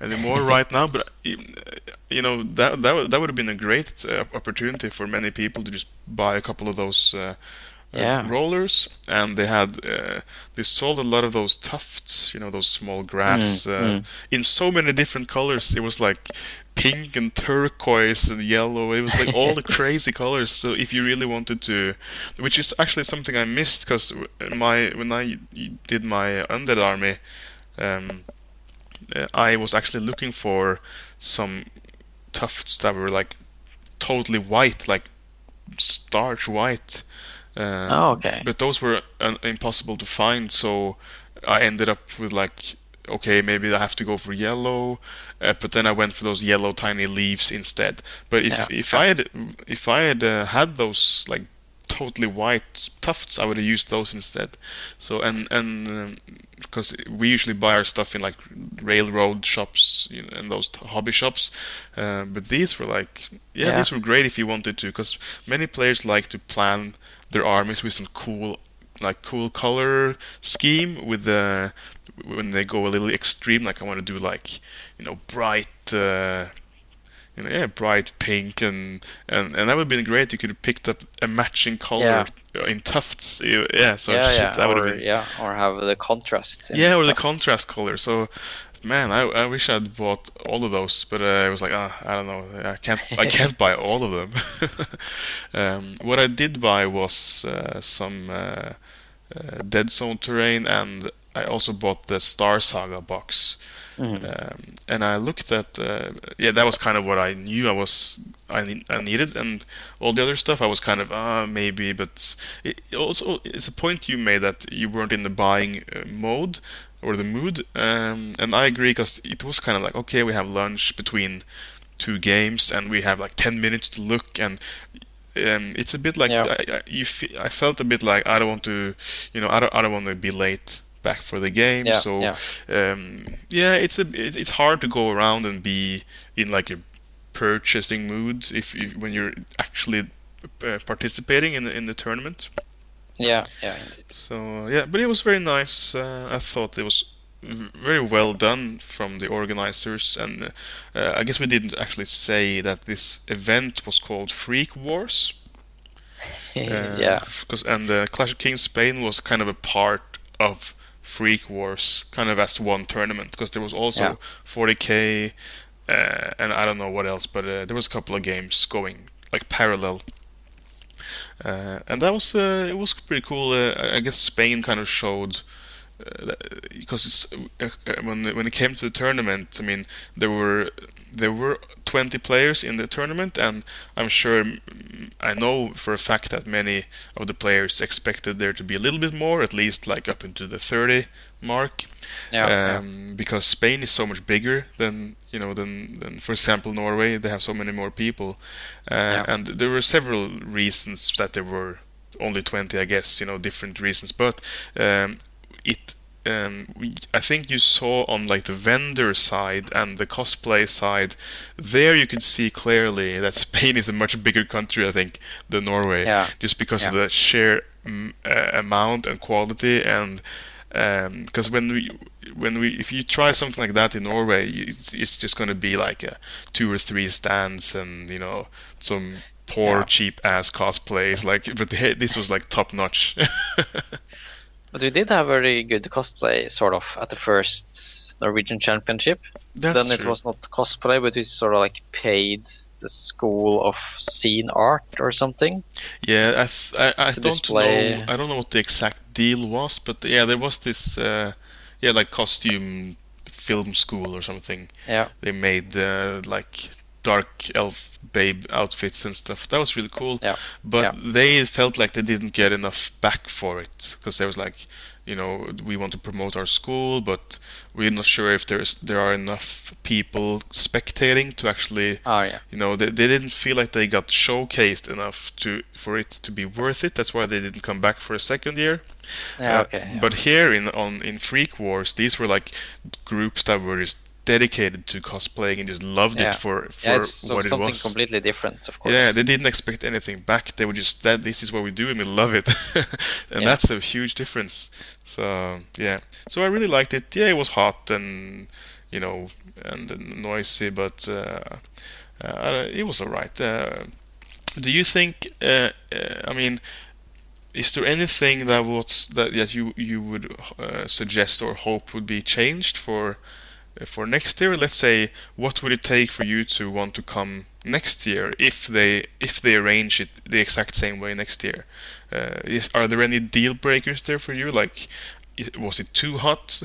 anymore right now. But you know that that would, that would have been a great uh, opportunity for many people to just buy a couple of those. Uh, yeah. rollers, and they had uh, they sold a lot of those tufts, you know, those small grass, Mm, uh, mm. in so many different colors. It was like pink and turquoise and yellow. It was like all the crazy colors. So if you really wanted to, which is actually something I missed because my when I did my undead army, um, uh, I was actually looking for some tufts that were like totally white, like starch white. Uh, Oh, okay. But those were uh, impossible to find, so I ended up with like, okay, maybe I have to go for yellow. Uh, but then I went for those yellow tiny leaves instead. But if Yeah. if I had if I had uh, had those like totally white tufts, I would have used those instead. So and and because we usually buy our stuff in like railroad shops you know, and those t- hobby shops, uh, but these were like yeah, Yeah. these were great if you wanted to because many players like to plan their armies with some cool like cool color scheme with the when they go a little extreme like I want to do like you know bright uh, you know, yeah, bright pink and, and and that would have been great. You could have picked up a matching color in tufts. Yeah, so yeah, shit, yeah, that would or have been yeah, or have the contrast. in yeah, or the contrast color. So, man, I, I wish I'd bought all of those, but uh, I was like, ah, I don't know, I can't I can't buy all of them. um, what I did buy was uh, some uh, uh, Deadzone terrain, and I also bought the Star Saga box. Mhm. Um, and I looked at uh, yeah, that was kind of what I knew I was I, I needed, and all the other stuff I was kind of ah maybe, but it it also it's a point you made that you weren't in the buying uh, mode or the mood, um, and I agree because it was kind of like okay, we have lunch between two games, and we have like ten minutes to look, and um, it's a bit like Yeah. I, I, you fe- I felt a bit like I don't want to, you know, I don't I don't want to be late back for the game, Yeah, so yeah. um, yeah, it's a it, it's hard to go around and be in like a purchasing mood if, if when you're actually uh, participating in the, in the tournament. Yeah, yeah, indeed. So yeah, but it was very nice. Uh, I thought it was very well done from the organizers, and uh, I guess we didn't actually say that this event was called Freak Wars. Uh, yeah, Because and uh, Clash of Kings Spain was kind of a part of Freak Wars, kind of as one tournament. Because there was also Yeah. 40k, uh, and I don't know what else, but uh, there was a couple of games going like parallel. Uh, and that was uh, it was pretty cool. Uh, I guess Spain kind of showed because uh, uh, when when it came to the tournament, I mean there were there were 20 players in the tournament, and I'm sure I know for a fact that many of the players expected there to be a little bit more, at least like up into the 30 mark, yeah, yeah. um, because Spain is so much bigger than you know than than for example Norway. They have so many more people, uh, Yeah. and there were several reasons that there were only 20, I guess, you know, different reasons. But um, it, um, we, I think you saw on like the vendor side and the cosplay side, there you can see clearly that Spain is a much bigger country, I think, than Norway, Yeah. just because of the sheer mm, uh, amount and quality and. Um, because when we, when we, if you try something like that in Norway, it's, it's just going to be like a two or three stands and you know some poor Yeah. cheap ass cosplays. Like, but this was like top notch. But we did have a very good cosplay, sort of, at the first Norwegian Championship. That's then it was not cosplay, but we sort of like paid the school of scene art or something. Yeah, I th- I, I don't display- know. I don't know what the exact deal was, but yeah, there was this. Uh, yeah, like costume film school or something. Yeah, They made uh, like dark elf babe outfits and stuff. That was really cool. Yeah. But Yeah. they felt like they didn't get enough back for it because there was like, you know, we want to promote our school, but we're not sure if there's there are enough people spectating to actually Oh yeah. you know they, they didn't feel like they got showcased enough to for it to be worth it that's why they didn't come back for a second year Yeah. Uh, okay. yeah. but here in on in freak wars these were like groups that were just dedicated to cosplaying and just loved Yeah. it for for yeah, so- what it something was. completely different, of course. yeah they didn't expect anything back. They were just that this is what we do and we love it. And Yeah. that's a huge difference. So yeah. So i really liked it. Yeah it was hot and you know and, noisy but uh, uh, it was alright. Uh, do you think uh, uh, i mean is there anything that was that, that you you would uh, suggest or hope would be changed for for next year? Let's say, what would it take for you to want to come next year if they if they arrange it the exact same way next year? Uh, is, are there any deal breakers there for you? Like, was it too hot?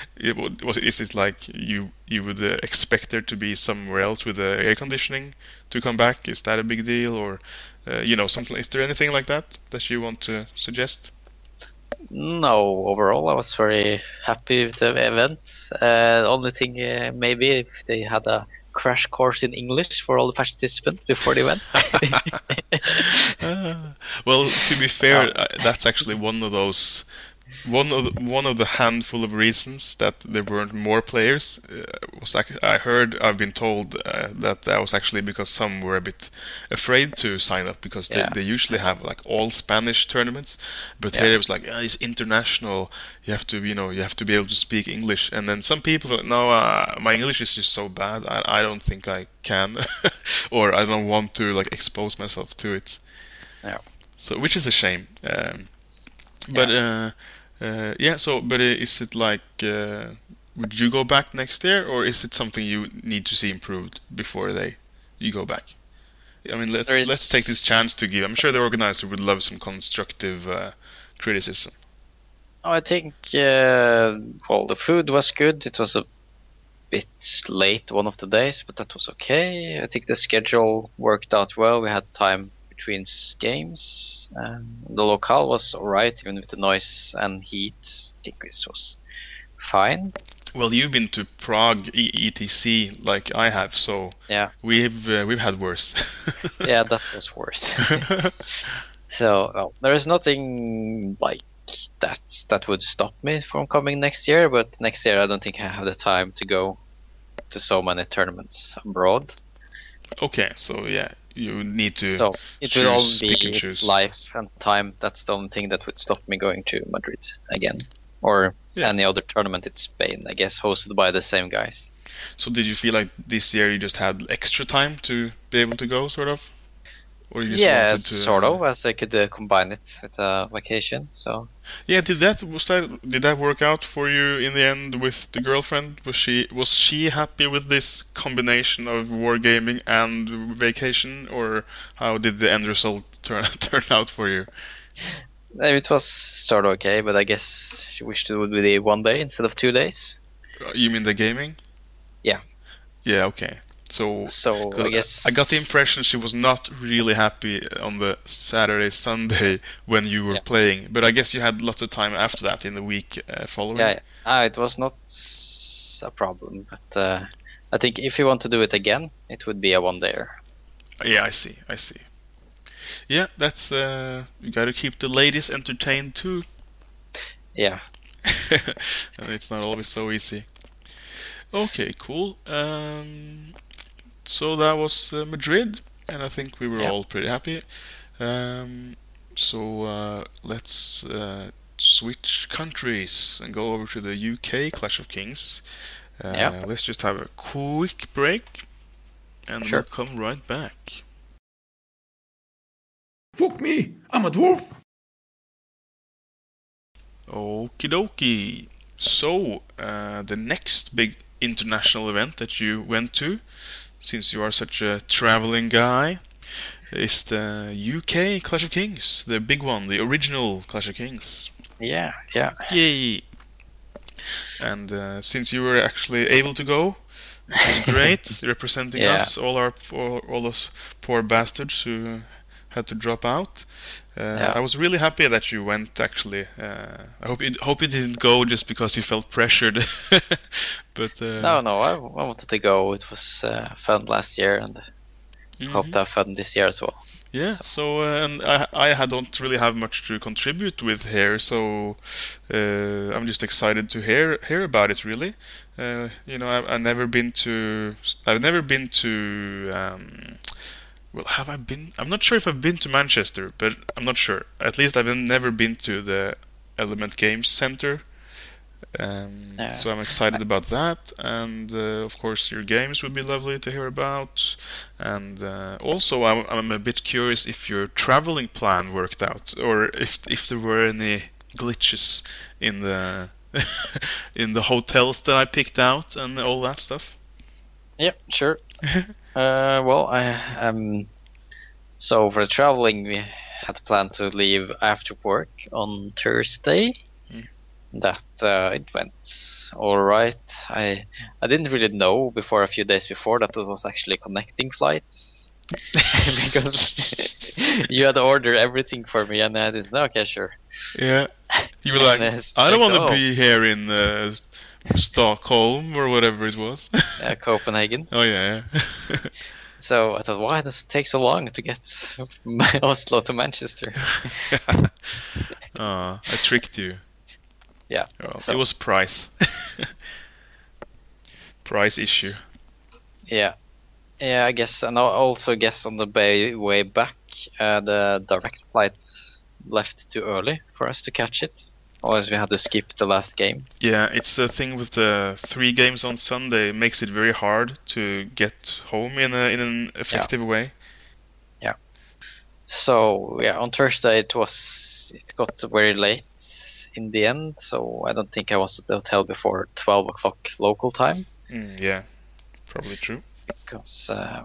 it, was is it like you you would uh, expect there to be somewhere else with uh, air conditioning to come back? Is that a big deal or? Uh, you know, something. Is there anything like that that you want to suggest? No, overall, I was very happy with the event. Uh, the only thing, uh, maybe if they had a crash course in English for all the participants before the event. Ah, well, to be fair, uh, that's actually one of those one of the, one of the handful of reasons that there weren't more players uh, was like I heard I've been told uh, that that was actually because some were a bit afraid to sign up because they, Yeah. they usually have like all Spanish tournaments, but Yeah. here it was like ah, it's international. You have to you know you have to be able to speak English, and then some people no, uh, my English is just so bad. I I don't think I can, or I don't want to like expose myself to it. Yeah. So, which is a shame. Um, but uh, uh, yeah. So, but is it like uh, would you go back next year, or is it something you need to see improved before they you go back? I mean, let's is- let's take this chance to give. I'm sure the organizer would love some constructive uh, criticism. I think, uh, well, the food was good. It was a bit late one of the days, but that was okay. I think the schedule worked out well. We had time between games. Um, the locale was alright, even with the noise and heat. I think this was fine. Well, you've been to Prague E- ETC like I have, so Yeah. we've uh, we've had worse. Yeah, that was worse. so well, there is nothing like that that would stop me from coming next year. But next year, I don't think I have the time to go to so many tournaments abroad. okay, so yeah, you need to. So it will all be its life and time. That's the only thing that would stop me going to Madrid again, or Yeah. any other tournament in Spain. I guess hosted by the same guys. So did you feel like this year you just had extra time to be able to go, sort of? Or you just yeah, wanted to, sort uh, of, as I could uh, combine it with a vacation. So Yeah, did that was that did that work out for you in the end with the girlfriend? Was she was she happy with this combination of wargaming and vacation, or how did the end result turn turn out for you? Uh, It was sort of okay, but I guess she wished it would be one day instead of two days. Uh, You mean the gaming? Yeah. Yeah. Okay. So So I guess I got the impression she was not really happy on the Saturday Sunday when you were Yeah. playing, but I guess you had lots of time after that in the week uh, following. Yeah, ah, it was not a problem, but uh, I think if you want to do it again, it would be a one dayer. Yeah, I see. I see. Yeah, that's uh, you got to keep the ladies entertained too, Yeah, it's not always so easy. Okay, cool. Um, so that was uh, Madrid, and I think we were Yeah. all pretty happy. Um, so uh, let's uh, switch countries and go over to the UK Clash of Kings. Uh, Yeah. Let's just have a quick break, and Sure. we'll come right back. Fuck me, I'm a dwarf. Okie dokie. So, uh, the next big international event that you went to, since you are such a traveling guy, is the UK Clash of Kings, the big one, the original Clash of Kings. yeah, yeah. Yay! And uh, since you were actually able to go, It was great representing Yeah. us, all our poor, all those poor bastards who had to drop out. Uh, Yeah. I was really happy that you went. Actually, uh, I hope you hope you didn't go just because you felt pressured. but uh, No, no, I, I wanted to go. It was uh, fun last year, and mhm. hope to have fun this year as well. Yeah, so uh, and I I don't really have much to contribute with here, so uh, I'm just excited to hear hear about it. Really, uh, you know, I've, I've never been to I've never been to. Um, well, have I been? I'm not sure if I've been to Manchester, but I'm not sure. At least I've never been to the Element Games Center. Um, Yeah. So I'm excited about that, and uh, of course your games would be lovely to hear about. And uh, also, I'm, I'm a bit curious if your traveling plan worked out, or if if there were any glitches in the in the hotels that I picked out and all that stuff. Yep, sure. uh, well, I um, so for traveling, we had planned to leave after work on Thursday. Mm. That uh, it went all right. I I didn't really know before a few days before that it was actually connecting flights because you had ordered everything for me, and I didn't know. Okay, sure. Yeah, you were like, I don't want to oh. be here in uh, Stockholm or whatever it was. Uh, Copenhagen. oh yeah, yeah. So I thought, why does it take so long to get Oslo to Manchester? Ah, I tricked you. Yeah, Well, so- It was price. price issue. Yeah, yeah, I guess, and I also guess on the bay way back, uh, the direct flights left too early for us to catch it. Otherwise, we had to skip the last game. Yeah, it's the thing with the three games on Sunday it makes it very hard to get home in a in an effective way. Yeah. So yeah, on Thursday it was it got very late in the end. So I don't think I was at the hotel before twelve o'clock local time. Mm, yeah, probably true. because uh,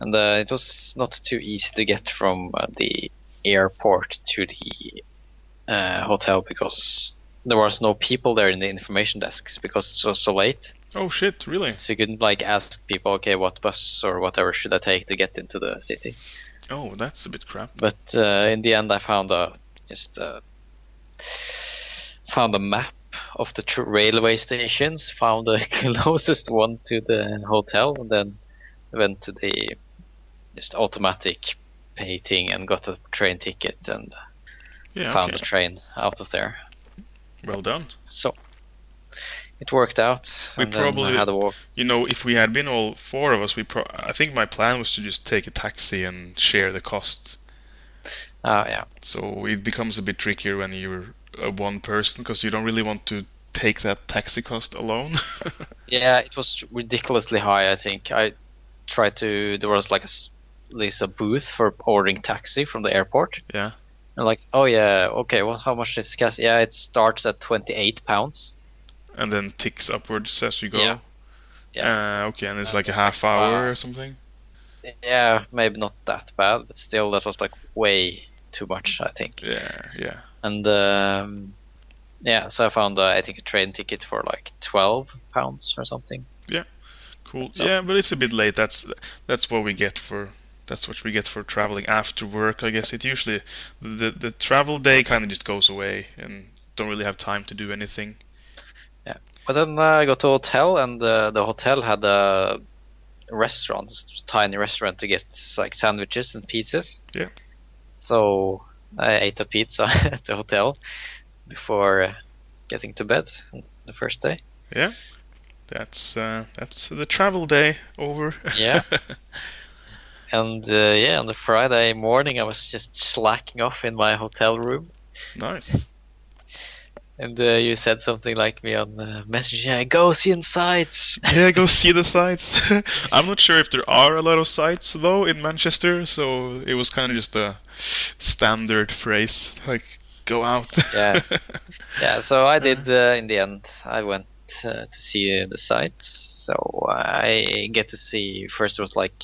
and uh, it was not too easy to get from uh, the airport to the uh, hotel because there was no people there in the information desks because it was so late. Oh shit, really? So you couldn't like ask people, okay, what bus or whatever should I take to get into the city? Oh, that's a bit crap. But uh, in the end, I found a just uh, found a map of the tr- railway stations, found the closest one to the hotel, and then went to the just automatic pay thing and got a train ticket and Yeah, found okay. the train out of there. well done. So it worked out. We probably- had a walk. You know, if we had been all four of us, we pro- I think my plan was to just take a taxi and share the cost. Ah, yeah. So it becomes a bit trickier when you're a one person because you don't really want to take that taxi cost alone. Yeah, it was ridiculously high. I think I tried to. There was like a at least a booth for ordering taxi from the airport. yeah. And like, oh yeah, okay. Well, how much is gas? Yeah, it starts at twenty eight pounds. And then ticks upwards as you go. Yeah. Uh, okay, and it's Uh, like a half like, hour or something. Yeah, maybe not that bad, but still, that was like way too much. I think. Yeah, yeah. And um, yeah, so I found uh, I think a train ticket for like twelve pounds or something. Yeah, cool. So- Yeah, but it's a bit late. That's that's what we get for that's what we get for traveling after work. I guess it usually the the travel day kind of just goes away and don't really have time to do anything. Yeah, but then uh, I got to a hotel, and uh, the hotel had a restaurant, a tiny restaurant to get like sandwiches and pizzas. Yeah. So I ate a pizza at the hotel before uh, getting to bed the first day. Yeah, that's uh, that's the travel day over. Yeah. And uh, yeah, on the Friday morning, I was just slacking off in my hotel room. nice. And uh, you said something like me on uh, Messenger, yeah, go see the sights. Yeah, go see the sights. I'm not sure if there are a lot of sights though in Manchester, so it was kind of just a standard phrase like go out. Yeah. Yeah, so I did uh, in the end. I went uh, to see the sights. So I get to see first it was like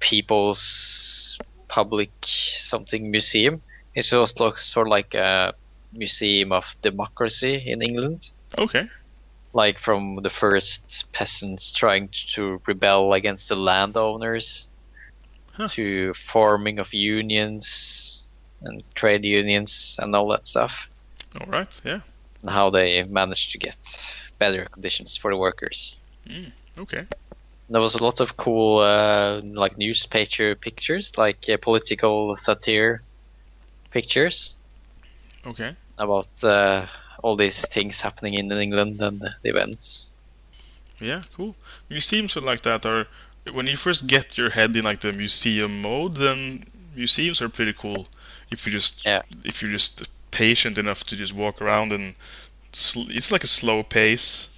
People's Public something museum. It just looks sort of like a museum of democracy in England, okay. like from the first peasants trying to rebel against the landowners Huh. to forming of unions and trade unions and all that stuff All right. Yeah. and how they managed to get better conditions for the workers hmm, Okay. There was a lot of cool uh, like newspaper pictures like uh, political satire pictures Okay. about uh, all these things happening in England and the events Yeah. Cool. Museums are like that. Are when you first get your head in like the museum mode, then museums are pretty cool. If you just Yeah. if you're just patient enough to just walk around and sl- it's like a slow pace.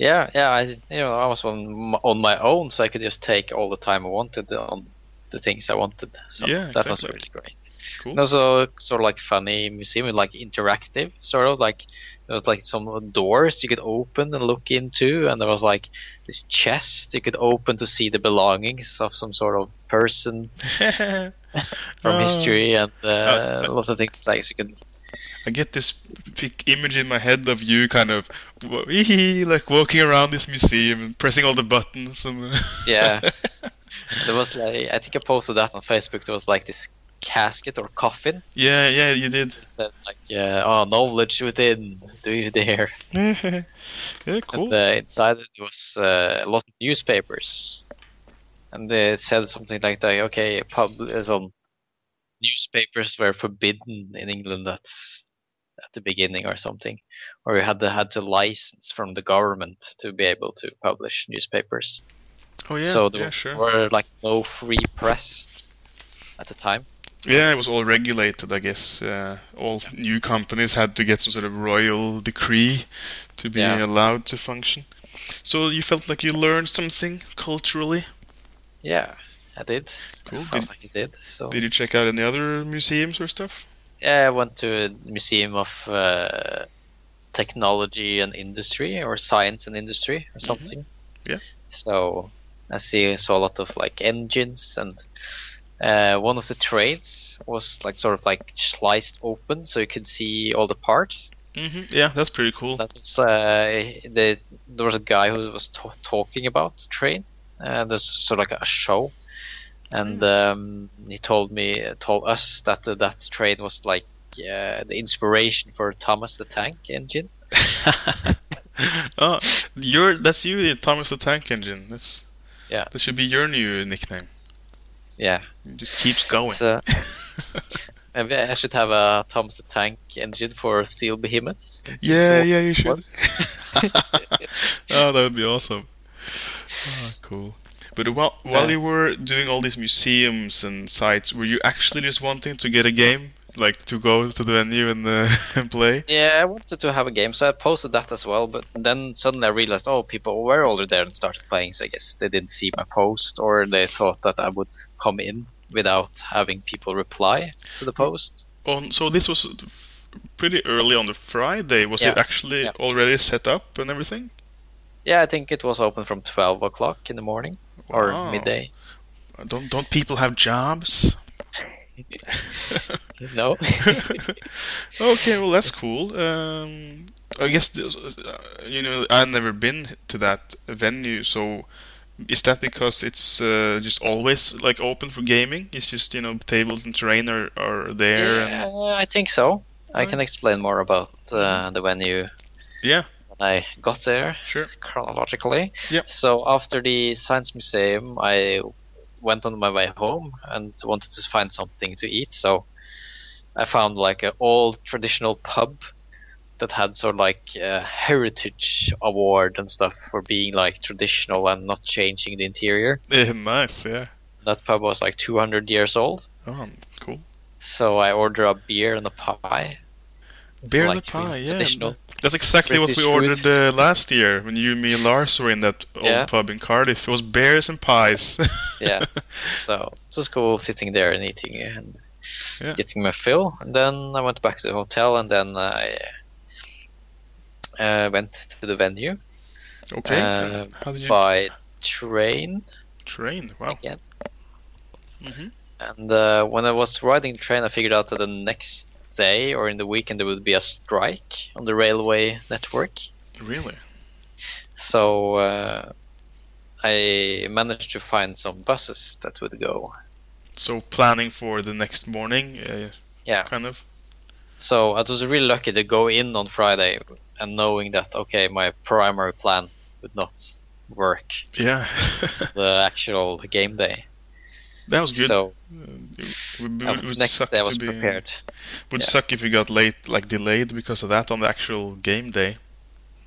Yeah, yeah. I you know I was on on my own, so I could just take all the time I wanted on the things I wanted. So Yeah, that was really great. Cool. And also sort of like funny museum, like interactive, sort of like there was like some doors you could open and look into, and there was like this chest you could open to see the belongings of some sort of person from Oh. history, and uh, Uh, lots of things like so you can I get this image in my head of you kind of like walking around this museum and pressing all the buttons and Yeah. There was like I think I posted that on Facebook. There was like this casket or coffin. yeah, yeah, you did. It said like, uh, "Oh, knowledge within, do you dare?" yeah, cool. And uh, inside it was uh, a lot of newspapers, and it said something like that. Okay, pub uh, some newspapers were forbidden in England. That's at the beginning or something, or you had to had to license from the government to be able to publish newspapers. oh yeah, so there yeah, sure. were like no free press at the time. Yeah, it was all regulated, I guess. Uh, all new companies had to get some sort of royal decree to be Yeah. allowed to function. So you felt like you learned something culturally. Yeah, I did. Cool. Did, like I did. So did you check out any other museums or stuff? Yeah, I went to a museum of uh, technology and industry, or science and industry, or something. Yeah. So I see saw a lot of like engines, and uh, one of the trains was like sort of like sliced open, so you could see all the parts. hmm Yeah, that's pretty cool. That was uh, the there was a guy who was ta talking about the train. Uh, there's sort of like a show, and um, he told me told us that uh, that train was like uh, the inspiration for Thomas the Tank Engine. oh, you're that's you, Thomas the Tank Engine. That's Yeah. That should be your new nickname. Yeah, It just keeps going. so maybe I should have a Thomas the Tank Engine for Steel Behemoths. yeah, yeah, you should. Oh, that would be awesome. Oh, cool. But while while Yeah. you were doing all these museums and sites, were you actually just wanting to get a game, like to go to the venue and, uh, and play? Yeah, I wanted to have a game, so I posted that as well. But then suddenly I realized, oh, people were already there and started playing. So I guess they didn't see my post, or they thought that I would come in without having people reply to the post. On so this was pretty early on the Friday. Was it actually Yeah. already set up and everything? Yeah, I think it was open from twelve o'clock in the morning or Wow. midday. Don't don't people have jobs? No. okay, well that's cool. Um, I guess this, uh, you know I've never been to that venue, so is that because it's uh, just always like open for gaming? It's just you know tables and terrain are, are there. yeah, And, I think so. I can explain more about uh, the venue yeah, I got there. sure. chronologically. Yep. So after the science museum, I went on my way home and wanted to find something to eat. So I found like an old traditional pub that had sort of like a heritage award and stuff for being like traditional and not changing the interior. Yeah, nice. Yeah. That pub was like 200 years old. Oh, cool. So I ordered a beer and a pie. Beer So, and like, the pie. Yeah, traditional. That's exactly what we British ordered uh, last year when you, me, and Lars were in that old Yeah. pub in Cardiff. It was beers and pies. yeah. So it was cool sitting there and eating and Yeah. getting my fill. And then I went back to the hotel and then I uh, went to the venue okay. uh, How did you by train train? Wow. again. hmm And uh, when I was riding the train, I figured out that the next day or in the weekend there would be a strike on the railway network. Really? So uh, I managed to find some buses that would go. So planning for the next morning, uh, Yeah. kind of. So I was really lucky to go in on Friday and knowing that okay, my primary plan would not work Yeah, the actual game day. That was good. So it would, uh, would- next suck day I was be- prepared. Would Yeah. suck if you got late, like delayed because of that on the actual game day.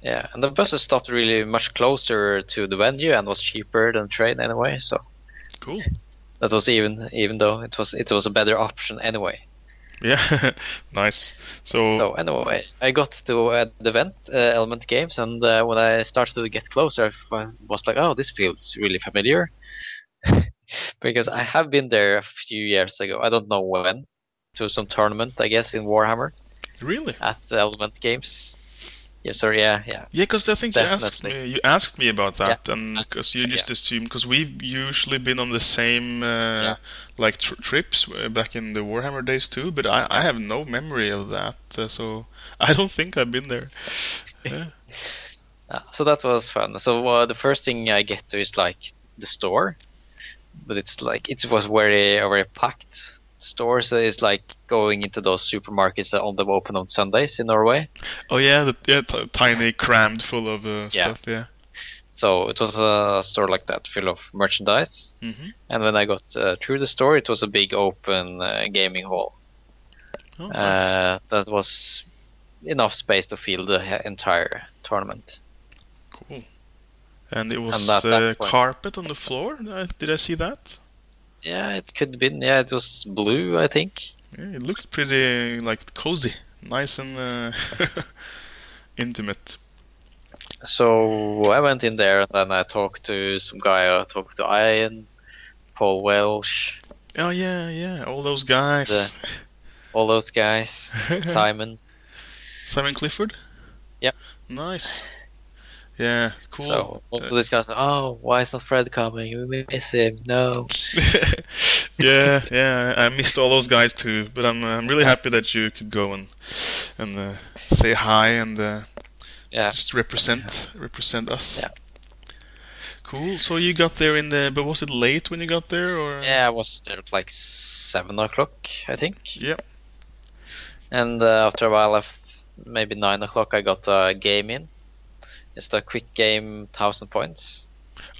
Yeah, and the buses stopped really much closer to the venue and was cheaper than train anyway. So Cool. that was even even though it was it was a better option anyway. Yeah, nice. So, So anyway, I got to uh, the event, uh, Element Games, and uh, when I started to get closer, I was like, "Oh, this feels really familiar," because I have been there a few years ago. I don't know when, to some tournament, I guess, in Warhammer really, at the Element Games. Yeah, sorry, yeah, yeah, yeah, because I think you asked me, you asked me about that, and because you just yeah. assumed because we've usually been on the same uh, Yeah. like tr- trips uh, back in the Warhammer days too, but I, I have no memory of that, uh, so I don't think I've been there. Yeah. Uh, so that was fun. So uh, the first thing I get to is like the store, but it's like it was very very packed. Stores is like going into those supermarkets that only open on Sundays in Norway. Oh yeah, the, yeah, t- tiny, crammed, full of uh, stuff. Yeah. So it was a store like that, full of merchandise. hmm And when I got uh, through the store, it was a big open uh, gaming hall. Oh, nice. Uh, that was enough space to fill the entire tournament. And it was and at that uh, carpet on the floor. Uh, did I see that? Yeah, it could have been. Yeah, it was blue, I think. Yeah, it looked pretty like cozy, nice and uh, intimate. So I went in there and then I talked to some guy. I talked to Ian, Paul Welsh, Oh yeah, yeah, all those guys. The- all those guys, Simon. Simon Clifford. Yep. Nice. Yeah, cool. So also this guy's said, "Oh, why is not Fred coming? We miss him." No. yeah, yeah, I missed all those guys too, but I'm uh, I'm really happy that you could go and and uh, say hi and uh, Yeah. just represent represent us. Yeah. Cool. So you got there in the, but was it late when you got there or? Yeah, I was there at like seven o'clock, I think. Yep. And uh, after a while, I f- maybe nine o'clock, I got a game in. Just a quick game, thousand points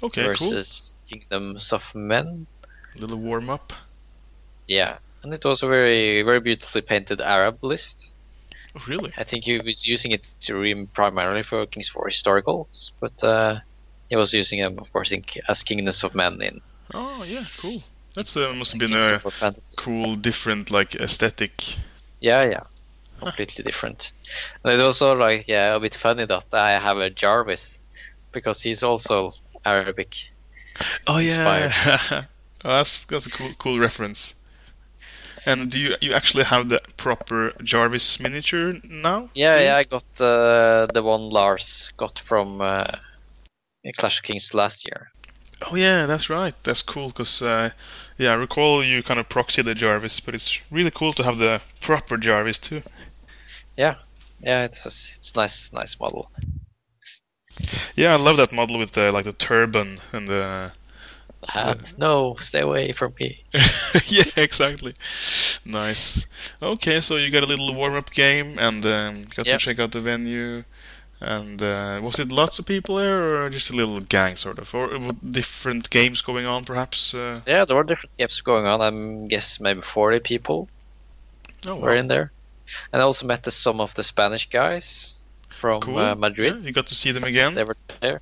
Okay. Cool. versus Kingdoms of Men. A little warm up. Yeah, and it was a very, very beautifully painted Arab list. Oh, really? I think he was using it to primarily for Kings for historicals, but uh, he was using them, of course, in, as Kingdoms of Men in Oh yeah, cool. That's uh, must have been Kings a cool, different like aesthetic. Yeah, yeah, completely different. And it's also like, yeah, a bit funny that I have a Jarvis because he's also Arabic. Oh Inspired. yeah, oh, that's that's a cool cool reference. And do you you actually have the proper Jarvis miniature now? Yeah, yeah, I got uh, the one Lars got from uh, Clash of Kings last year. Oh yeah, that's right. That's cool because uh, yeah, I recall you kind of proxy the Jarvis, but it's really cool to have the proper Jarvis too. Yeah, yeah, it was, it's nice, nice model. Yeah, I love that model with the like the turban and the Hat. No, stay away from me. yeah, exactly. Nice. Okay, so you got a little warm up game and um, got Yep. to check out the venue. And uh, was it lots of people there, or just a little gang, sort of, or uh, different games going on, perhaps? Uh, Yeah, there were different games going on. I guess maybe 40 people oh, were wow. in there. And I also met the, some of the Spanish guys from cool. uh, Madrid. Yeah, you got to see them again. They were there.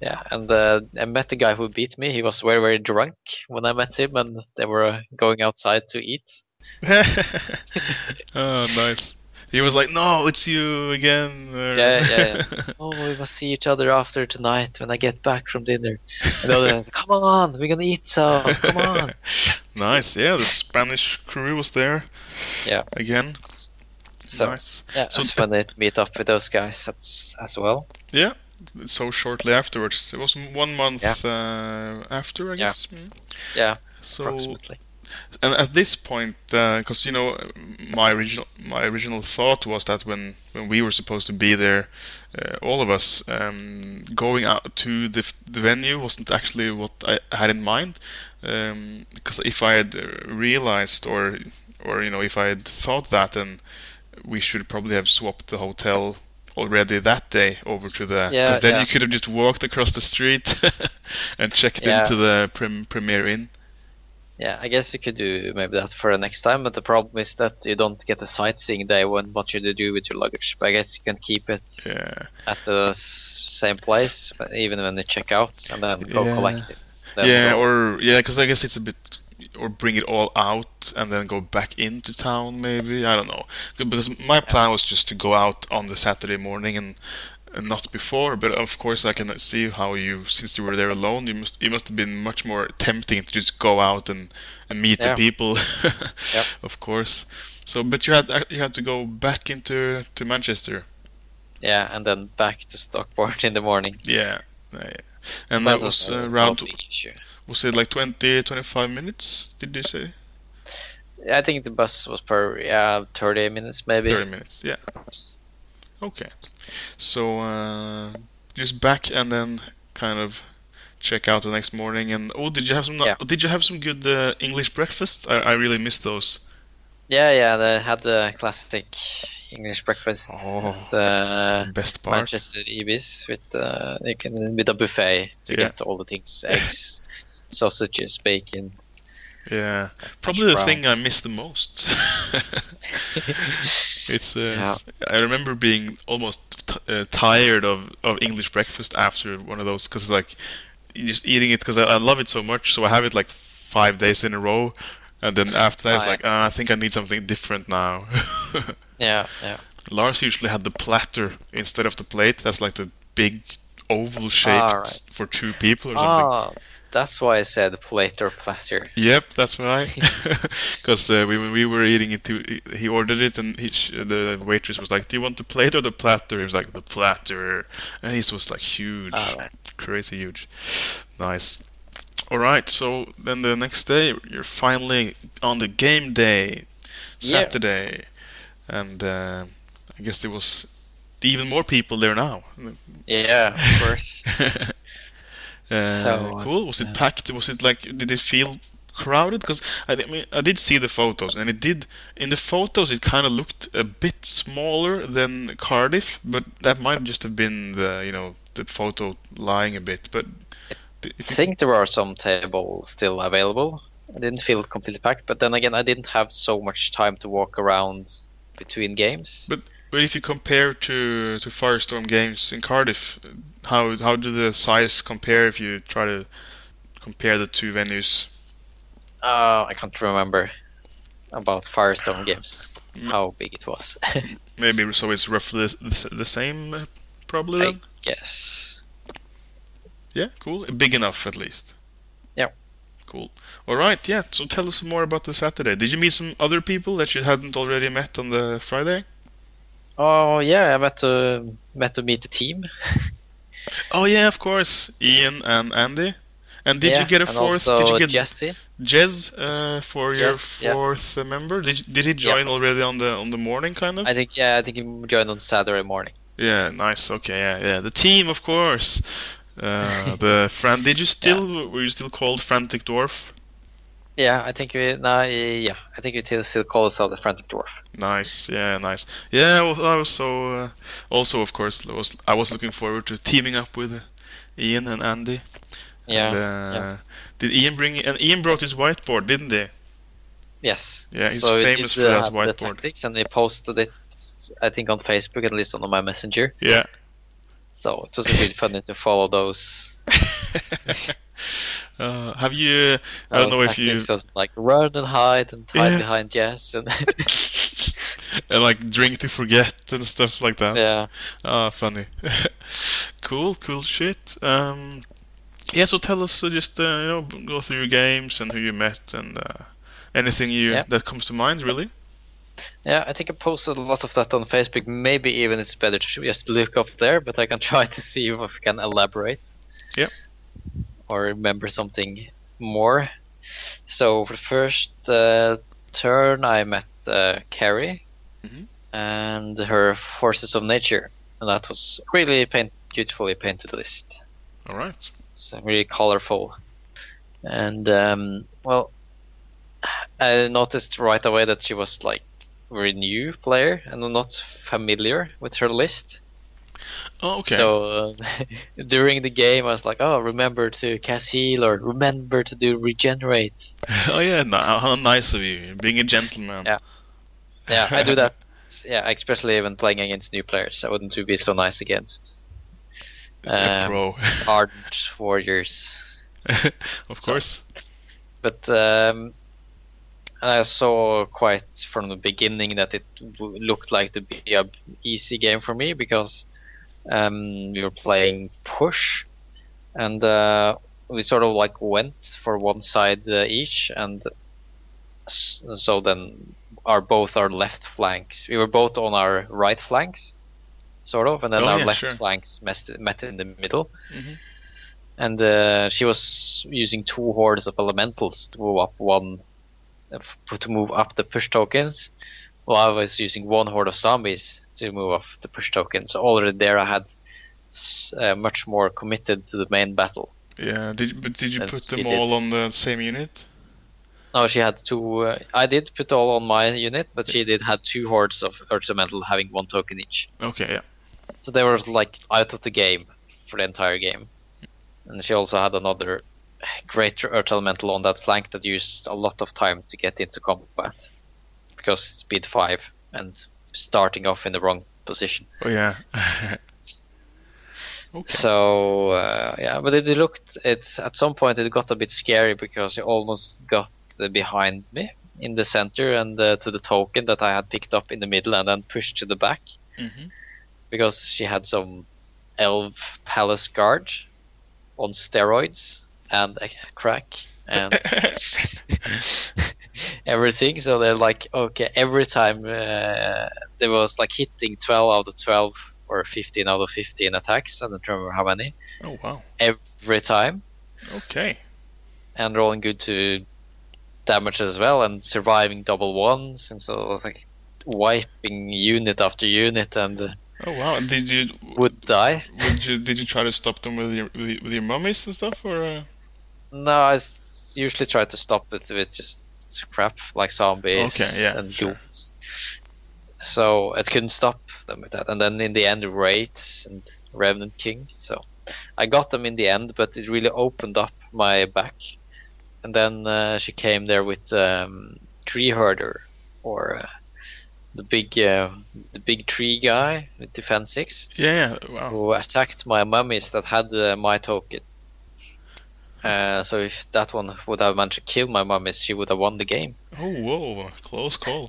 Yeah, and uh, I met the guy who beat me. He was very, very drunk when I met him, and they were uh, going outside to eat. oh, nice. He was like, "No, it's you again." or- Yeah, yeah, Oh, we must see each other after tonight when I get back from dinner. And the other guy said, Come on, we're gonna eat some. Come on. nice. Yeah, the Spanish crew was there. Yeah. Again. So, nice. Yeah, So it's funny to meet up with those guys as, as well. Yeah. So shortly afterwards, it was one month Yeah. uh, after, I Yeah. guess. Mm. Yeah, So approximately. and at this point, because you know, my original my original thought was that when when we were supposed to be there, uh, all of us um, going out to the the venue wasn't actually what I had in mind. Because if I had uh, realized, or or you know, if I had thought that, then we should probably have swapped the hotel already that day over to the. Yeah, Because then yeah. you could have just walked across the street and checked Yeah. into the prim- Premier Inn. Yeah, I guess we could do maybe that for the next time, but the problem is that you don't get the sightseeing day when what should you do with your luggage. But I guess you can keep it Yeah. at the same place, even when you check out, and then go Yeah. collect it. Then yeah, go- or yeah, because I guess it's a bit, or bring it all out and then go back into town. Maybe I don't know. Because my plan was just to go out on the Saturday morning and, and not before. But of course, I can see how you, since you were there alone, you must it must have been much more tempting to just go out and, and meet Yeah. the people. Yep. Of course. So, but you had you had to go back into to Manchester. yeah, and then back to Stockport in the morning. Yeah. And That that was a uh, around. Was it like 20, 25 minutes? Did you say? I think the bus was per yeah thirty minutes maybe. 30 minutes. Yeah. Okay. So uh, just back and then kind of check out the next morning. And oh, did you have some? Yeah. Did you have some good uh, English breakfast? I, I really missed those. Yeah, yeah, they had the classic English breakfast, Oh. the Best part. Manchester Ibis with uh, you can with a buffet to Yeah. get all the things: eggs, sausages, bacon. Yeah, probably the thing I miss the most. it's. Uh, Yeah. I remember being almost t- uh, tired of, of English breakfast after one of those because like just eating it because I, I love it so much. So I have it like five days in a row, and then after that, it's Oh, yeah. like ah, I think I need something different now. Yeah, yeah. Lars usually had the platter instead of the plate. That's like the big oval shaped Ah, right. for two people or something. That's why I said plate or platter. Yep, that's right. Because uh, we, we were eating it, he, he ordered it, and he, sh- the waitress was like, "Do you want the plate or the platter?" He was like, "The platter," and his was like huge, right. crazy huge. Nice. All right, so then the next day, you're finally on the game day, Yeah. Saturday, and uh, I guess there was even more people there now. Yeah, of course. Uh, So, cool. Was it packed? Was it like? Did it feel crowded? Because I, I mean, I did see the photos, and it did. In the photos, it kind of looked a bit smaller than Cardiff, but that might just have been the you know the photo lying a bit. But I think there are some tables still available. I didn't feel completely packed, but then again, I didn't have so much time to walk around between games. But but if you compare to to Firestorm games in Cardiff, how how do the size compare if you try to compare the two venues? Uh, I can't remember about Firestorm games Mm. how big it was. Maybe so it's roughly the, the same, uh, probably. I guess. Yeah, cool. Big enough at least. Yeah. Cool. All right. Yeah. So tell us more about the Saturday. Did you meet some other people that you hadn't already met on the Friday? Oh yeah, I met to met to meet the team. Oh yeah, of course. Ian and Andy. And did Yeah, you get a fourth? Did you get Jesse? Jez uh, for your fourth uh, member? Did did he join already on the on the morning kind of? I think yeah, I think he joined on Saturday morning. Yeah, nice. Okay, yeah, yeah. The team, of course. Uh, the Fran. Did you still were you still called Frantic Dwarf? Yeah, I think we no, yeah, I think we still still call ourselves the Frantic Dwarf. Nice, yeah, nice. Yeah, I was, so. Uh, also, of course, I was I was looking forward to teaming up with uh, Ian and Andy. Yeah, And, uh, Did Ian bring? And Ian brought his whiteboard, didn't he? yes. Yeah, he's so famous for uh, that the whiteboard. tactics, and they posted it. I think on Facebook, at least on my messenger. Yeah. So it was really funny to follow those. uh, have you? I don't uh, know if you like run and hide and hide Yeah. behind Jess and and like drink to forget and stuff like that. yeah. Ah, funny. cool, cool shit. Um, yeah, so tell us, uh, just uh, you know, go through your games and who you met and uh, anything you Yeah. that comes to mind, really. Yeah, I think I posted a lot of that on Facebook. Maybe even it's better to just look up there, but I can try to see if I can elaborate. Yep. Or remember something more. So for the first uh, turn, I met uh, Carrie Mhm. and her Forces of Nature, and that was really paint- beautifully painted list. All right. It's uh, really colorful, and um, well, I noticed right away that she was like a very new player and not familiar with her list. Oh, okay. So uh, during the game, I was like, "Oh, remember to cast heal or remember to do regenerate." oh yeah, no, how nice of you, being a gentleman. Yeah. Yeah, I do that. Yeah, especially when playing against new players. I wouldn't be so nice against um, pro, ardent warriors. of so- course. But um, I saw quite from the beginning that it w- looked like to be a easy game for me because um, we were playing push, and uh, we sort of like went for one side uh, each, and so then our both our left flanks. We were both on our right flanks, sort of, and then Oh, our yeah, left sure. flanks met, met in the middle Mhm. and uh, she was using two hordes of elementals to move up one uh, to move up the push tokens while I was using one horde of zombies to move off the push tokens so already there I had uh, much more committed to the main battle Yeah, did but did you And put he them did. all on the same unit? no she had two uh, I did put all on my unit but she did had two hordes of earth elemental having one token each Okay, yeah. so they were like out of the game for the entire game and she also had another great earth elemental on that flank that used a lot of time to get into combat because speed 5 and starting off in the wrong position Oh yeah. okay. so uh, yeah but it looked it's at some point it got a bit scary because it almost got uh, behind me in the center and uh, to the token that i had picked up in the middle and then pushed to the back Mhm. because she had some elf palace guard on steroids and a crack and everything. So they're like, okay, every time uh, there was like hitting 12 out of 12 or 15 out of 15 attacks. I don't remember how many. oh wow. Every time, Okay. and rolling good to damage as well, and surviving double ones, and so it was like wiping unit after unit and uh, Oh wow. Did you would die. would you did you try to stop them with your with, with your mummies and stuff or? Uh... No, I usually try to stop it with just crap like zombies Okay, yeah, and sure. ghouls. So it couldn't stop them with that. And then in the end, Wraiths and Revenant King. So I got them in the end, but it really opened up my back. And then uh, she came there with um, Tree Herder, or uh, the big uh, the big tree guy with defense six Yeah. yeah, Wow. who attacked my mummies that had uh, my token. Uh, so if that one would have managed to kill my mummies, she would have won the game. Oh whoa. Close call.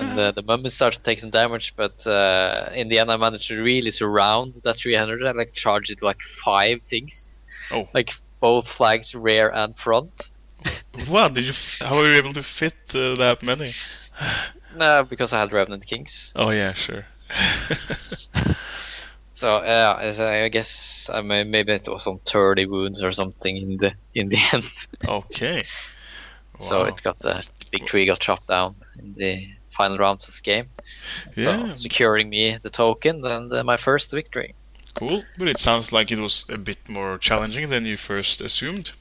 And uh, the mummies started to take some damage, but uh, in the end, I managed to really surround that 300 and like charge it like five things, Oh. like both flags, rear and front. Wow. Did you? f- How were you able to fit uh, that many? No, because I had Revenant Kings. Oh yeah. Sure. So yeah, as I guess I may, maybe it was on 30 wounds or something in the in the end. okay. Wow. So it got the big tree got chopped down in the final rounds of the game. Yeah. So securing me the token and uh, my first victory. Cool. But it sounds like it was a bit more challenging than you first assumed.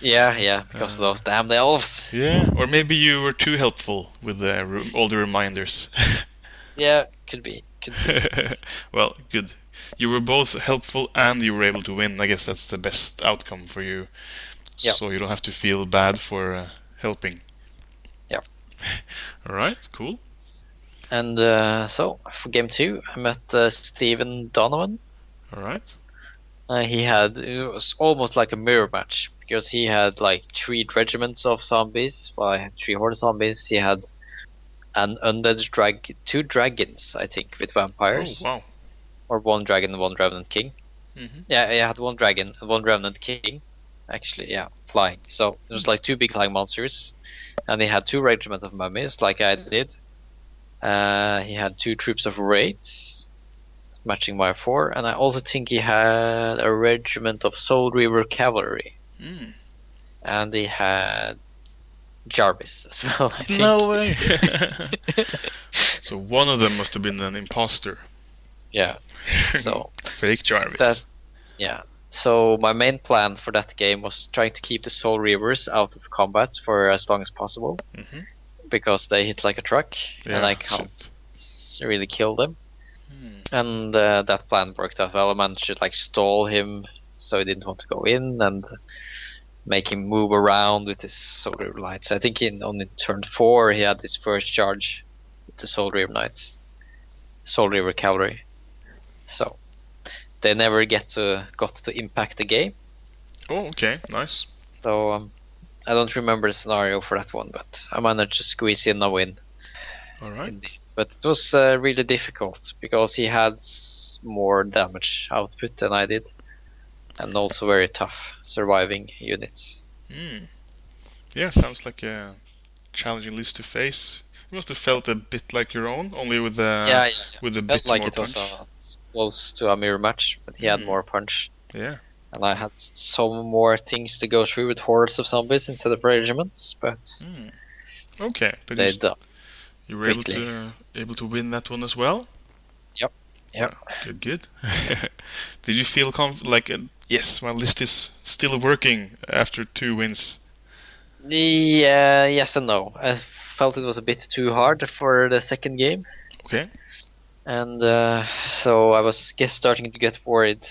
Yeah, yeah, because of those damn elves. Yeah. Or maybe you were too helpful with the re- all the reminders. Yeah, could be. Could be. well, good. You were both helpful and you were able to win. I guess that's the best outcome for you. Yeah. So you don't have to feel bad for uh, helping. Yeah. All right. Cool. And uh, so for game two, I met uh, Stephen Donovan. All right. Uh, he had it was almost like a mirror match because he had like three regiments of zombies, well, I had three horde zombies. He had an undead drag, two dragons, I think, with vampires, Oh wow. Or one dragon and one revenant king. hmm Yeah, I had one dragon and one revenant king. Actually, yeah, flying. So it was like two big flying monsters, and he had two regiments of mummies, like I did. Uh, he had two troops of wraiths, matching my four, and I also think he had a regiment of Soul Reaver cavalry, Mm. and he had Jarvis as well. I think. No way. so one of them must have been an imposter. Yeah. So Fake Jarvis. that yeah. So my main plan for that game was trying to keep the Soul Reavers out of combat for as long as possible, Mhm. because they hit like a truck, yeah, and I can't shit. really kill them. And uh, that plan worked out well. I managed to like stall him so he didn't want to go in and make him move around with his solar lights. I think in on in turn four he had his first charge with the Soul Reaver Knights, Soul Reaver Cavalry. So they never get to got to impact the game. Oh, okay, nice. So um, I don't remember the scenario for that one, but I managed to squeeze in a win. All right. But it was uh, really difficult because he had more damage output than I did, and also very tough surviving units. Mm. Yeah, sounds like a challenging list to face. You must have felt a bit like your own, only with the yeah, yeah, yeah. with a Felt bit like more it was a, close to a mirror match, but he had Mm. more punch, Yeah. and I had some more things to go through with hordes of zombies instead of regiments. But Mm. Okay, but they you, done. you were able quickly. to able to win that one as well. Yep. Yep. Good, good. Did you feel conf- like uh, yes, my list is still working after two wins? Yeah, yes and no. I felt it was a bit too hard for the second game. Okay. And uh, so I was guess starting to get worried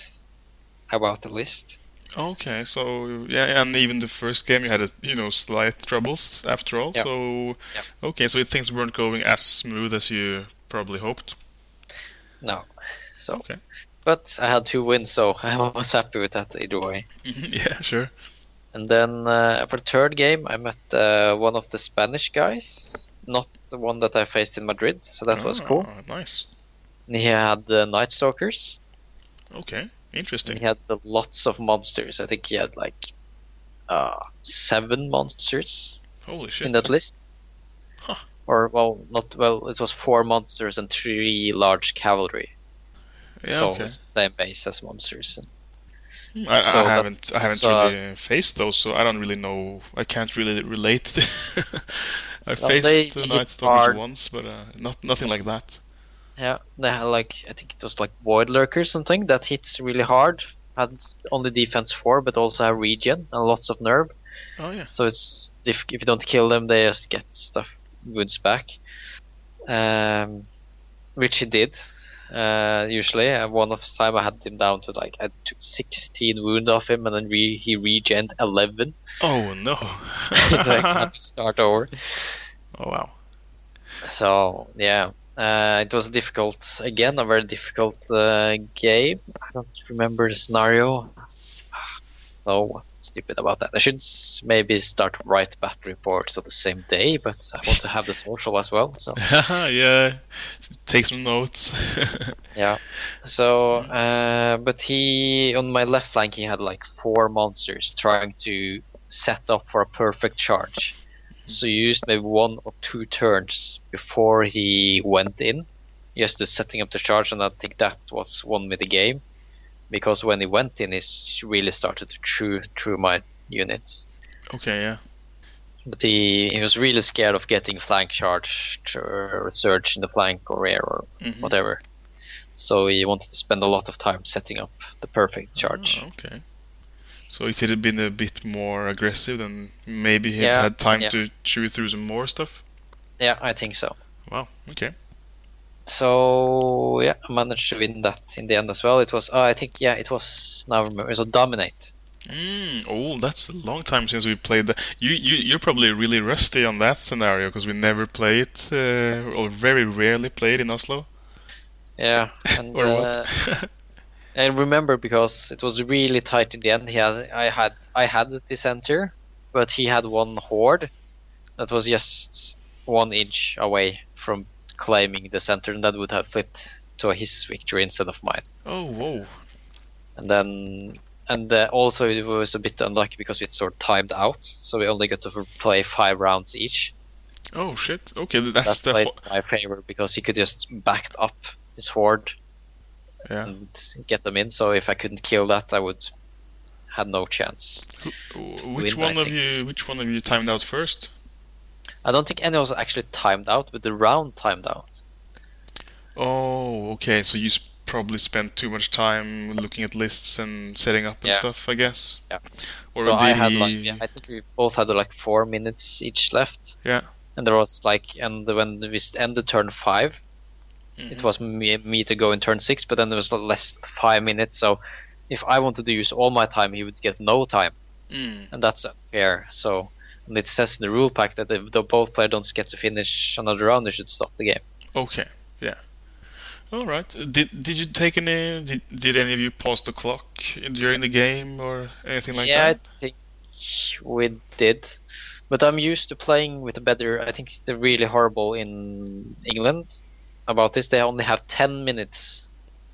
about the list. Okay, so yeah, and even the first game you had a, you know slight troubles after all. Yep. So Yep. okay, so things weren't going as smooth as you probably hoped. No, so Okay. but I had two wins, so I was happy with that either way. yeah, sure. And then uh, for the third game, I met uh, one of the Spanish guys, not the one that I faced in Madrid, so that was cool. Ah, Nice. And he had the Night Stalkers. Okay, And interesting. he had the lots of monsters. I think he had like uh, seven monsters Holy shit. in that list. Huh. Or well, not well. It was four monsters and three large cavalry. yeah, so okay. it's the same base as monsters. And I, so I haven't I haven't so- really faced those, so I don't really know. I can't really relate. I Well, faced the hit Night Stalkers hard. once, but uh, not nothing like that. Yeah, they had like I think it was like void lurker something that hits really hard. Had only defense four, but also have regen and lots of nerve. Oh yeah. So it's diff- if you don't kill them, they just get stuff wounds back. Um, which he did. Uh, usually, uh, one of the time I had him down to like I took 16 wound off him, and then re- he regened 11. Oh no. so I had to start over. oh wow. So yeah, uh, it was difficult again, a very difficult uh, game. I don't remember the scenario. So stupid about that. I should maybe start write battle reports on the same day, but I want to have the social as well. So yeah. Take some notes. yeah. So, uh, but he on my left flank he had like four monsters trying to set up for a perfect charge. So you used maybe one or two turns before he went in, just to setting up the charge, and I think that was won me the game. Because when he went in, he really started to chew through my units. okay, yeah. But he, he was really scared of getting flank charged or a surge in the flank or rear or Mhm. whatever. So he wanted to spend a lot of time setting up the perfect charge. Oh, okay. So if it had been a bit more aggressive, then maybe he Yeah, had time yeah. to chew through some more stuff. Yeah, I think so. Wow. Okay. So yeah, I managed to win that in the end as well. It was, oh, I think, yeah, it was now remember it was dominate. Mm, oh, that's a long time since we played that. You, you, you're probably really rusty on that scenario because we never play it, uh, or very rarely play it in Oslo. Yeah, and Or uh, what? I remember because it was really tight in the end. He had, I had, I had the center, but he had one horde that was just one inch away from claiming the center, and that would have flipped to his victory instead of mine. oh, whoa. And then, and uh, also it was a bit unlucky because it sort of timed out, so we only got to play five rounds each. Oh shit. Okay, that's That the. played Ho- my favor because he could just backed up his horde yeah. and get them in. So if I couldn't kill that, I would had no chance. Wh- Which win, one of you? Which one of you timed out first? I don't think any was actually timed out, but the round timed out. Oh, okay. So you s- probably spent too much time looking at lists and setting up and Yeah. stuff, I guess. Yeah. Or so did I had he... like yeah, I think we both had like four minutes each left. Yeah. And there was like and when we ended turn 5 Mm-hmm. it was me, me to go in turn six, but then there was less five minutes. So if I wanted to use all my time, he would get no time, Mm. and that's unfair. So and it says in the rule pack that if the both players don't get to finish another round, they should stop the game. Okay. Yeah. All right. Did did you take any? Did, did any of you pause the clock during the game or anything like yeah, that? Yeah, I think we did. But I'm used to playing with a better. I think they're really horrible in England about this. They only have 10 minutes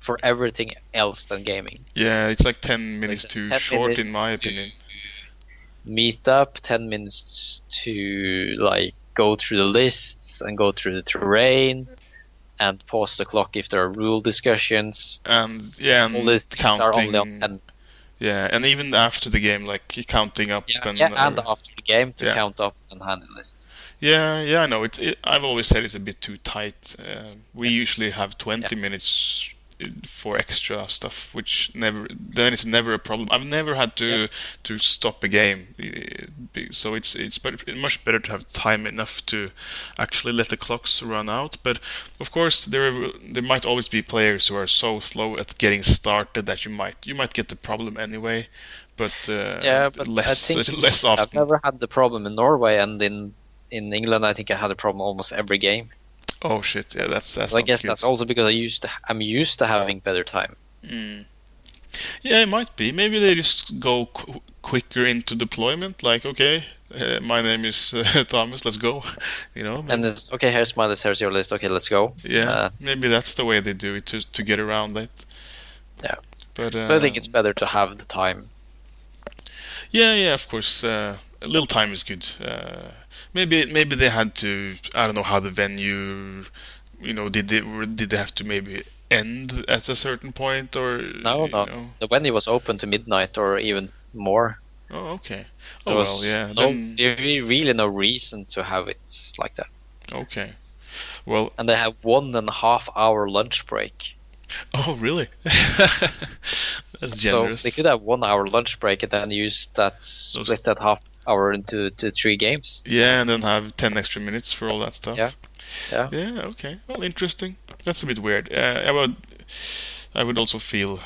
for everything else than gaming. Yeah, it's like ten minutes Like too 10 short, in my opinion. Meet up, 10 minutes to like go through the lists and go through the terrain and pause the clock if there are rule discussions. And yeah, and All these things are only on 10 Yeah, and even after the game, like counting up Yeah, and yeah, and after the game to yeah. count up and handle lists. Yeah, yeah. I know. It's. It, I've always said it's a bit too tight. Uh, we usually have twenty minutes uh, for extra stuff, which never. Then it's never a problem. I've never had to Yeah. to stop a game, uh, so it's it's better, much better to have time enough to actually let the clocks run out. But of course, there there might always be players who are so slow at getting started that you might you might get the problem anyway. But uh, Yeah, but less I think less often. I've never had the problem in Norway, and in in England, I think I had a problem almost every game. Oh shit! Yeah, that's that's. So I guess good. that's also because I used to, I'm used to having better time. Mm. Yeah, it might be. Maybe they just go qu- quicker into deployment. Like, okay, uh, my name is uh, Thomas. Let's go. You know. And it's okay. Here's my list. Here's your list. Okay, let's go. yeah, uh, maybe that's the way they do it to to get around it. Yeah. But, uh, But I think it's better to have the time. Yeah, yeah, of course. Uh, a little time is good. Maybe maybe they had to. I don't know how the venue. You know, did they did they have to maybe end at a certain point or No, no. know? The venue was open to midnight or even more. Oh, okay. Oh, there oh well, yeah. no, Then there really- really no reason to have it like that. okay. Well, And they have one and a half hour lunch break. Oh, really? That's generous. So they could have one hour lunch break and then use that split that half hour into to three games. Yeah, and then have 10 extra minutes for all that stuff. Yeah. Yeah. Yeah, okay. Well, interesting. That's a bit weird. Uh, I would I would also feel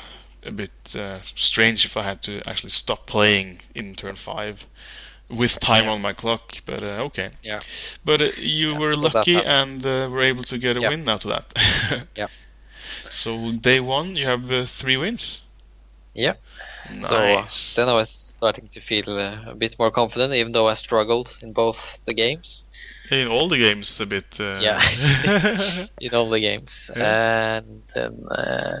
a bit uh, strange if I had to actually stop playing in turn 5 with time Yeah. on my clock, but uh, okay. Yeah. But uh, you Yeah, were so lucky and uh, were able to get a Yeah. win out of that. Yeah. So day 1 you have uh, 3 wins. Yeah. Nice. So uh, then I was starting to feel uh, a bit more confident, even though I struggled in both the games. in all the games a bit. Uh, Yeah. in all the games. Yeah. And then, uh,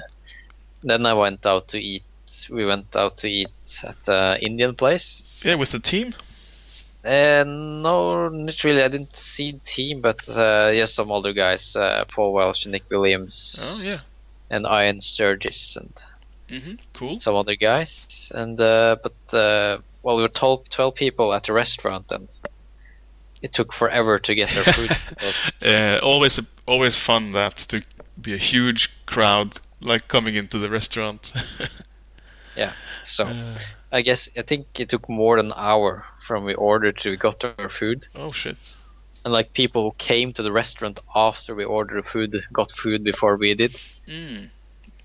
then I went out to eat. We went out to eat at an Indian place. yeah, with the team. Uh, no, not really. I didn't see the team, but uh, yes, some older guys, uh, Paul Welsh, Nick Williams, Oh yeah. and Ian Sturgis, and hmm Cool. some other guys. And uh, but uh, well, we were 12, 12 people at the restaurant, and it took forever to get their food. because always, always fun that to be a huge crowd like coming into the restaurant. Yeah. So Uh, I guess I think it took more than an hour from we ordered to we got our food, oh shit. and like people who came to the restaurant after we ordered food got food before we did. Mm.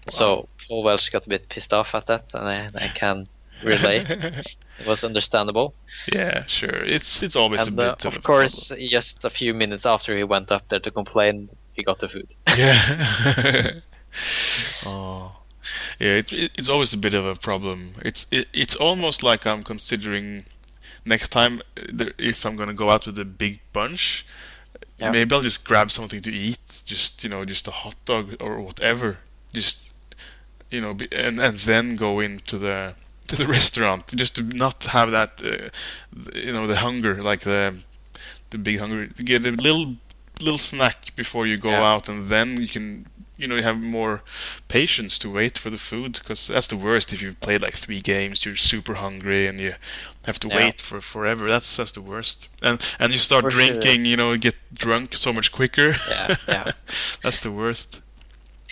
So Welsh got a bit pissed off at that, and I, I can relate. it was understandable. yeah, sure. It's it's always and a uh, bit of, of a course, just a few minutes after he went up there to complain, he got the food. Yeah. oh. Yeah, it, it, it's always a bit of a problem. It's it, it's almost like I'm considering next time uh, if I'm gonna go out with a big bunch, Yeah. maybe I'll just grab something to eat, just you know, just a hot dog or whatever, just you know, be, and and then go into the to the restaurant, just to not have that, uh, you know, the hunger, like the the big hunger. Get a little little snack before you go Yeah. out, and then you can you know you have more patience to wait for the food because that's the worst if you've played like three games you're super hungry and you have to Yeah. wait for forever that's that's the worst and and you start For sure. drinking you know get drunk so much quicker Yeah, yeah. that's the worst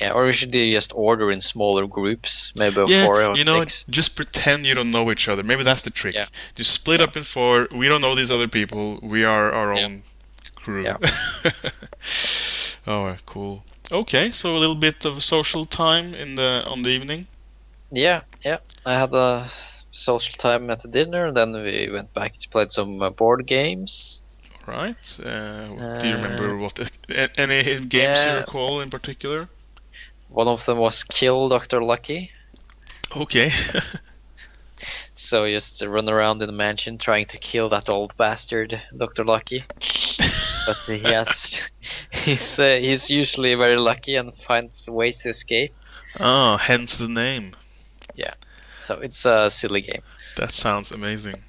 Yeah, or we should do just order in smaller groups, maybe yeah four or you know six. just pretend you don't know each other maybe that's the trick Yeah. just split up in four we don't know these other people we are our Yeah. own crew Yeah. oh cool okay so a little bit of social time in the on the evening Yeah, yeah. I had a social time at the dinner, and then we went back to play some uh, board games. Right. Uh, do you remember Uh, what a- any games you recall in particular? One of them was Kill Dr. Lucky. Okay. So just run around in the mansion trying to kill that old bastard, Dr. Lucky. but he has, he's uh, he's usually very lucky and finds ways to escape. Oh, hence the name. Yeah. So it's a silly game. That sounds amazing.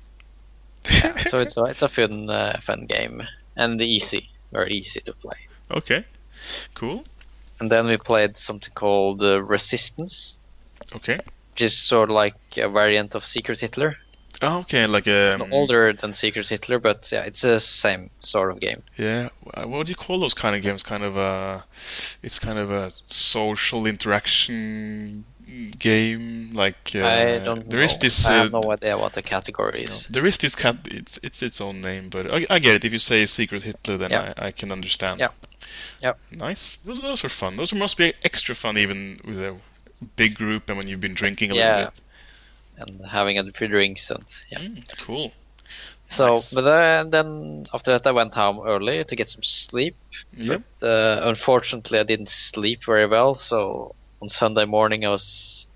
Yeah, so it's a, it's a fun uh, fun game and easy, very easy to play. Okay. Cool. And then we played something called uh, Resistance, Okay. which is sort of like a variant of Secret Hitler. Oh, okay, like a. It's um, not older than Secret Hitler, but yeah, it's the same sort of game. Yeah. What do you call those kind of games? Kind of a, it's kind of a social interaction game. Like uh, I don't there is know. this. I uh, have no idea what the category No, is. there is this cat. It's it's its own name, but I, I get it. If you say Secret Hitler, then Yeah. I, I can understand. Yeah. Yep. Nice. Those those are fun. Those must be extra fun even with a big group and when you've been drinking a Yeah. little bit. And having a few drinks and yeah. Mm, cool. So, Nice. but then, then after that, I went home early to get some sleep. Yep. Uh, unfortunately, I didn't sleep very well, so on Sunday morning I was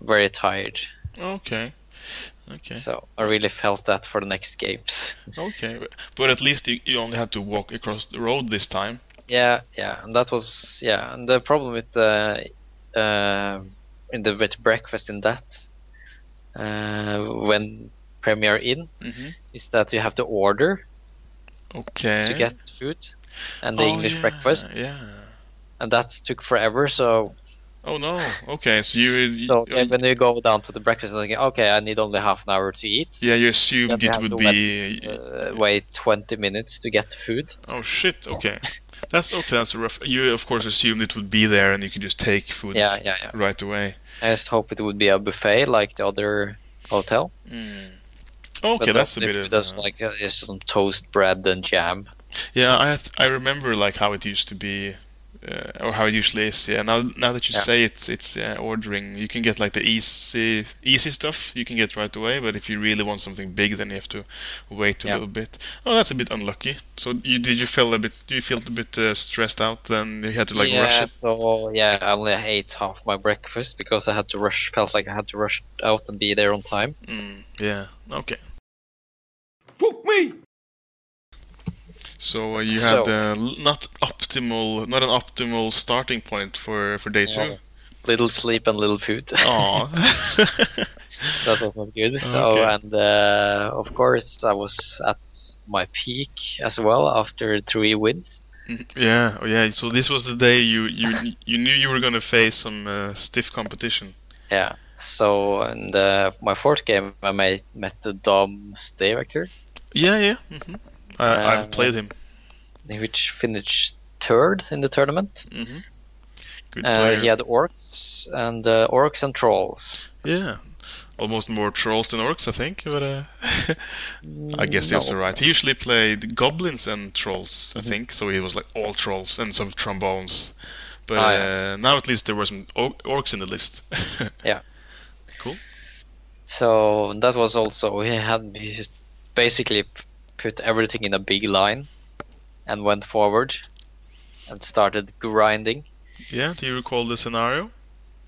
very tired. Okay. Okay. So I really felt that for the next games. Okay. But, at least you, you only had to walk across the road this time. Yeah, yeah, and that was yeah. And the problem with the uh, in the with breakfast in that uh, when Premier Inn Mm-hmm. is that you have to order Okay. to get food and the Oh, English yeah, breakfast, Yeah. and that took forever. So Oh no. Okay. So you. you so oh, when you go down to the breakfast, I think okay, I need only half an hour to eat. yeah, you assumed it would be. wait, uh, wait 20 minutes to get food. Oh shit. Okay. That's okay. That's a rough. You of course assumed it would be there and you could just take food Yeah, yeah, yeah. right away. I just hope it would be a buffet like the other hotel. Okay, But that's a bit of. does uh, like uh, just some toast bread and jam. Yeah, I I remember like how it used to be, uh, or how it usually is. Yeah. Now now that you Yeah. say it, it's uh, ordering. You can get like the easy easy stuff. You can get right away. But if you really want something big, then you have to wait a Yeah. little bit. Oh, that's a bit unlucky. So you did you feel a bit? Do you feel a bit uh, stressed out? Then you had to like yeah, rush it. so yeah, I only ate half my breakfast because I had to rush. Felt like I had to rush out and be there on time. Mm, yeah. Okay. Fuck me! So uh, you So- had uh, not optimal, not an optimal starting point for for day two. Little sleep and little food. Aw. that was not good. So Okay. and uh, of course I was at my peak as well after three wins. Yeah, oh yeah. So this was the day you you you knew you were gonna face some uh, stiff competition. Yeah. So and uh, my fourth game I made, met the Dom Stavaker, Yeah, yeah. Hmm I, I've Uh, played him. which finished third in the tournament. hmm Good Uh, player. he had orcs and uh, orcs and trolls. Yeah, almost more trolls than orcs, I think. But uh, I guess he was No. alright. He usually played goblins and trolls, Mm-hmm. I think. So he was like all trolls and some trombones. But Ah, uh, now at least there were some or- orcs in the list. Yeah. Cool. So that was also he had basically put everything in a big line and went forward and started grinding. Yeah. Do you recall the scenario?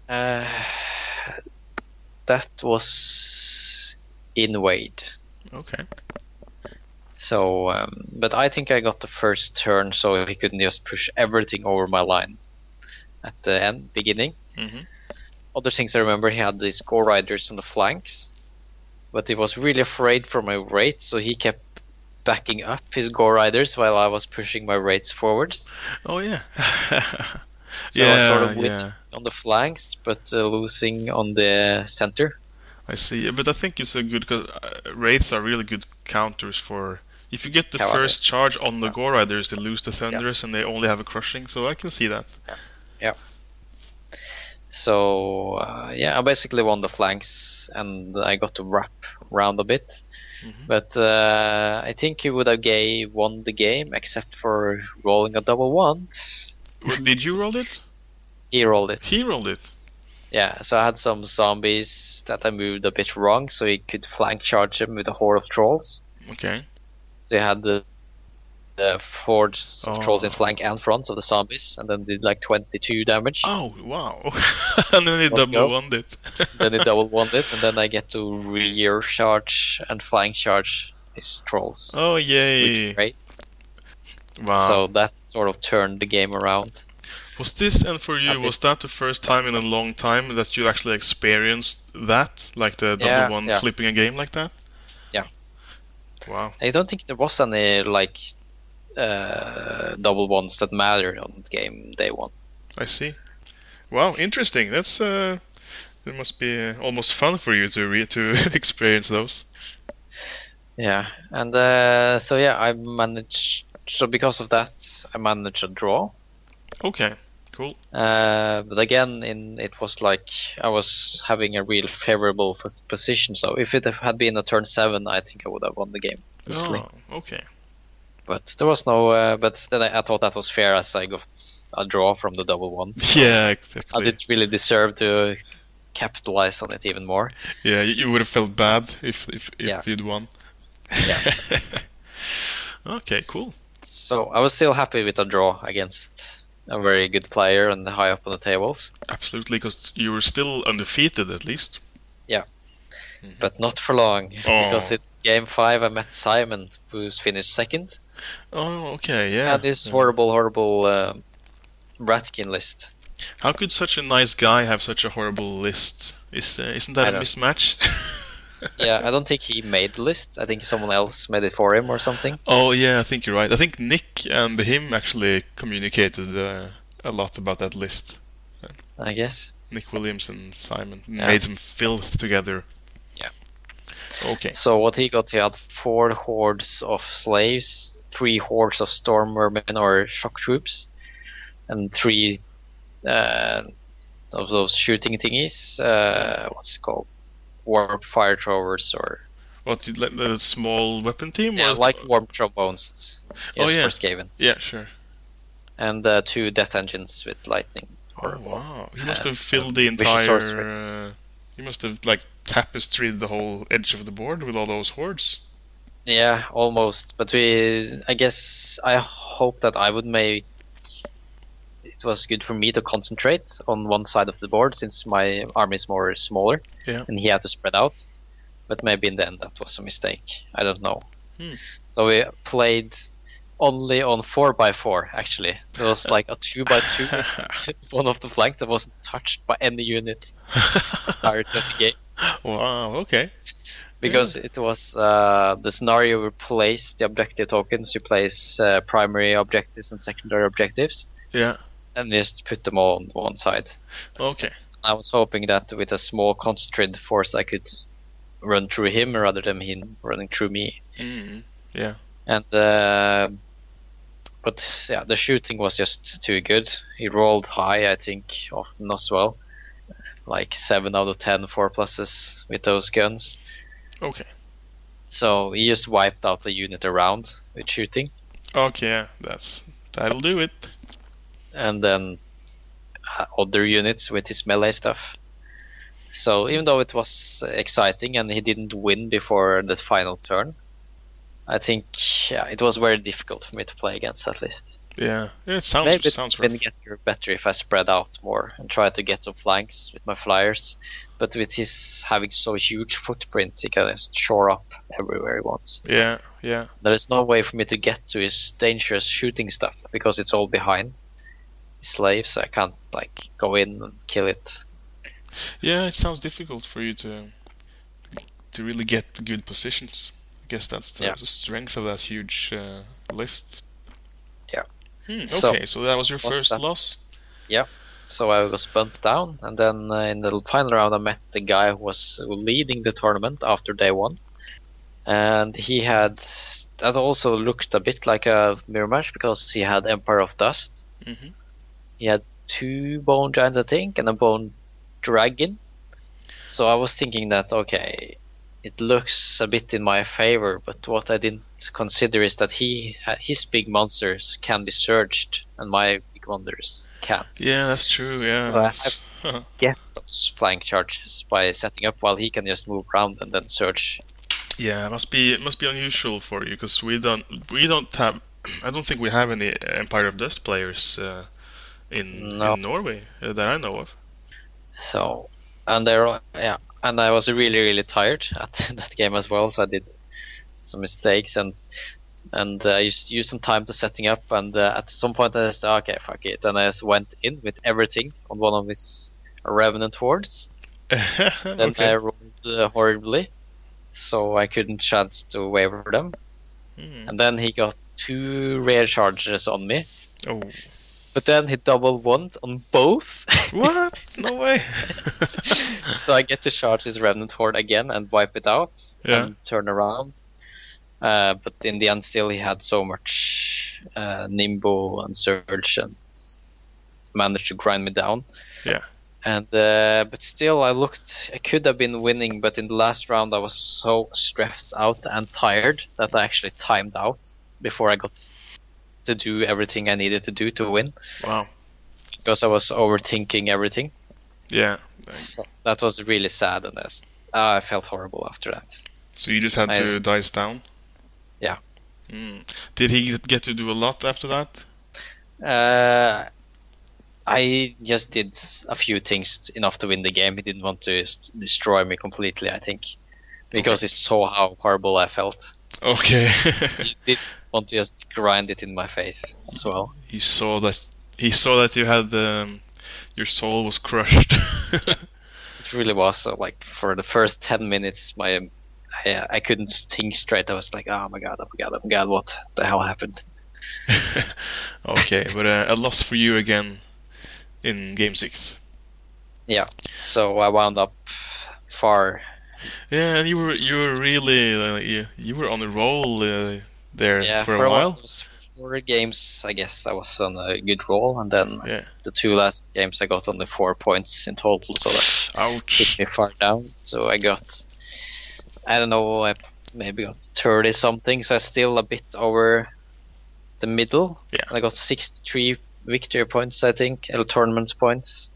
Uh, that was Invade. Okay. So, um, but I think I got the first turn, so he couldn't just push everything over my line at the end beginning. hmm Other things I remember, he had these Gore Riders on the flanks, but he was really afraid for my wraith, so he kept backing up his Gore Riders while I was pushing my wraiths forwards. Oh yeah. So I was sort yeah, of winning yeah. on the flanks, but uh, losing on the center. I see. Yeah, But I think it's a good because uh, wraiths are really good counters for. If you get the first charge on the Yeah. Gore Riders, they lose the Thunderous and they only have a crushing. So I can see that. Yeah. So uh, yeah, I basically won the flanks, and I got to wrap around a bit. Mhm. But uh, I think he would have gave won the game, except for rolling a double once. Did you roll it? He rolled it. He rolled it. Yeah, so I had some zombies that I moved a bit wrong, so he could flank charge him with a horde of trolls. Okay. So he had the the horde of oh. trolls in Oh. flank and front of the zombies, and then did like 22 damage. Oh wow! and then he Let's double go. won it. then he double won it, and then I get to rear charge and flank charge his trolls. oh yay! great. Wow. So that sort of turned the game around. Was this and for you was that the first time in a long time that you actually experienced that, like the double Yeah, one yeah. flipping a game like that? Yeah. Wow. I don't think there was any like uh, double ones that matter on game day one. I see. Wow, interesting. That's uh, it must be uh, almost fun for you to re- to experience those. Yeah, and uh, so yeah, I managed. So because of that, I managed a draw. Okay, cool. Uh, but again, in it was like I was having a real favorable f- position. So if it had been a turn seven, I think I would have won the game easily. Oh, okay. But there was no. Uh, but then I, I thought that was fair as I got a draw from the double ones. Yeah, exactly. I didn't really deserve to capitalize on it even more. Yeah, you, would have felt bad if if, if Yeah. you'd won. Yeah. okay, cool. So I was still happy with a draw against a very good player and high up on the tables, Absolutely, because you were still undefeated at least. Yeah. But not for long because Oh. Game five I met Simon, who's finished second, Oh, okay, yeah. and this yeah. horrible, horrible um Ratkin list. How could such a nice guy have such a horrible list? Is uh, isn't that I a don't- mismatch? yeah, I don't think he made the list. I think someone else made it for him or something. Oh yeah, I think you're right. I think Nick and him actually communicated uh, a lot about that list. I guess. Nick Williams and Simon Yeah. made some filth together. Okay. So what he got, he had four hordes of slaves, three hordes of Stormvermin or shock troops, and three uh, of those shooting thingies. Uh, what's it called? Warp fire throwers or What like the small weapon team? yeah, or- like warp trombones. Oh, Yes, yeah. first Gaven. Yeah, sure. And uh, two death engines with lightning. Oh wow! He must have filled the entire. Uh, he must have like tapestried the whole edge of the board with all those hordes. Yeah, almost. But we, I guess, I hope that I would make. It was good for me to concentrate on one side of the board since my army is more smaller, Yeah. and he had to spread out. But maybe in the end that was a mistake. I don't know. Hmm. So we played only on four by four. Actually, it was like a two by two. one of the flanks that wasn't touched by any unit prior to the game wow. Okay. because it was uh, the scenario you place the objective tokens, you place uh, primary objectives and secondary objectives, Yeah. and just put them all on one side. Okay. I was hoping that with a small concentrated force, I could run through him rather than him running through me. Mm. Yeah. And uh, but yeah, the shooting was just too good. He rolled high, I think, often as well, like seven out of ten four pluses with those guns. Okay. So he just wiped out the unit around with shooting, Okay. That's that'll do it. and then uh, other units with his melee stuff. So even though it was exciting and he didn't win before the final turn, I think yeah, it was very difficult for me to play against that list. Yeah. it sounds Maybe sounds it rough. get better if I spread out more and try to get some flanks with my flyers. But with his having so huge footprint, he can just shore up everywhere he wants. Yeah. Yeah. There is no way for me to get to his dangerous shooting stuff because it's all behind his slaves. I can't like go in and kill it. Yeah. It sounds difficult for you to to really get good positions. I guess that's the, Yeah. the strength of that huge uh, list. Hmm, okay, so, that was your first that- loss. Yeah. So I was bumped down, and then uh, in the final round, I met the guy who was leading the tournament after day one, and he had that also looked a bit like a mirror match because he had Empire of Dust. Mhm. He had two bone giants, I think, and a bone dragon. So I was thinking that okay, it looks a bit in my favor, but what I didn't consider is that he his big monsters can be surged, and my big monsters can't Yeah, that's true. Yeah. Well, I get those flank charges by setting up while he can just move around and then surge. Yeah, it must be it must be unusual for you because we don't we don't have I don't think we have any Empire of Dust players uh, in No. in Norway uh, that I know of. So, and there, yeah, and I was really really tired at that game as well, so I did some mistakes and and uh, I used used some time to setting up, and uh, at some point I just okay fuck it, and I just went in with everything on one of his revenant hordes. Then okay. I rolled uh, horribly, so I couldn't chance to waver them. Hmm. And then he got two rare charges on me. Oh, But then he double won on both. what? No way. so I get to charge his Remnant Horde again and wipe it out Yeah. and turn around. Uh, but in the end, still, he had so much uh, Nimbo and Surge and managed to grind me down. Yeah. And uh, but still, I looked. I could have been winning, but in the last round, I was so stressed out and tired that I actually timed out before I got to do everything I needed to do to win wow. because I was overthinking everything. Yeah. So that was really sad, and I, ah, I felt horrible after that. So you just had to Nice. dice down. Yeah. Mm. Did he get to do a lot after that? Uh, I just did a few things enough to win the game. He didn't want to destroy me completely, I think, because he saw how horrible I felt. Okay. He did want to just grind it in my face as well. he saw that. He saw that you had um, your soul was crushed. It really was. So, like for the first ten minutes, my I, I couldn't think straight. I was like, oh my god, oh my god, oh my god, what the hell happened? okay, but uh, a loss for you again in game six. Yeah. So I wound up far Yeah, and you were you were really uh, you, you were on a roll uh, there yeah, for a while. those four games, I guess I was on a good roll, and then Yeah. the two last games I got only four points in total, so that Ouch. hit me far down. So I got, I don't know, I maybe got thirty something, so I still a bit over the middle. Yeah. I got sixty-three victory points, I think, or tournament points.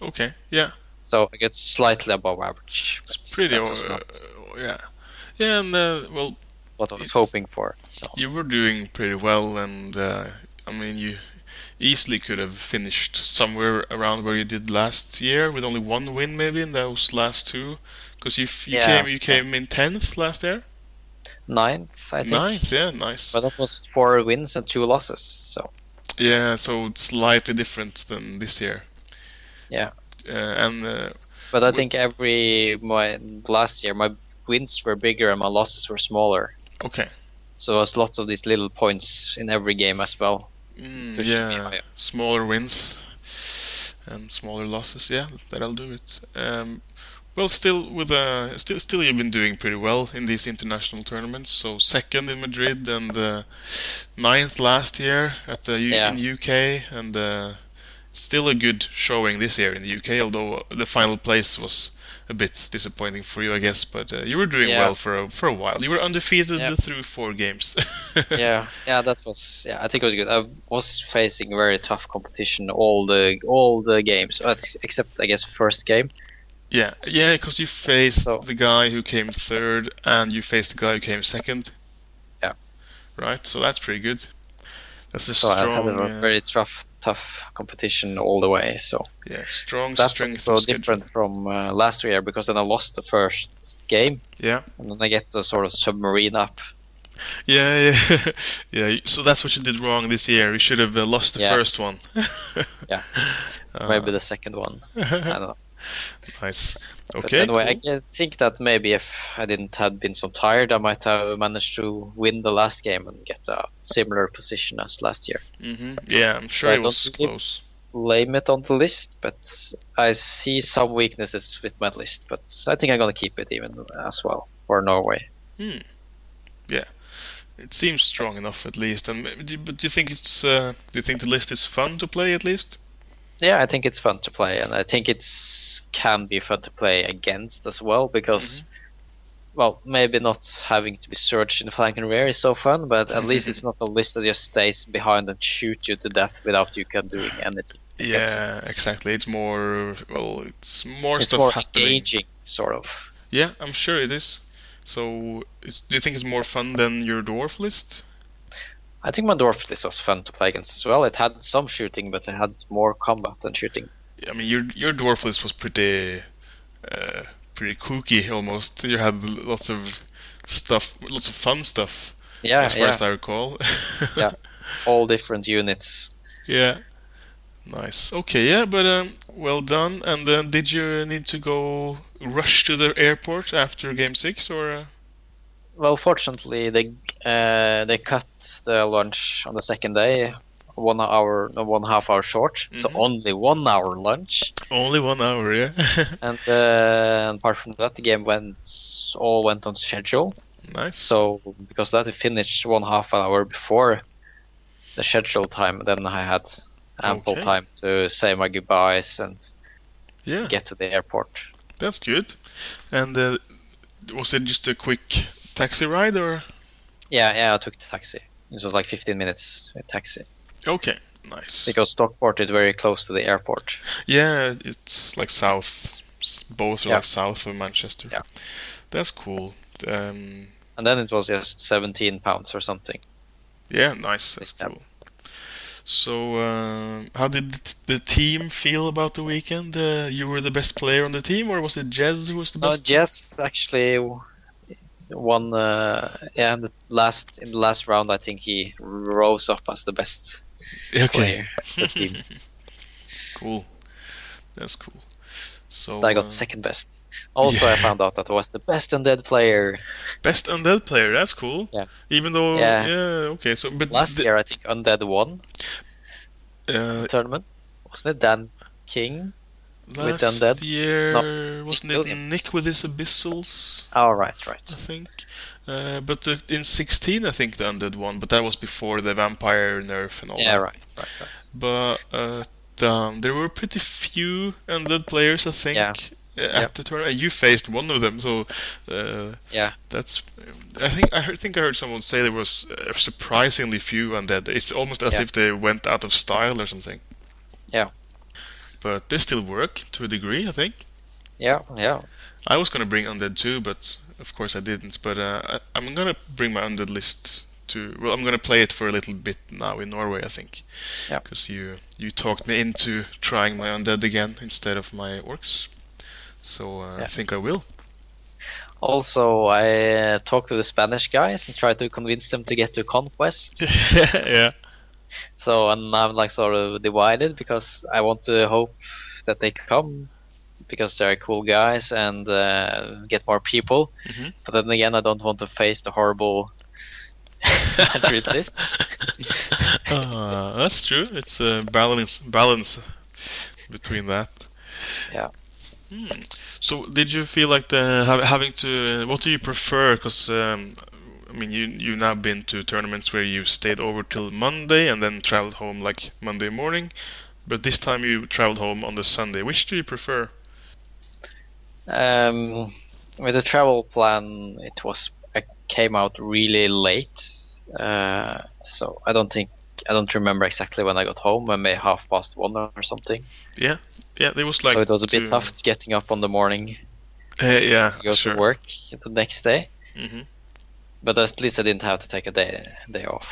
Okay. Yeah. So I get slightly above average. It's pretty. Uh, yeah. Yeah, and uh, well, what I was hoping for. So you were doing pretty well, and uh, I mean, you easily could have finished somewhere around where you did last year with only one win, maybe in those last two. Because you you Yeah. came you came in tenth last year. ninth, I think. Ninth, yeah, nice. But that was four wins and two losses. So yeah, so it's slightly different than this year. Yeah. Uh, and uh, But I think every my last year my wins were bigger and my losses were smaller. Okay. So there's lots of these little points in every game as well. Mm, yeah, smaller wins and smaller losses. Yeah, that'll do it. Um, well, still with uh, still still you've been doing pretty well in these international tournaments. So second in Madrid and uh, ninth last year at the U- Yeah. in UK, and uh, still a good showing this year in the UK. Although the final place was a bit disappointing for you, I guess. But uh, you were doing Yeah. well for a, for a while. You were undefeated Yeah. through four games. yeah, yeah, that was yeah. I think it was good. I was facing very tough competition all the all the games, uh, except I guess first game. Yeah, yeah, because you faced So- the guy who came third, and you faced the guy who came second. Yeah. Right, so that's pretty good. That's a So I had strong, a uh, very tough tough competition all the way. So yeah, strong that's strength also schedule. different from uh, last year because then I lost the first game Yeah, and then I get the sort of submarine up. yeah, yeah, yeah. So that's what you did wrong this year. You should have uh, lost the Yeah. first one. Yeah. Uh, Maybe the second one. I don't know. Nice. But Okay. anyway, I cool. can think that maybe if I didn't have been so tired, I might have managed to win the last game and get a similar position as last year. hmm Yeah, I'm sure I it was close. blame it on the list, but I see some weaknesses with my list. But I think I'm gonna keep it even as well for Norway. Hmm. Yeah. It seems strong enough at least. And do- but do you think it's uh, do you think the list is fun to play at least? Yeah, I think it's fun to play, and I think it's can be fun to play against as well because, mm-hmm. well, maybe not having to be surged in flank and rear is so fun, but at least it's not a list that just stays behind and shoot you to death without you can doing anything. Yeah, exactly. It's more well, it's more It's stuff more happening. engaging, sort of. Yeah, I'm sure it is. So, it's, do you think it's more fun than your dwarf list? I think my dwarf list was fun to play against as well. It had some shooting, but it had more combat than shooting. I mean, your your dwarf list was pretty, uh, pretty kooky almost. You had lots of stuff, lots of fun stuff, Yeah, as far yeah, as I recall. Yeah. all different units. Yeah. Nice. Okay. Yeah. But um, well done. And uh, did you need to go rush to the airport after game six, or? Uh... Well, fortunately, they uh, they cut the lunch on the second day, one hour, no, one half hour short. So Mhm. only one hour lunch. Only one hour, yeah. And uh, apart from that, the game went all went on schedule. nice. So because that, it finished one half hour before the schedule time. Then I had ample Okay. time to say my goodbyes and Yeah, get to the airport. that's good. And uh, was it just a quick taxi ride, or? Yeah, yeah, I took the taxi. It was like 15 minutes taxi Okay, nice. because Stockport is very close to the airport. Yeah, it's like south. Both are Yeah. like south of Manchester. Yeah. That's cool. Um, And then it was just 17 pounds or something. yeah, nice. That's Yeah. cool. So, um, how did the team feel about the weekend? Uh, you were the best player on the team, or was it Jez who was the No, best? Jess actually won. Uh, yeah, in the last in the last round, I think he rose up as the best okay. player. of the team. cool. That's cool. So I got uh, second best. Also, I found out that I was the best undead player best undead player. That's cool. Yeah. Even though, yeah, Yeah. okay. So, but last the- year. I think undead won uh, the tournament. Wasn't it Dan King? Last undead? year wasn't it Williams. Nick with his abyssals? Oh, right, right. I think. Uh, but uh, in 16, I think the undead won, but that was before the vampire nerf and all that. Yeah, that. right, right, right. But uh, um, there were pretty few undead players, I think, Yeah. uh, at Yeah. the tournament. You faced one of them, so uh, Yeah. that's. I think I heard, think I heard someone say there was uh, surprisingly few undead. It's almost as Yeah. if they went out of style or something. Yeah. But they still work to a degree, I think. Yeah, yeah. I was gonna bring undead too, but of course I didn't. But uh, I, I'm gonna bring my undead list to. Well, I'm gonna play it for a little bit now in Norway, I think. Yeah. Because you you talked me into trying my undead again instead of my orcs. So uh, I think I will. Also, I uh, talked to the Spanish guys and tried to convince them to get to Conquest. yeah. So, and I'm like sort of divided because I want to hope that they come because they're cool guys and uh, get more people. Mhm. But then again, I don't want to face the horrible Madrid lists. uh, that's true. It's a balance balance between that. Yeah. Hmm. So, did you feel like the hav- having to? what do you prefer? Because um, I mean, you you've now been to tournaments where you stayed over till Monday and then traveled home like Monday morning, but this time you traveled home on the Sunday. Which do you prefer? Um, with the travel plan, it was I came out really late, uh, so I don't think I don't remember exactly when I got home. Maybe half past one or something. Yeah, yeah, it was like. so it was a bit to- tough getting up on the morning Uh, yeah, to go sure. to work the next day. hmm But at least I didn't have to take a day day off.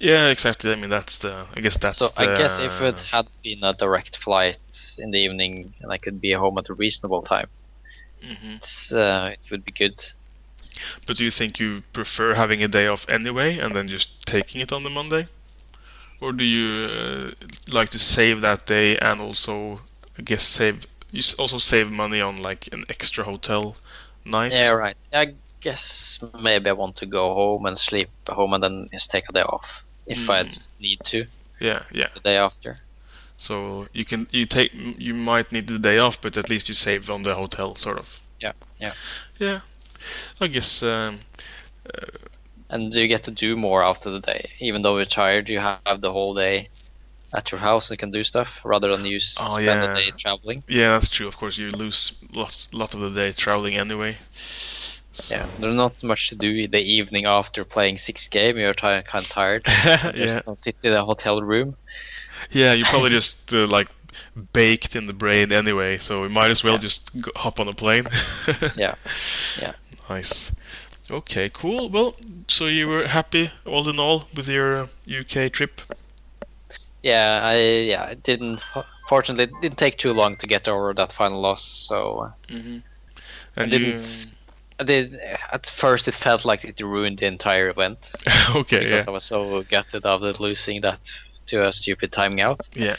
Yeah, exactly. I mean, that's the. I guess that's. So I guess if it had been a direct flight in the evening and I could be home at a reasonable time, Mhm. it's, uh, it would be good. But do you think you prefer having a day off anyway and then just taking it on the Monday? Or do you uh, like to save that day and also, I guess, save you also save money on like an extra hotel night? Yeah, right. I guess maybe I want to go home and sleep at home and then just take a day off if Mm. I need to yeah, yeah. the day after. So you can you take you might need the day off, but at least you saved on the hotel, sort of. Yeah, yeah. Yeah, I guess. Um, And you get to do more after the day. Even though you're tired, you have the whole day at your house and can do stuff rather than you Oh, spend yeah. the day traveling. yeah, that's true. Of course, you lose lot lot of the day traveling anyway. Yeah, there's not much to do in the evening after playing six game. You're ti kind of tired. yeah, Just sit in a hotel room. yeah. You probably just uh, like baked in the brain anyway, so we might as well Yeah. just go, hop on a plane. Yeah, yeah. Nice. Okay, cool. Well, so you were happy all in all with your uh, UK trip? Yeah, I yeah, it didn't. Fortunately, it didn't take too long to get over that final loss. So Mm-hmm. I And you, didn't. I did. At first, it felt like it ruined the entire event okay, because yeah, I was so gutted after losing that to a stupid timing out. yeah,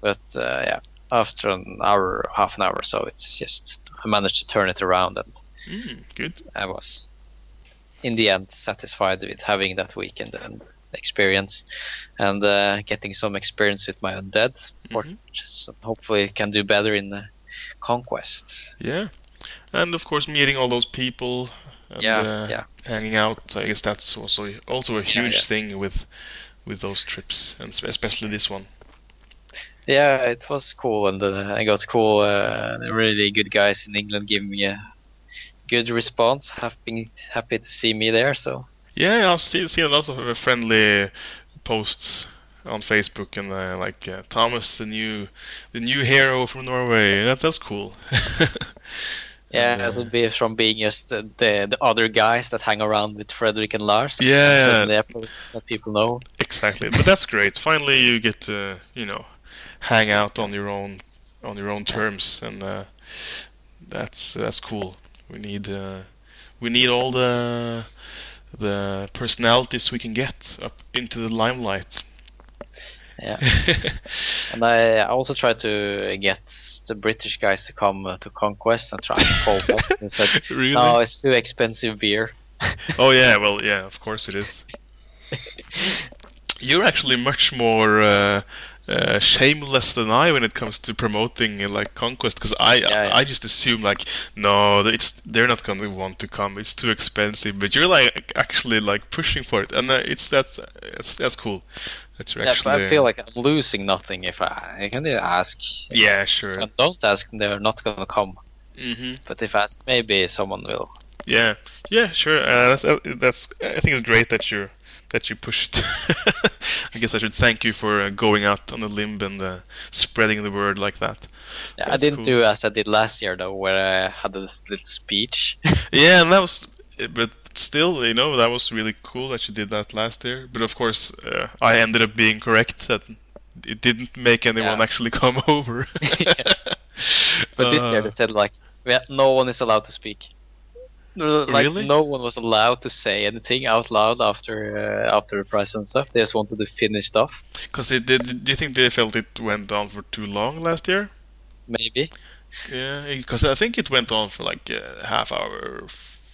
But uh, yeah, after an hour, half an hour, or so it's just I managed to turn it around, and mm, good. I was in the end satisfied with having that weekend and experience, and uh, getting some experience with my undead. Mhm. just hopefully can do better in the conquest. Yeah, and of course meeting all those people. And, Yeah, uh, yeah. hanging out. I guess that's also also a huge yeah. thing with with those trips, and especially this one. Yeah, it was cool, and uh, I got cool, uh, really good guys in England giving me a good response. Happy, happy to see me there. So Yeah, I've seen, seen a lot of uh, friendly posts on Facebook, and uh, like uh, Thomas, the new the new hero from Norway. That, that's cool. yeah, And, uh, it would be from being just the, the the other guys that hang around with Frederick and Lars. Yeah. the episodes that people know. Exactly, but that's great. Finally, you get to you know hang out on your own on your own terms, and uh, that's that's cool. We need uh, we need all the the personalities we can get up into the limelight. Yeah, and I I also tried to get the British guys to come uh, to Conquest and try to pull back and said, really? "No, it's too expensive beer." Oh yeah, well yeah, of course it is. You're actually much more uh, uh, shameless than I when it comes to promoting uh, like conquest, because I, Yeah, yeah. I just assume like no, it's they're not going to want to come. It's too expensive. But you're like actually like pushing for it, and uh, it's that's that's that's cool. That you're Yeah, actually I feel like I'm losing nothing if I, I can ask. yeah, sure. If I don't ask, they're not gonna come. hmm But if I ask, maybe someone will. Yeah, yeah, sure. Uh, that's, uh, that's. I think it's great that you that you pushed. I guess I should thank you for uh, going out on a limb and uh, spreading the word like that. Yeah, I didn't cool. do as I did last year though, where I had this little speech. Yeah, and that was. But still, you know, that was really cool that you did that last year. But of course, uh, I ended up being correct that it didn't make anyone Yeah. actually come over. But this year they said like, yeah, no one is allowed to speak. Like Really? no one was allowed to say anything out loud after uh, after the prize and stuff. They just wanted to finish stuff. Because it did. Do you think they felt it went on for too long last year? Maybe. Yeah, because I think it went on for like a half hour,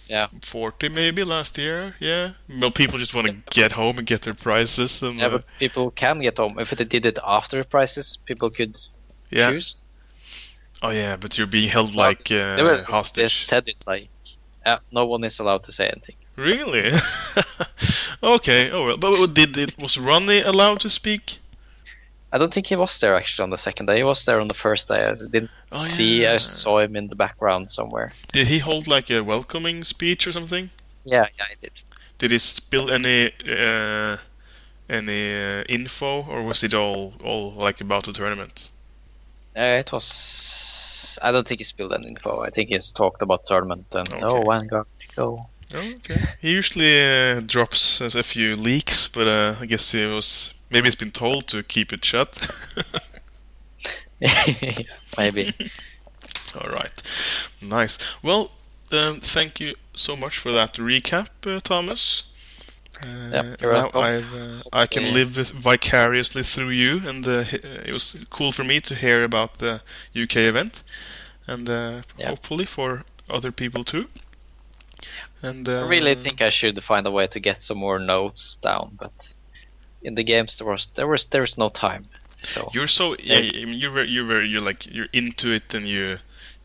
Yeah. 40 maybe last year. Yeah. Well, people just want to get home and get their prizes and Yeah, uh, but people can get home if they did it after prizes. People could yeah. choose. Oh yeah, but you're being held like uh, they were they said it like, yeah, no one is allowed to say anything. Really? okay. Oh well. But did it was Ronnie allowed to speak? I don't think he was there actually on the second day. He was there on the first day. I didn't Oh, see. yeah. I saw him in the background somewhere. Did he hold like a welcoming speech or something? Yeah, yeah, I did. Did he spill any uh, any uh, info, or was it all all like about the tournament? Uh, it was. I don't think he spilled any info. I think he just talked about tournament and Okay. oh, Vanguard, go. Oh, okay. He usually uh, drops a few leaks, but uh, I guess he was maybe it's been told to keep it shut. Maybe. All right, nice. Well, um, thank you so much for that recap, uh, Thomas. Uh, Yep, now uh, I can live vicariously through you, and uh, uh, it was cool for me to hear about the UK event, and uh, Yeah. hopefully for other people too. And uh, I really think I should find a way to get some more notes down, but in the games there was there was there was no time. So You're so yeah. I mean, you're very, you're very, you're like you're into it and you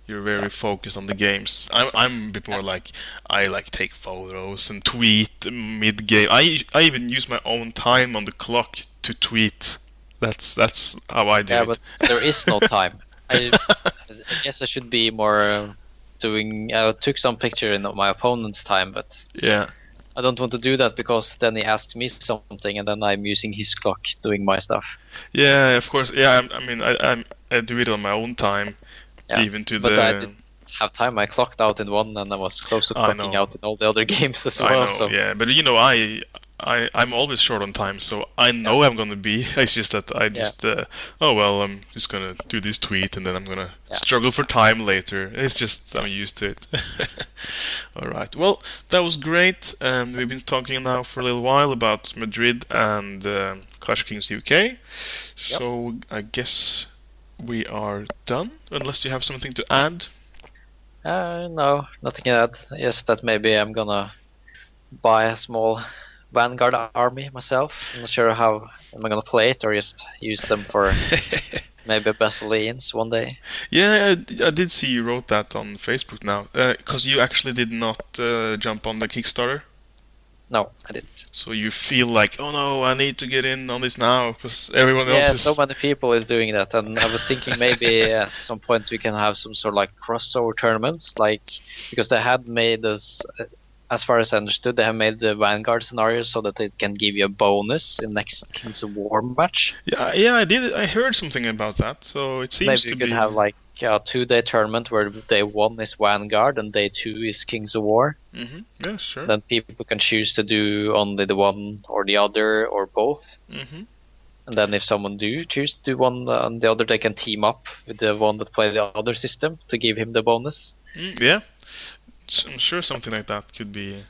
you're very Yeah. focused on the games. I'm I'm a bit more like I like take photos and tweet mid game. I I even use my own time on the clock to tweet. That's that's how I do yeah, it. Yeah, but there is no time. I, I guess I should be more uh, doing. I took some picture in my opponent's time, but yeah. I don't want to do that because then he asks me something, and then I'm using his clock doing my stuff. Yeah, of course. Yeah, I, I mean, I, I I do it on my own time, Yeah, even to but the. I didn't have time. I clocked out in one, and I was close to clocking out in all the other games as well. I know, so yeah, but you know, I, I, I'm always short on time, so I know I'm gonna be. It's just that I just, uh, oh well, I'm just gonna do this tweet, and then I'm gonna Yeah. struggle for time later. It's just I'm used to it. All right. Well, that was great. Um, we've been talking now for a little while about Madrid and um Clash of Kings UK. So I guess we are done, unless you have something to add. Uh, no, nothing to add. Just that maybe I'm gonna buy a small Vanguard army myself. I'm not sure how am I gonna play it or just use them for maybe Basileans one day. Yeah, I, I did see you wrote that on Facebook now, because you actually did not uh, jump on the Kickstarter. No, I didn't. So you feel like, oh no, I need to get in on this now because everyone else Yeah, is. so many people is doing that, and I was thinking maybe at some point we can have some sort of like crossover tournaments, like because they had made us, as far as I understood, they have made the Vanguard scenario so that it can give you a bonus in next Kings of War match. Yeah, yeah, I did. I heard something about that. So it seems Maybe you could be. have like a two-day tournament where day one is Vanguard and day two is Kings of War. hmm Yeah, sure. Then people can choose to do only the one or the other or both. Mm-hmm. And then if someone do choose to do one and the other, they can team up with the one that play the other system to give him the bonus. Mm, yeah, I'm sure something like that could be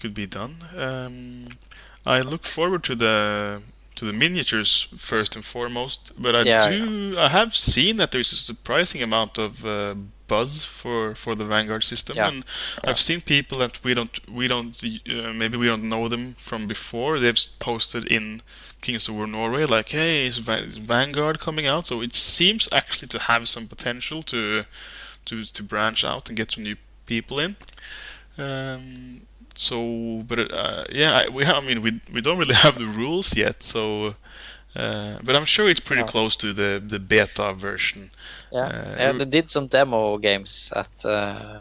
could be done. Um, I look forward to the to the miniatures first and foremost, but I Yeah, do I have seen that there's a surprising amount of uh, buzz for for the Vanguard system, Yeah. and I've seen people that we don't we don't uh, maybe we don't know them from before. They've posted in Kings of War Norway like, "Hey, is, is Vanguard coming out?" So it seems actually to have some potential to to to branch out and get some new people in. Um, so, but uh, yeah, I, we have, I mean, we we don't really have the rules yet. So, uh, but I'm sure it's pretty Yeah. close to the the beta version. Yeah, Uh, and they did some demo games at, uh,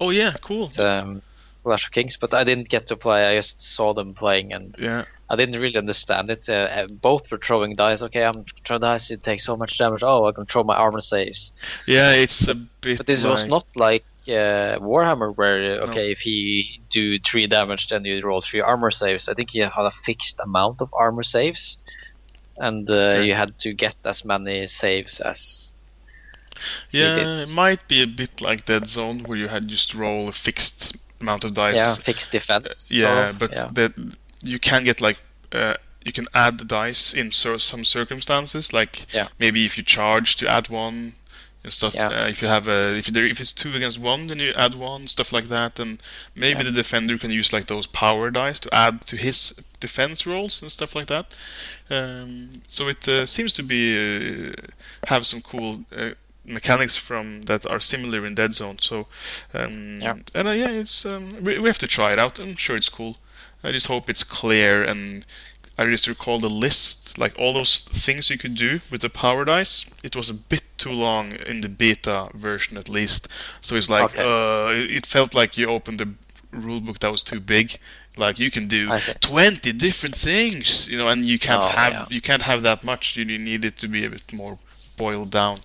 Oh yeah, cool. at um, Clash of Kings, but I didn't get to play. I just saw them playing, and Yeah, I didn't really understand it. Uh, both were throwing dice. Okay, I'm throwing dice. You take so much damage. Oh, I can throw my armor saves. yeah, it's a bit. But this was not like uh, Warhammer, where uh, okay, if he do three damage, then you roll three armor saves. I think he had a fixed amount of armor saves, and uh, Okay. you had to get as many saves as. Yeah, it might be a bit like Deadzone, where you had just roll a fixed amount of dice. Yeah, fixed defense. sort yeah, but yeah. that you can get like uh, you can add the dice in some circumstances, like Yeah. maybe if you charge to add one and stuff. Yeah. Uh, if you have a if there if it's two against one, then you add one stuff like that, and maybe Yeah. the defender can use like those power dice to add to his defense rolls and stuff like that. Um, so it uh, seems to be uh, have some cool. Uh, mechanics from that are similar in Deadzone so um, Yeah. and uh, yeah it's um, we, we have to try it out I'm sure it's cool I just hope it's clear and I just recall the list, like all those things you could do with the power dice. It was a bit too long in the beta version, at least. So it's like Okay. uh, it felt like you opened the rulebook that was too big. Like you can do twenty different things, you know, and you can't Oh, have yeah. you can't have that much. You need it to be a bit more boiled down.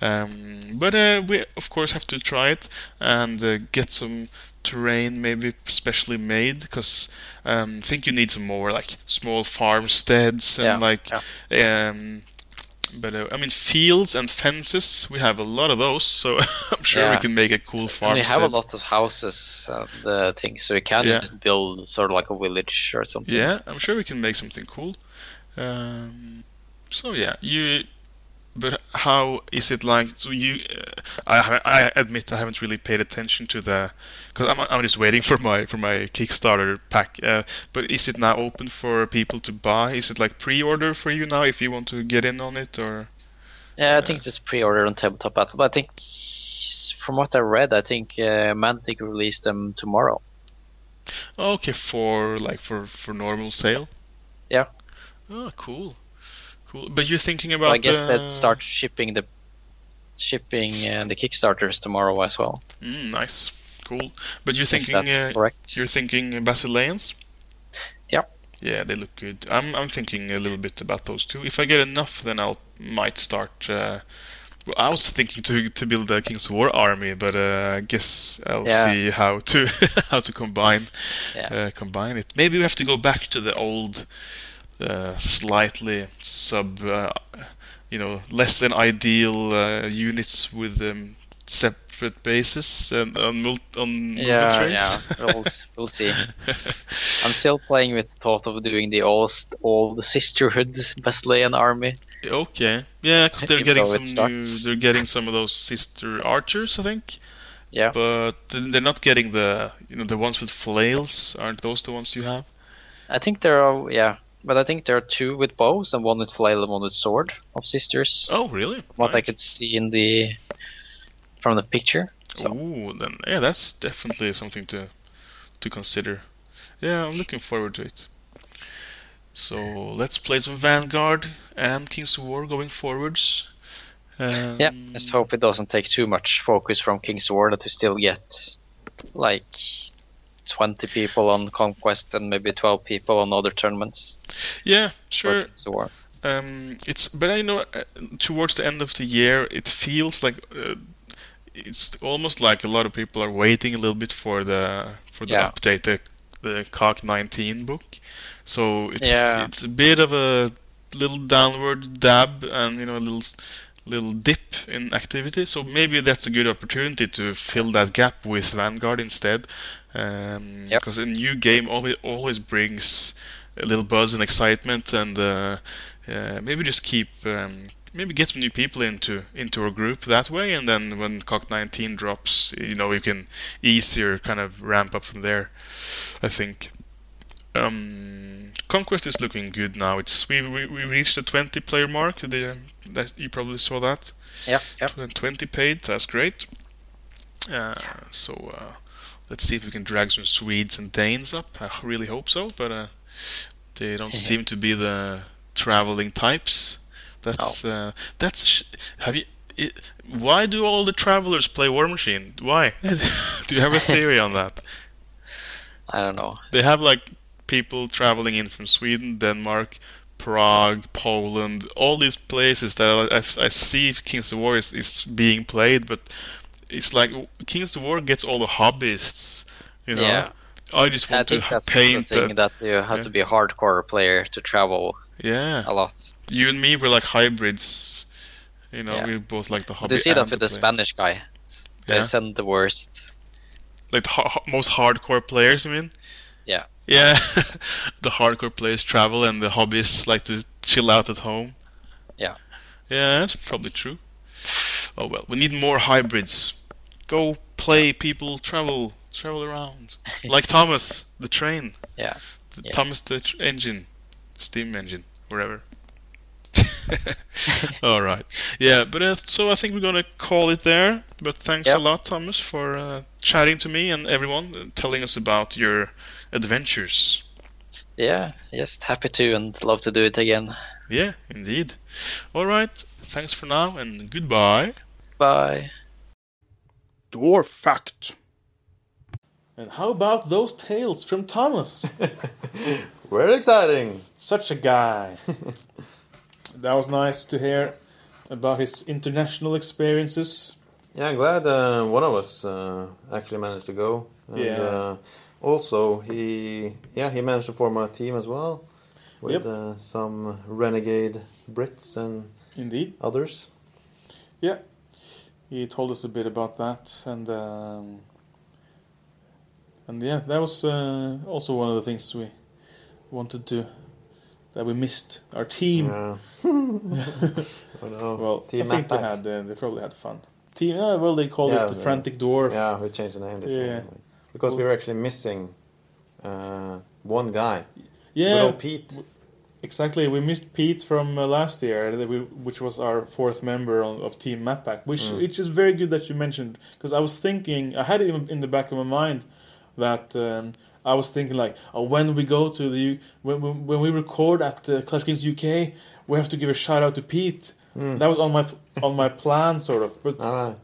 Um, but uh, we of course have to try it and uh, get some terrain maybe specially made because um, I think you need some more like small farmsteads and Yeah, like um, but uh, I mean fields and fences we have a lot of those so I'm sure we can make a cool farm. we have a lot of houses and uh, things, so we can Yeah. just build sort of like a village or something. Yeah, I'm sure we can make something cool. Um, so yeah, you but how is it like? So you, uh, I I admit I haven't really paid attention to the because I'm I'm just waiting for my for my Kickstarter pack. Uh, but is it now open for people to buy? Is it like pre-order for you now if you want to get in on it or? Yeah, I think it's just pre-order on Tabletop Battle. But I think, from what I read, I think uh, Mantic released them tomorrow. Okay, for like for for normal sale. Yeah. Oh, cool, cool. But you're thinking So about. I guess uh, that start shipping the shipping uh, the Kickstarters tomorrow as well. Mm, nice, cool. But you're thinking. that's Uh, correct. you're thinking Basileans. Yeah. Yeah, they look good. I'm I'm thinking a little bit about those two. If I get enough, then I'll might start. Uh, well, I was thinking to to build a King's War army, but uh, I guess I'll Yeah. see how to how to combine Yeah. uh, combine it. Maybe we have to go back to the old, uh, slightly sub, uh, you know, less than ideal uh, units with um, separate bases and on mul- on Yeah, yeah. We'll, we'll see. I'm still playing with the thought of doing the all all the sisterhood Basilean army. Okay. Yeah, because they're Even getting some new. They're getting some of those sister archers, I think. Yeah. But they're not getting the you know the ones with flails. Aren't those the ones you have? I think there are yeah, but I think there are two with bows and one with flail and one with sword of sisters. Oh, really? what I could see in the from the picture. So Ooh, then yeah, that's definitely something to to consider. Yeah, I'm looking forward to it. So let's play some Vanguard and Kings of War going forwards. Um, yeah, let's hope it doesn't take too much focus from King's of War that we still get like 20 people on Conquest and maybe 12 people on other tournaments Yeah, sure. Um, it's but I know uh, towards the end of the year, it feels like uh, it's almost like a lot of people are waiting a little bit for the for the Yeah. update, the the CoK 19 book. So it's Yeah. it's a bit of a little downward dab and you know a little little dip in activity. So maybe that's a good opportunity to fill that gap with Vanguard instead. Um, Yep. Because a new game always always brings a little buzz and excitement, and uh, uh, maybe just keep um, maybe get some new people into into our group that way, and then when CoK 19 drops, you know, we can easier kind of ramp up from there. I think. Um, Conquest is looking good now. It's we we, we reached the 20 player mark. The, that you probably saw that. Yeah, yeah. 20 paid. That's great. Uh, so uh, let's see if we can drag some Swedes and Danes up. I really hope so, but uh, they don't seem to be the traveling types. That's uh, that's sh- have you. It, why do all the travelers play Warmachine? Why? do you have a theory on that? I don't know. They have like people traveling in from Sweden, Denmark, Prague, Poland, all these places that I, I, I see Kings of War is, is being played, but it's like Kings of War gets all the hobbyists, you know. Yeah. I just I want to think that's the paint thing that. that you have yeah. to be a hardcore player to travel Yeah, a lot. you and me were like hybrids. You know, Yeah. we both like the hobby. But you see that with the the. Spanish guy. They Yeah. send the worst. like the ha- most hardcore players. I mean. Yeah. Yeah, the hardcore players travel, and the hobbyists like to chill out at home. Yeah. Yeah, that's probably true. Oh well, we need more hybrids. Go play, people, travel, travel around. like Thomas, the train. Yeah. The Yeah. Thomas the tr- engine, steam engine, wherever. All right. Yeah, but uh, so I think we're gonna call it there. But thanks a lot, Thomas, for uh, chatting to me and everyone, uh, telling us about your adventures. Yeah, just happy to and love to do it again. Yeah, indeed. All right. Thanks for now, and goodbye. Bye. Dwarf fact. And how about those tales from Thomas? Very exciting. Such a guy. that was nice to hear about his international experiences. Yeah, I'm glad uh, one of us uh, actually managed to go. And, Yeah. Uh, also, he yeah he managed to form a team as well with Yep. uh, some renegade Brits and Indeed. others. Yeah. He told us a bit about that, and um, and yeah, that was uh, also one of the things we wanted to that we missed our team. Yeah. I know. Well, Team I think they had uh, they probably had fun. Team, uh, well, they called Yeah, it the. Frantic Dwarf. Yeah, we changed the name this Yeah. anyway. Because we were actually missing uh, one guy. Yeah, Pete. exactly. We missed Pete from uh, last year, which was our fourth member on, of Team Mapback. Which Mm. which is very good that you mentioned because I was thinking I had it in, in the back of my mind that. Um, I was thinking like, oh, when we go to the when when, when we record at uh, Clash Games UK, we have to give a shout out to Pete. Mm. That was on my on my plan, sort of. But.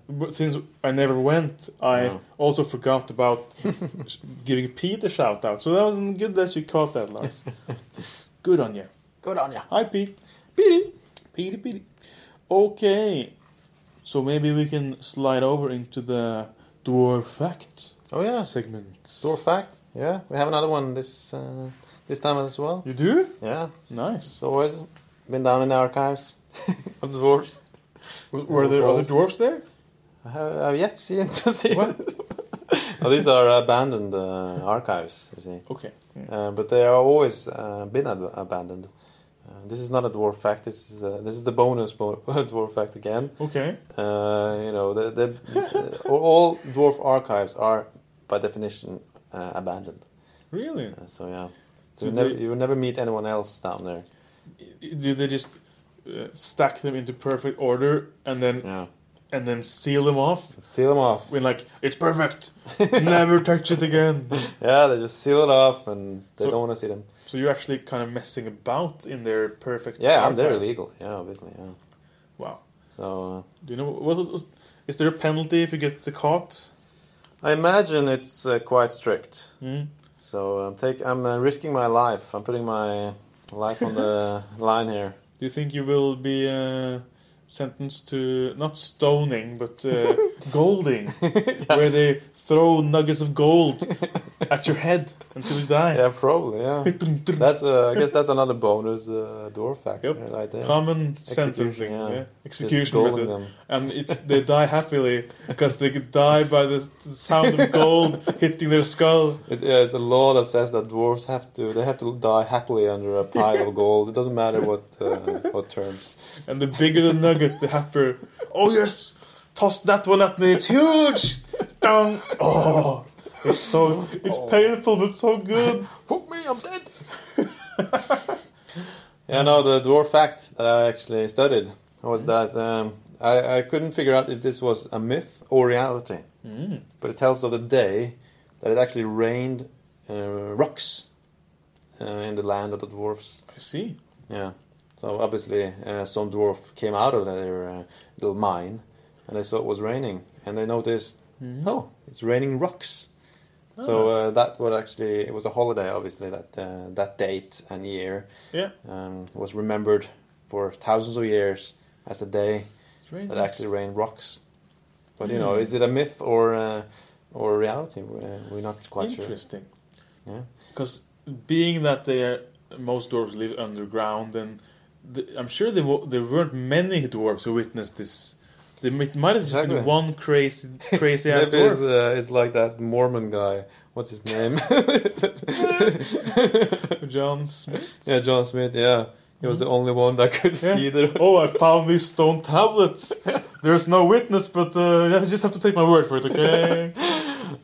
But since I never went, I No. also forgot about giving Pete a shout out. So that was good that you caught that, Lars. good on you. Good on ya. Hi, Pete. Petey. Petey, Petey. Okay. So maybe we can slide over into the dwarf fact Oh yeah, segment. Dwarf fact. Yeah, we have another one this uh, this time as well. You do? Yeah, Nice. it's always been down in the archives of dwarves. W- Were there other dwarfs there? I have, I have yet seen to see. What? oh, these are abandoned uh, archives, you see. Okay. Yeah. Uh, but they are always uh, been ab- abandoned. Uh, this is not a dwarf fact. This is uh, this is the bonus bo- dwarf fact again. Okay. Uh, you know, the, the, all dwarf archives are by definition uh, abandoned. Really? Uh, so yeah, so you never they- you will never meet anyone else down there. Do they just stack them into perfect order and then Yeah, and then seal them off? seal them off. When like it's perfect, never touch it again. Yeah, they just seal it off, and they So- don't want to see them. So you're actually kind of messing about in their perfect. Yeah, I'm there illegal. Yeah, obviously. Yeah. Wow. So uh, Do you know what was, is there a penalty if you get caught? I imagine it's uh, quite strict. Mm. So I'm take I'm uh, risking my life. I'm putting my life on the line here. Do you think you will be uh, sentenced to not stoning but uh, golding, where they throw nuggets of gold at your head until you die? Yeah, probably. Yeah. That's uh, I guess that's another bonus uh, dwarf factor Yep. right there. Common Execution, sentencing, yeah. yeah. Execution method, them. and it's they die happily because they could die by the the sound of gold hitting their skull. It's, yeah, it's a law that says that dwarves have to they have to die happily under a pile of gold. It doesn't matter what uh, what terms. And the bigger the nugget, the happier. Oh yes, toss that one at me. It's huge. Dong. Oh, it's so it's painful but so good. Fuck me, I'm dead. yeah, no, the dwarf fact that I actually studied was that um, I, I couldn't figure out if this was a myth or reality, Mm. but it tells of the day that it actually rained uh, rocks uh, in the land of the dwarfs. I see. Yeah. So obviously, uh, some dwarf came out of their uh, little mine, and they saw it was raining, and they noticed, Mhm. oh, it's raining rocks. So uh, that was actually it was a holiday, obviously that uh, that date and year Yeah. um, was remembered for thousands of years as the day that nice. actually rained rocks. But you know, Hmm. is it a myth or uh, or reality? We're, we're not quite sure. interesting. Yeah. Because being that they are, most dwarves live underground, and the, I'm sure there, wa- there weren't many dwarves who witnessed this. There might, have just Exactly. been one crazy, crazy ass Maybe it's, uh, it's like that Mormon guy. What's his name? John Smith. yeah, John Smith. Yeah, he was the only one that could Yeah. see the. Oh, I found these stone tablets. There's no witness, but uh, I just have to take my word for it, okay?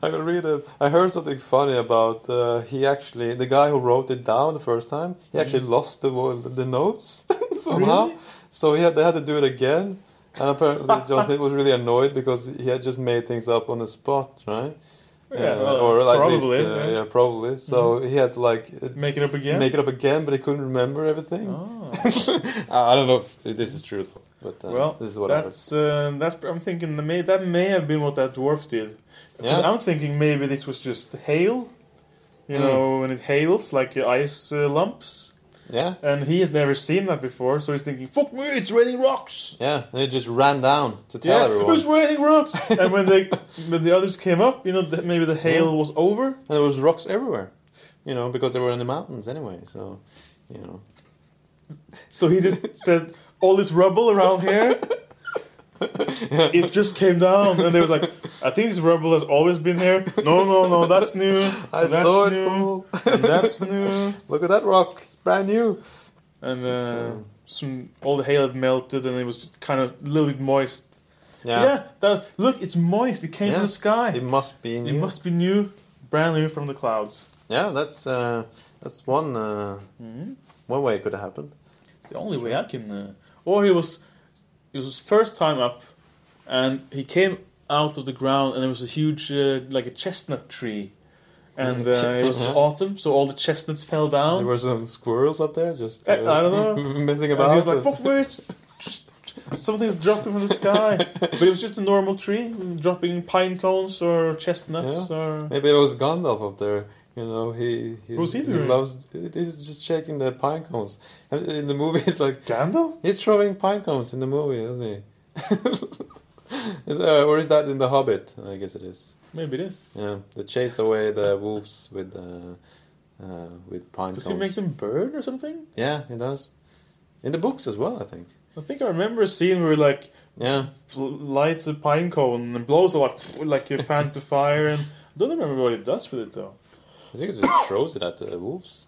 I could read it. I heard something funny about uh, he actually the guy who wrote it down the first time. He actually lost the the notes somehow. Really? So he had they had to do it again. And apparently John Smith was really annoyed because he had just made things up on the spot, right? Yeah, Uh, well, or at probably, least, uh, yeah. yeah. probably. So he had to like Make it up again? make it up again, but he couldn't remember everything. Oh. I don't know if this is true, but uh, Well, this is what that's uh, that's. I'm thinking that may that may have been what that dwarf did. Yeah. I'm thinking maybe this was just hail. You Mm. know, when it hails like uh, ice uh, lumps, Yeah, and he has never seen that before, so he's thinking, "Fuck me, it's raining rocks." yeah. And he just ran down to tell yeah, everyone. it's raining rocks. and when they when the others came up, you know, maybe the hail was over. And there was rocks everywhere, you know, because they were in the mountains anyway. So, you know, So he just said, "All this rubble around here." It just came down, and they was like, "I think this rubble has always been here." No, no, no, that's new. I that's saw it, new. and that's new. Look at that rock; it's brand new. and uh, uh, some all the hail had melted, and it was just kind of a little bit moist. Yeah, Yeah, that look, it's moist. It came Yeah. from the sky. it must be. New. It must be new, brand new from the clouds. Yeah, that's uh, that's one uh, Mm-hmm. one way it could have happened. It's the only way I can. Uh, or he was, it was his first time up, and he came out of the ground, and there was a huge, uh, like a chestnut tree, and uh, it was Yeah. autumn, so all the chestnuts fell down. There were some squirrels up there just uh, I- don't know. messing and about. he was like, "Fuck me, something's dropping from the sky," but it was just a normal tree dropping pine cones or chestnuts or. Maybe it was Gandalf up there. You know, he he, What's he doing? loves. He's just shaking the pine cones. And In the movie, it's like Gandalf? he's throwing pine cones in the movie, isn't he? is, uh, or is that in the Hobbit? I guess it is. Maybe it is. Yeah, they chase away the wolves with uh, uh, with pine cones. Does cones. he make them burn or something? Yeah, he does. In the books as well, I think. I think I remember a scene where like Yeah, lights a pine cone and blows a lot, like it fans the fire, and I don't remember what it does with it though. I think it just throws it at the wolves.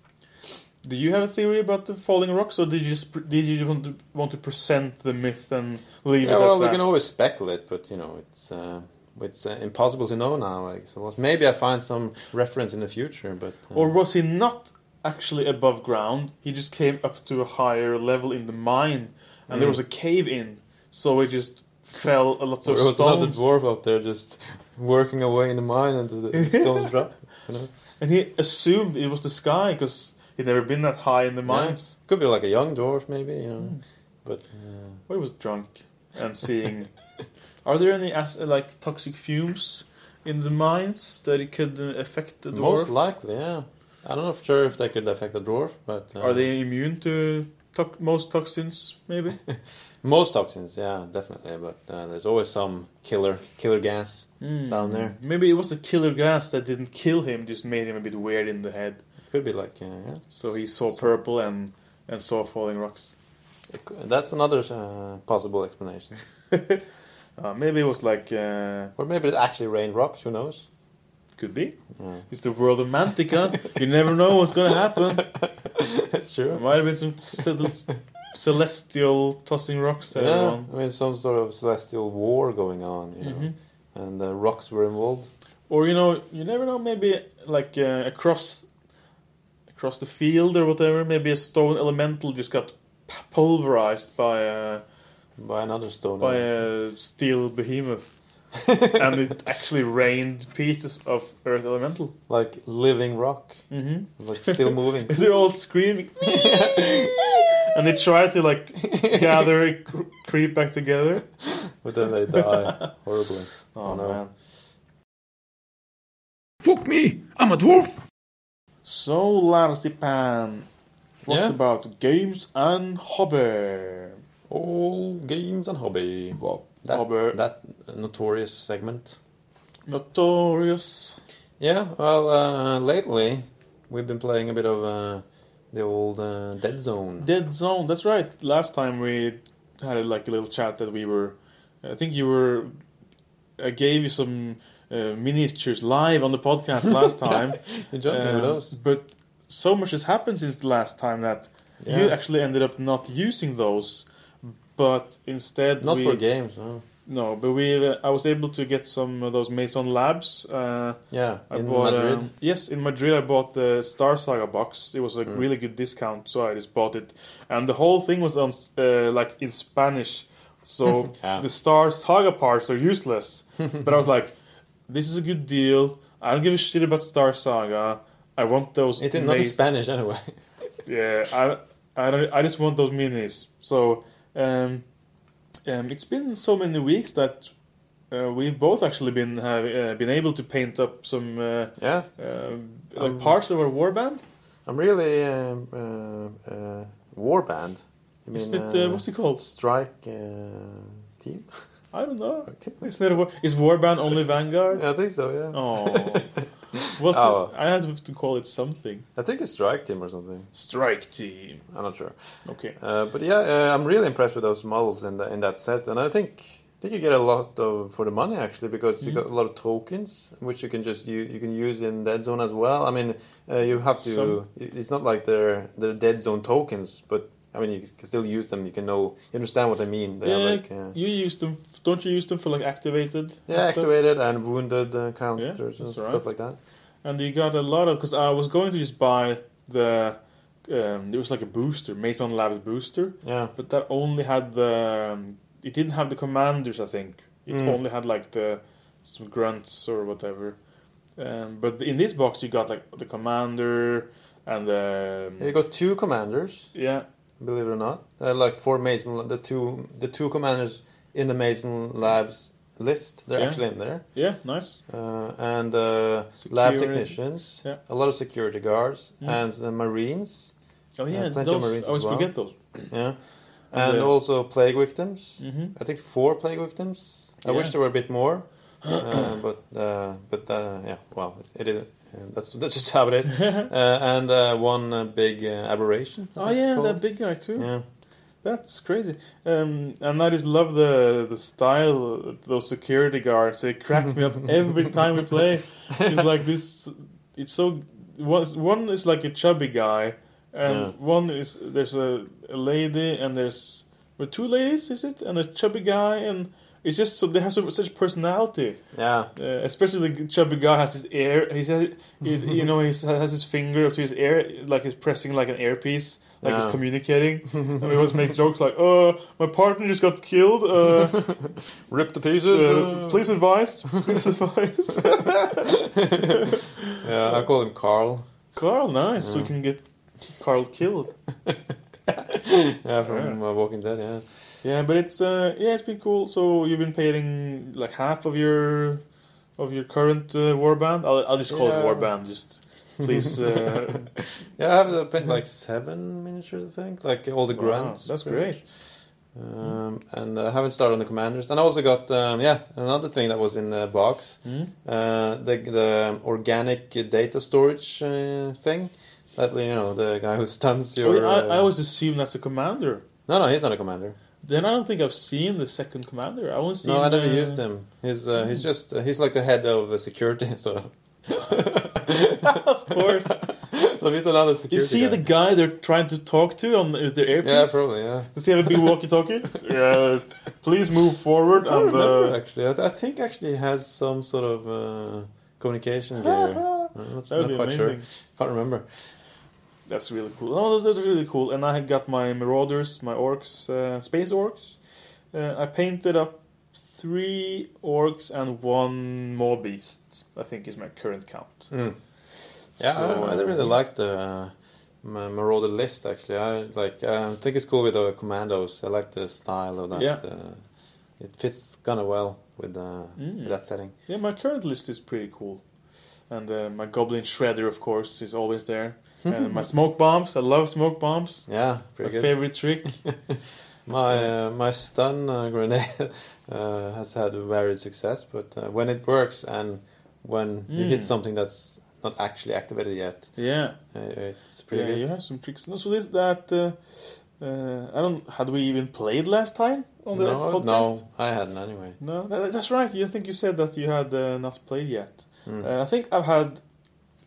Do you have a theory about the falling rocks, or did you just did you want to, want to present the myth and leave Yeah, it well, we that? can always speculate, but you know, it's uh, it's uh, impossible to know now. I suppose maybe I find some reference in the future, but uh, Or was he not actually above ground? He just came up to a higher level in the mine, and there Mm. was a cave in, so it just fell a lot of it was another stones. dwarf up there just working away in the mine, and the, the stones drop. You know? And he assumed it was the sky because he'd never been that high in the Yeah. mines. Could be like a young dwarf, maybe. You know, Mm. but uh, Or he was drunk and seeing. Are there any as, like toxic fumes in the mines that it could uh, affect the dwarf? most likely, yeah. I'm not know sure if they could affect the dwarf, but uh, Are they immune to to- most toxins? Maybe. most toxins? Yeah, definitely. But uh, there's always some killer killer gas down there. Maybe it was a killer gas that didn't kill him, just made him a bit weird in the head. Could be like uh, yeah. So he saw purple and and saw falling rocks. That's another uh, possible explanation. Uh, maybe it was like uh, Or maybe it actually rained rocks. Who knows? could be. Yeah. It's the world of Mantica. you never know what's gonna happen. There sure. might have been some celestial tossing rocks there. Yeah, on. I mean some sort of celestial war going on, you know, Mhm. and uh, rocks were involved. Or you know, you never know. Maybe like uh, across across the field or whatever. Maybe a stone elemental just got pulverized by a by another stone. by a steel behemoth, and it actually rained pieces of earth elemental. like living rock, hmm like still moving. They're all screaming, and they try to like gather, cr- creep back together. but then they die horribly. Oh, no. man! Fuck me! I'm a dwarf! So Larsipan, what Yeah? about games and hobby? All games and hobby. Wow. That, Hobby. that notorious segment. Notorious. Yeah, well, uh, lately we've been playing a bit of uh, the old uh, Deadzone. Dead Zone. That's right. Last time we had a, like a little chat that we were. I think you were. I gave you some uh, miniatures live on the podcast last time. Um. But so much has happened since the last time that you actually ended up not using those, but instead Not we, for games, no. No, but we. Uh, I was able to get some of those Mason Labs. Uh, Yeah, I in bought, Madrid. um, yes, in Madrid, I bought the Star Saga box. It was a Mm. really good discount, so I just bought it. And the whole thing was on uh, like in Spanish, so Yeah. the Star Saga parts are useless. but I was like, this is a good deal. I don't give a shit about Star Saga. I want those. It is not in Spanish anyway. yeah, I, I don't. I just want those minis. So, um, um, it's been so many weeks that uh, we've both actually been have uh, been able to paint up some uh, yeah, um, like Um, parts of our warband. I'm really um, uh, uh, warband. You mean Isn't it? Uh, what's it called? strike uh, team? I don't know. Isn't it a war- is warband only Vanguard? I think so. Yeah. Oh, what's Oh. I have to call it something. I think it's strike team or something. Strike team. I'm not sure. Okay. Uh, but yeah, uh, I'm really impressed with those models in the, in that set, and I think I think you get a lot of for the money actually because you Mm. got a lot of tokens which you can just you, you can use in Deadzone as well. I mean, uh, you have to. Some- It's not like they're they're Deadzone tokens, but I mean, you can still use them. You can know, you understand what I mean. They yeah, like uh, you use them. Don't you use them for like activated? yeah, and activated and wounded uh, counters and that's stuff like that. And you got a lot of because I was going to just buy the. Um, there was like a booster, Mason Labs booster, Yeah, but that only had the. Um, it didn't have the commanders, I think. It Mm. only had like the some grunts or whatever. Um, but in this box, you got like the commander and the. you got two commanders. yeah, Believe it or not, uh, like for Mason, the two the two commanders in the Mason Labs list, they're Yeah. actually in there. yeah, nice. Uh, and uh, lab technicians, Yeah. a lot of security guards, Mm. and the Marines. Oh yeah, plenty of. Marines I always well. forget those. Yeah, And also plague victims. hmm I think four plague victims. I Yeah. wish there were a bit more, uh, but uh, but uh, yeah, well, it is. That's that's just how it is. uh, and uh, one uh, big uh, aberration. I Oh yeah, that big guy too. Yeah, That's crazy. Um, and I just love the the style of those security guards. They crack me up every time we play. It's like this. It's so. One one is like a chubby guy, and Yeah. one is there's a, a lady and there's well, two ladies. Is it and a chubby guy and. It's just so they have so, such personality. yeah, Uh, especially the chubby guy has his ear. He says, he, you know, he has his finger up to his ear, like he's pressing like an earpiece, like he's communicating. and we always make jokes like, "Uh, my partner just got killed. Uh, rip to pieces. uh, please advise. Please advise." yeah, I call him Carl. Carl, nice. So we can get Carl killed. Yeah, from Uh, Walking Dead. Yeah. Yeah, but it's uh, yeah, it's been cool. So you've been paying like half of your of your current uh, warband. I'll, I'll just call Yeah. it warband. Just please. Uh, Yeah, I have uh, painted like seven miniatures, I think, like all the wow, grunts. that's great. Um, and I haven't started on the commanders. And I also got um, yeah another thing that was in the box, Hmm? uh, the the organic data storage uh, thing. That you know the guy who stuns Oh, your. yeah, I, I uh, always assume that's a commander. no, no, he's not a commander. Then I don't think I've seen the second commander. I only seen. Him. No, I never uh, used him. He's uh, he's just uh, he's like the head of uh, security, sort of. of course. so he's another security. You see guy. the guy they're trying to talk to on with their earpiece? Yeah, probably. Yeah. Does he have a big walkie-talkie? yeah. Please move forward I don't and. remember Uh, actually. I, I think actually he has some sort of uh, communication gear. I'm not, that would not be quite amazing. sure. Can't remember. That's really cool. Oh, that's, that's really cool. And I had got my Marauders, my orcs, uh, space orcs. Uh, I painted up three orcs and one more beast. I think is my current count. Mm. Yeah, So, I, I really like the uh, Marauder list. Actually, I like. uh, I think it's cool with the commandos. I like the style of that. Yeah. Uh, it fits kind of well with, uh, Mm. with that setting. Yeah, my current list is pretty cool. And uh, my Goblin Shredder, of course, is always there. And my smoke bombs. I love smoke bombs. Yeah, My pretty good. favorite trick. My uh, my stun uh, grenade uh, has had varied success, but uh, when it works and when you hit Mm. something that's not actually activated yet, Yeah. uh, it's pretty yeah, good. you have some tricks. No, so this that uh, uh, I don't. Had we even played last time on the no, podcast? no, I hadn't anyway. no. that- that's right. You think you said that you had uh, not played yet. Mm. Uh, I think I've had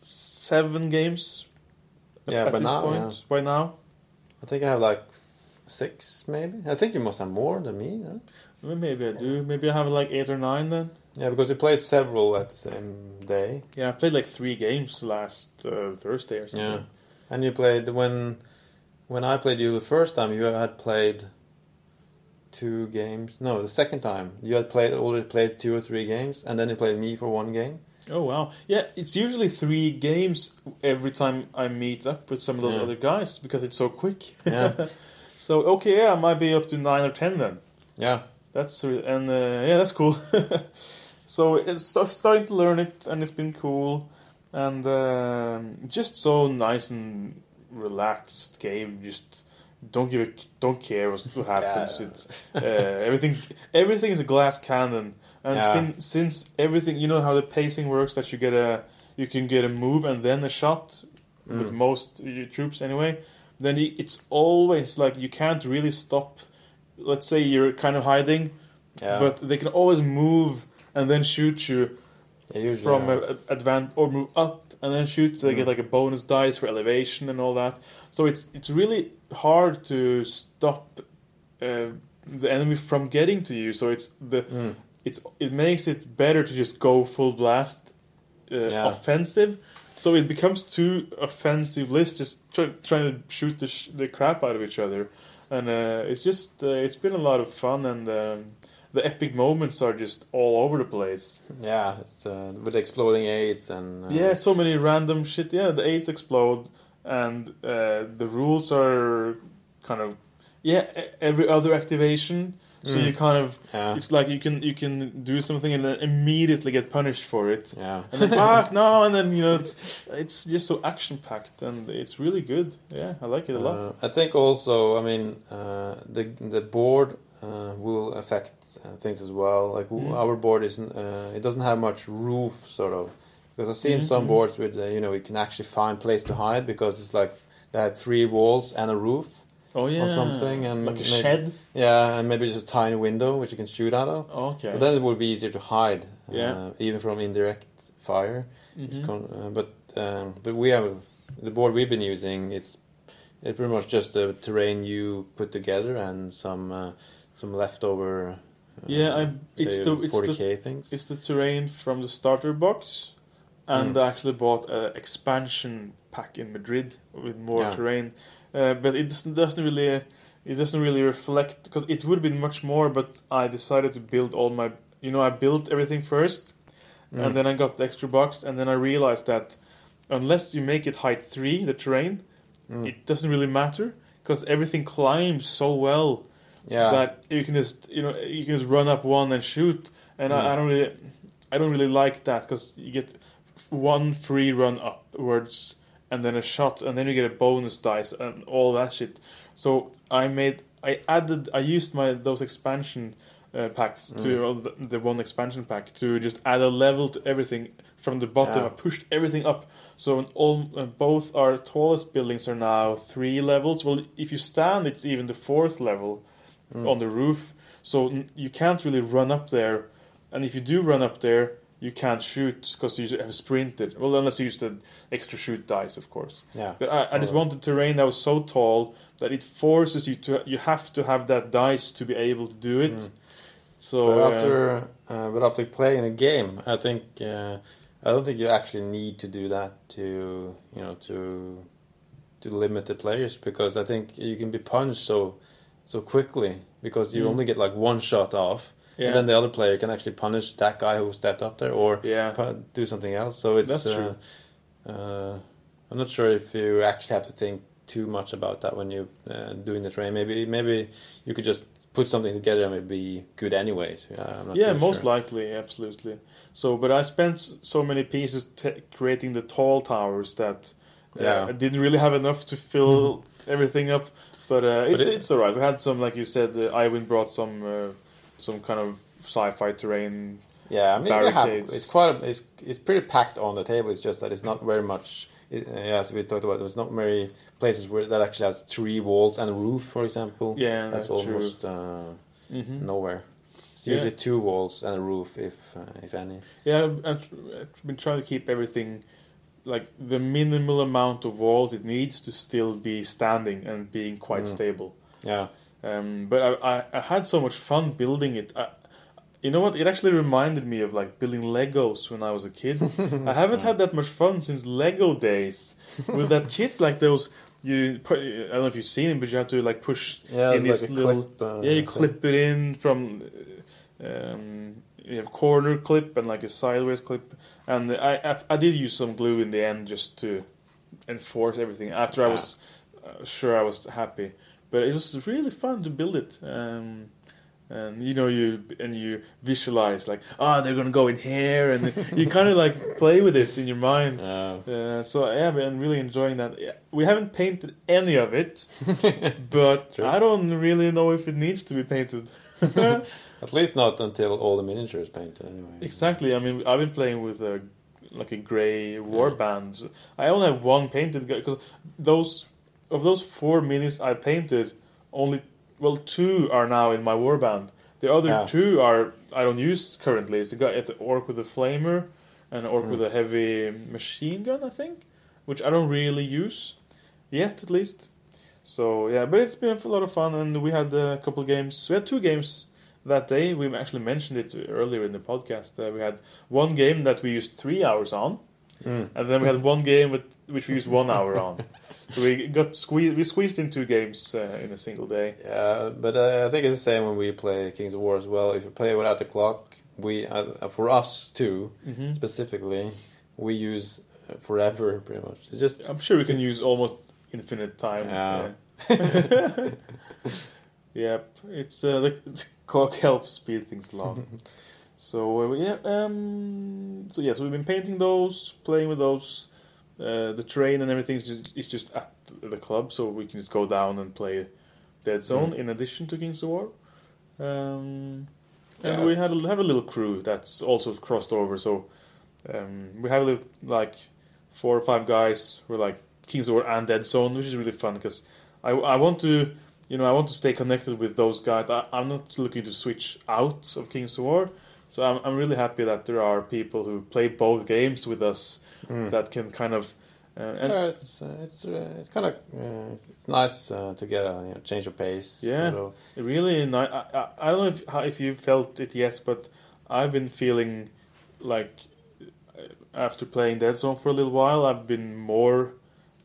seven games. Yeah, by now, point. yeah. By now, I think I have like six, maybe. I think you must have more than me. Huh? Well, maybe I do. Maybe I have like eight or nine then. Yeah, because we played several at the same day. Yeah, I played like three games last uh, Thursday or something. Yeah, and you played when when I played you the first time. You had played two games. No, the second time you had played already played two or three games, and then you played me for one game. Oh wow! Yeah, it's usually three games every time I meet up with some of those Yeah. other guys because it's so quick. Yeah. so okay, yeah, I might be up to nine or ten then. Yeah, That's and uh, yeah, that's cool. so it's starting to learn it, and it's been cool, and um, just so nice and relaxed game. Just don't give a don't care what, what happens. Yeah. It's uh, everything. Everything is a glass cannon, and Yeah. sin, since everything, you know how the pacing works. That you get a you can get a move and then a shot with Mm. most uh, troops anyway. Then it's always like you can't really stop. Let's say you're kind of hiding, yeah. but they can always move and then shoot you yeah, from yeah. a, a advan or move up and then shoot. So they get like a bonus dice for elevation and all that. So it's it's really hard to stop uh, the enemy from getting to you. So it's the Mm. It's it makes it better to just go full blast uh, Yeah. offensive. So it becomes two offensive lists, just try, trying to shoot the sh- the crap out of each other, and uh, it's just uh, it's been a lot of fun, and um, the epic moments are just all over the place. Yeah, it's, uh, with exploding aids and uh, Yeah, so many random shit. Yeah, the aids explode, and uh, the rules are kind of yeah every other activation. So Mm. you kind of yeah, it's like you can you can do something and then immediately get punished for it. yeah. And then fuck no, and then you know it's it's just so action packed and it's really good. Yeah, I like it a lot. Uh, I think also, I mean, uh, the the board uh, will affect uh, things as well. Like Mm. our board isn't, uh, it doesn't have much roof, sort of. Because I've seen Mhm, some mhm. boards with, uh, you know, you can actually find place to hide because it's like they had three walls and a roof. Oh yeah, or something and like a maybe- shed. Yeah, and maybe just a tiny window which you can shoot out of. Okay. But then it would be easier to hide, Yeah. uh, even from indirect fire. Mhm. con- uh, but um, but we have the board we've been using. It's it's pretty much just the terrain you put together and some uh, some leftover. Uh, Yeah, I- it's the- it's forty k things. It's the terrain from the starter box, and Mm. I actually bought an expansion pack in Madrid with more Yeah. terrain. Uh, but it doesn't, doesn't really it doesn't really reflect because it would have been much more. But I decided to build all my you know I built everything first, Mm. and then I got the extra box, and then I realized that unless you make it height three, the terrain, Mm. it doesn't really matter because everything climbs so well yeah, that you can just you know you can just run up one and shoot and Mm. I, I don't really I don't really like that because you get one free run upwards and then a shot and then you get a bonus dice and all that shit so I made I added I used my those expansion uh, packs to Mm. well, the, the one expansion pack to just add a level to everything from the bottom Yeah. I pushed everything up so all uh, both our tallest buildings are now three levels well if you stand it's even the fourth level Mm. on the roof. So n- you can't really run up there, and if you do run up there, you can't shoot because you have sprinted. Well, unless you use the extra shoot dice, of course. yeah, But I, I just wanted terrain that was so tall that it forces you to. You have to have that dice to be able to do it. Mm. So but uh, after uh, but after playing a game, I think uh, I don't think you actually need to do that to you know to to limit the players because I think you can be punched so so quickly because you Mm. only get like one shot off, yeah, and then the other player can actually punish that guy who stepped up there or yeah, do something else. So it's That's uh, true. Uh, I'm not sure if you actually have to think too much about that when you're uh, doing the train. Maybe maybe you could just put something together and it'd be good anyways. Yeah, I'm not yeah, most sure. likely, absolutely. So, but I spent so many pieces t- creating the tall towers that uh, Yeah. I didn't really have enough to fill everything up. But uh, it's it- it's alright. We had some, like you said, uh, Ivan brought some uh, some kind of sci-fi terrain. Yeah, I mean, have, it's quite a, it's it's pretty packed on the table. It's just that it's not very much. It, as we talked about, there's not very places where that actually has three walls and a roof, for example. Yeah, that's, that's, true. almost uh, hmm nowhere. It's Yeah. usually two walls and a roof, if uh, if any. Yeah, I've, I've I've been trying to keep everything like the minimal amount of walls it needs to still be standing and being quite Mm. stable. Yeah, Um, but I, I, I had so much fun building it. I, you know what? It actually reminded me of like building Legos when I was a kid. I haven't had that much fun since Lego days with that kit. Like those, you put, I don't know if you've seen it, but you have to like push. yeah, In it's this like a little- clip. Uh, yeah, you thing. clip it in from. Um, you have corner clip and like a sideways clip, and I, I I did use some glue in the end just to enforce everything. After I was uh, sure I was happy, but it was really fun to build it. Um, and you know you and you visualize like ah they're gonna go in here and you kind of like play with it in your mind. Yeah. Uh, so yeah, I'm really enjoying that. We haven't painted any of it, but True. I don't really know if it needs to be painted. At least not until all the miniatures painted, anyway. exactly. I mean, I've been playing with a like a grey warband. I only have one painted because those of those four minis I painted, only well two are now in my warband. The other two are I don't use currently. It's a guy, it's an orc with a flamer, and an orc Mm. with a heavy machine gun, I think, which I don't really use yet, at least. So yeah, but it's been a lot of fun, and we had a couple of games. We had two games that day. We actually mentioned it earlier in the podcast. Uh, we had one game that we used three hours on, Mm. and then we had one game with, which we used one hour on. So we got squeezed. We squeezed in two games uh, in a single day. Yeah, but uh, I think it's the same when we play Kings of War as well. If you play without the clock, we uh, for us too hmm specifically, we use uh, forever pretty much. It's just I'm sure we can use almost infinite time. Yeah. Yeah. yep, it's uh, the, the clock helps speed things along. so uh, yeah, um, so yeah, so we've been painting those, playing with those. Uh, the terrain and everything is just, is just at the club, so we can just go down and play Deadzone in addition to Kings of War. Um, and Yeah. we had a, have a little crew that's also crossed over. So um, we have a little like four or five guys who are like Kings of War and Deadzone, which is really fun because I, I want to you know I want to stay connected with those guys. I, I'm not looking to switch out of Kings of War, so I'm I'm really happy that there are people who play both games with us Mm. that can kind of uh, and yeah, it's uh, it's uh, it's kind of uh, it's nice uh, to get a you know, change of pace. Yeah. sort of. really nice. I, I, I don't know if how, if you felt it yet, but I've been feeling like uh, after playing Deadzone for a little while, I've been more.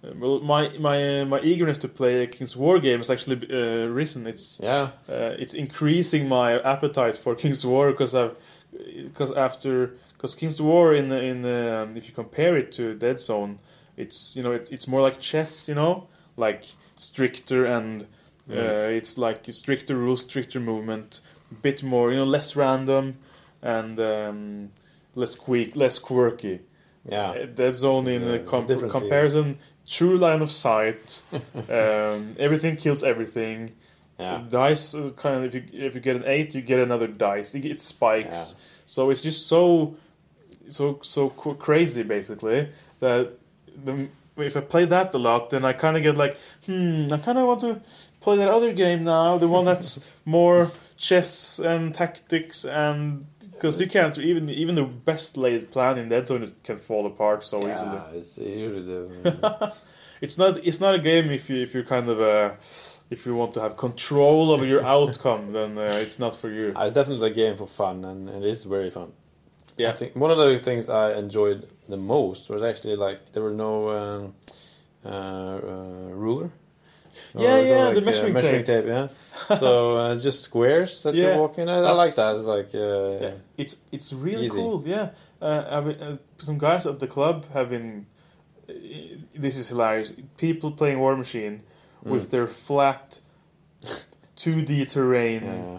uh, Well, my my uh, my eagerness to play a King's War game has actually uh, risen. It's yeah. uh, it's increasing my appetite for King's War because I've because after because King's War in in um, if you compare it to Deadzone, it's you know it, it's more like chess, you know, like stricter and uh, Mm. it's like stricter rules, stricter movement, a bit more you know less random and um, less quick, less quirky. Yeah. Uh, Deadzone in It's the a comp- different feel. comparison, true line of sight. um, everything kills everything. Yeah. Dice uh, kind of if you if you get an eight, you get another dice. It it spikes. So it's just so so so crazy basically that the, if I play that a lot, then I kind of get like, hmm, I kind of want to play that other game now, the one that's more chess and tactics and because you can't even even the best laid plan in Deadzone can fall apart so easily. Yeah, it's usually It's not it's not a game if you if you're kind of uh, if you want to have control over your outcome, then uh, it's not for you. Uh, it's definitely a game for fun, and, and it is very fun. Yeah. I think one of the things I enjoyed the most was actually like there were no um, uh, uh, ruler. Yeah, yeah, the measuring, uh, measuring tape. yeah. so uh, just squares that Yeah, you're walking. I, I like that. It's like uh, Yeah, it's it's really Easy. cool. Yeah, uh, I mean, uh, some guys at the club have been. uh, This is hilarious. People playing Warmachine with Mm. their flat, two D terrain. yeah.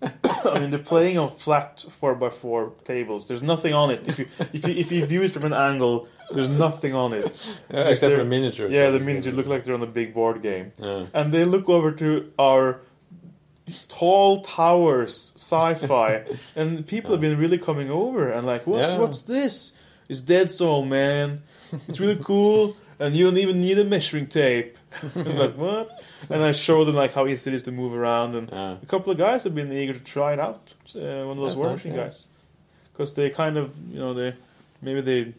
I mean, they're playing on flat four x four tables. There's nothing on it. If you if you if you view it from an angle, there's nothing on it. Yeah, except for miniatures. Yeah, the miniatures look like they're on a big board game. Yeah. and they look over to our tall towers sci-fi and people have been really coming over and like what what's this it's Deadzone man it's really cool and you don't even need a measuring tape I'm like what and i show them like how easy it is to move around and a couple of guys have been eager to try it out uh, one of those war nice, machine yeah. guys because they kind of you know they maybe they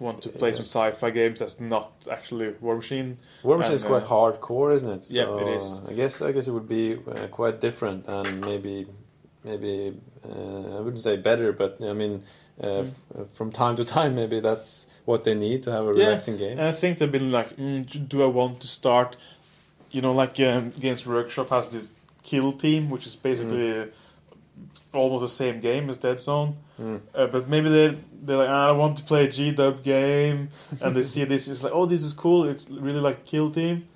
want to play Yeah. some sci-fi games that's not actually Warmachine War Machine is quite uh, hardcore, isn't it? Yeah, it is. I guess I guess it would be uh, quite different and maybe maybe uh, I wouldn't say better, but I mean uh, Mm. f- from time to time maybe that's what they need to have a Yeah, relaxing game. And I think they've been like, mm, do I want to start? You know, like um, Games Workshop has this kill team, which is basically uh, almost the same game as Deadzone. Mm. Uh, but maybe they they're like, "Ah, I want to play a G Dub game, and they see this, it's like, oh, this is cool. It's really like Kill Team.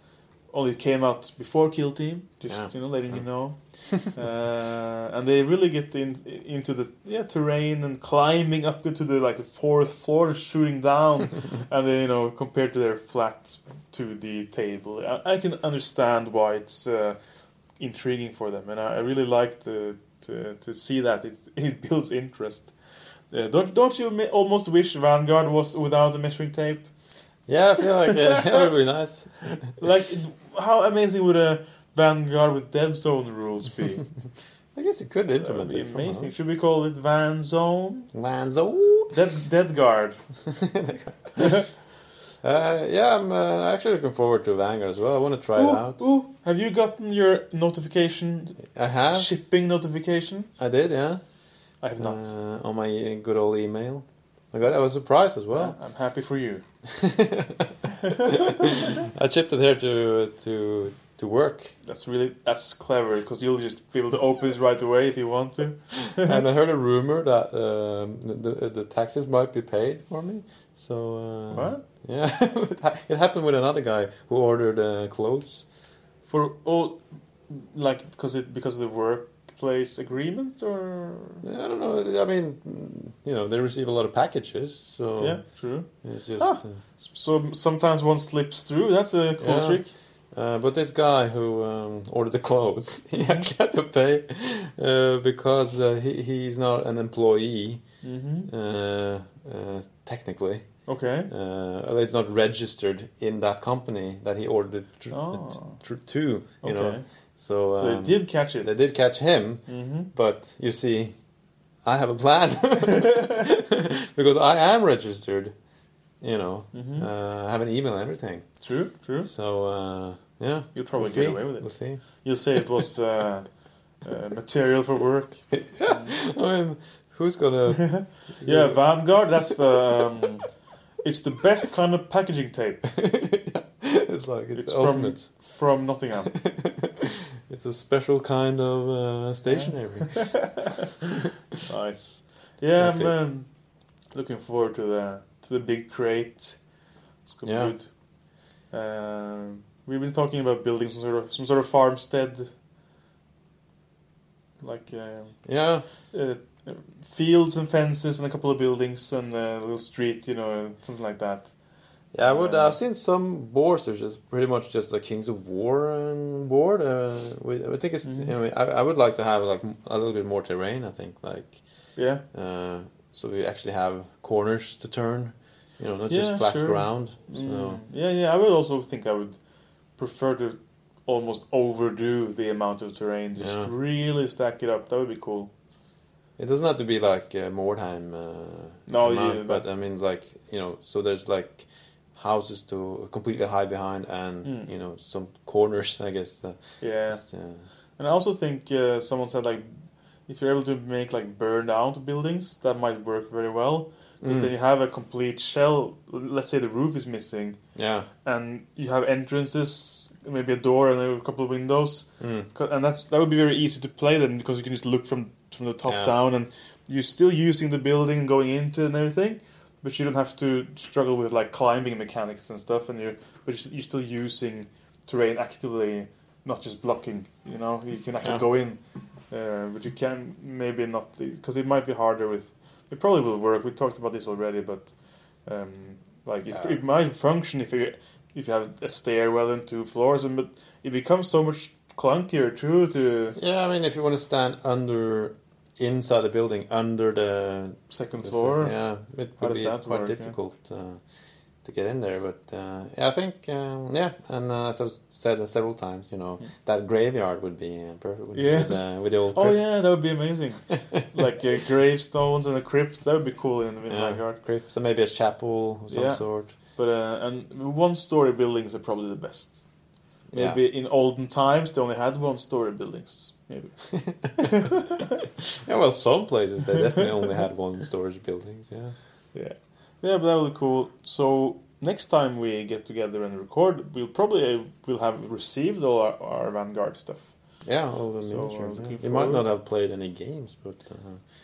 Only came out before Kill Team, just Yeah. you know, letting you know. uh, and they really get in, into the yeah terrain and climbing up into the like the fourth floor, shooting down, and then you know compared to their flat to the table, I, I can understand why it's uh, intriguing for them, and I, I really like to, to to see that it it builds interest. Uh, don't don't you almost wish Vanguard was without the measuring tape? Yeah, I feel like uh, that would be nice. Like, how amazing would a Vanguard with Deadzone rules be? I guess you could implement it. amazing. Should we call it Van Zone? Van Zone. Dead, dead guard. Uh, yeah, I'm uh, actually looking forward to Vanguard as well. I want to try Ooh, it out. ooh, have you gotten your notification, I have. shipping notification? I did, yeah. I have not. Uh, on my good old email. I got. I was surprised as well. I'm happy for you. I chipped it here to to to work, That's really that's clever because you'll just be able to open it right away if you want to. and I heard a rumor that um, the the taxes might be paid for me. So uh, What? Yeah, it happened with another guy who ordered uh, clothes. For all, like because it because of the workplace agreement or I don't know. I mean, you know, they receive a lot of packages, so yeah, true. it's just. Ah. uh, So sometimes one slips through. That's a cool Yeah. trick. Uh, but this guy who um, ordered the clothes, he actually had to pay uh, because uh, he he's not an employee Mm-hmm. uh, uh, technically. Okay. Uh, it's not registered in that company that he ordered tr- Oh. tr- to. You Okay. know, so, So um, they did catch it. They did catch him, Mm-hmm. but you see, I have a plan because I am registered. You know, Mhm. uh, I have an email and everything. True. True. So uh, yeah, You'll probably we'll get see. away with it. We'll see. You'll say it was uh, uh, material for work. I mean, who's gonna? Yeah, Vanguard. That's the. Um, it's the best kind of packaging tape it's like it's, It's from- from Nottingham. It's a special kind of uh, stationery. nice. Yeah, That's it. man. Looking forward to the to the big crate. It's gonna Yeah. be good. Um, we've been talking about building some sort of some sort of farmstead, like uh, yeah, uh, fields and fences and a couple of buildings and a little street, you know, something like that. Yeah. I would. Uh, I've seen some boards. There's just pretty much just a Kings of War board. Uh, we, I think it's. Mhm. You know, I, I would like to have like a little bit more terrain. I think like Yeah, uh, so we actually have corners to turn. You know, not Yeah, just flat sure. ground. So Mm, yeah, yeah. I would also think I would prefer to almost overdo the amount of terrain. Just Yeah. really stack it up. That would be cool. it doesn't have to be like uh, Mordheim. Uh, No, amount, yeah, but I mean like you know, so there's like houses to completely hide behind, and Mm. you know some corners. I guess. Uh, Yeah, just, uh, and I also think uh, someone said like if you're able to make like burned out buildings, that might work very well. Because mm, then you have a complete shell. Let's say the roof is missing, yeah. and you have entrances, maybe a door and a couple of windows. Mm. and that's that would be very easy to play then because you can just look from from the top Yeah. down and you're still using the building and going into it and everything but you don't have to struggle with like climbing mechanics and stuff and you're but you're you're still using terrain actively not just blocking you know? You can actually Yeah. go in uh, but you can maybe not because it might be harder with it probably will work. We talked about this already but um, like it, it might function if you if you have a stairwell and two floors and but it becomes so much clunkier too to Yeah, I mean, if you want to stand under inside the building, under the second the- floor. yeah, it would be quite work, yeah? difficult uh, to get in there. But uh, yeah, I think um, yeah, and uh, as I've said several times, you know, that graveyard would be uh, perfect Yes. with, uh, with the old. Oh yeah, that would be amazing. like uh, gravestones and a crypt, that would be cool in, in yeah, my yard. crypts and maybe a chapel of some Yeah. sort. But uh, and one-story buildings are probably the best. Yeah. Maybe in olden times they only had one-story buildings. Maybe. Yeah, well, some places they definitely only had one storage buildings. Yeah. Yeah. Yeah, but that would be cool. So next time we get together and record, we'll probably uh, will have received all our, our Vanguard stuff. Yeah, all the So, miniatures. yeah. You might not have played any games, but uh,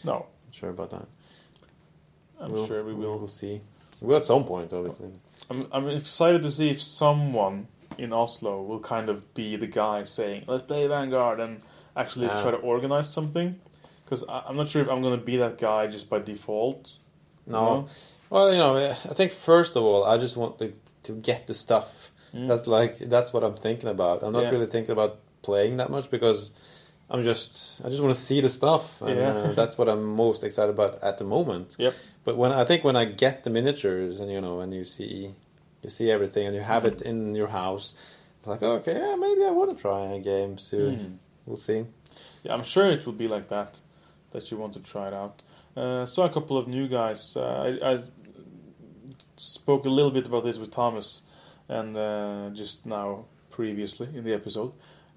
No, not sure about that. I'm We'll- sure we will. We'll see. Well, at some point, obviously. I'm, I'm excited to see if someone in Oslo will kind of be the guy saying, let's play Vanguard and actually Yeah. try to organize something. Because I'm not sure if I'm going to be that guy just by default. you No. know? Well, you know, I think first of all, I just want to, to get the stuff. Mm. That's like that's what I'm thinking about. I'm not Yeah. really thinking about playing that much because I'm just I just want to see the stuff, and Yeah. uh, that's what I'm most excited about at the moment. Yep. But when I think when I get the miniatures and you know and you see you see everything and you have it in your house, it's like okay, yeah, maybe I want to try a game soon. Mm. We'll see. Yeah, I'm sure it will be like that, that you want to try it out. Uh, saw a couple of new guys. Uh, I, I spoke a little bit about this with Thomas, and uh, just now previously in the episode,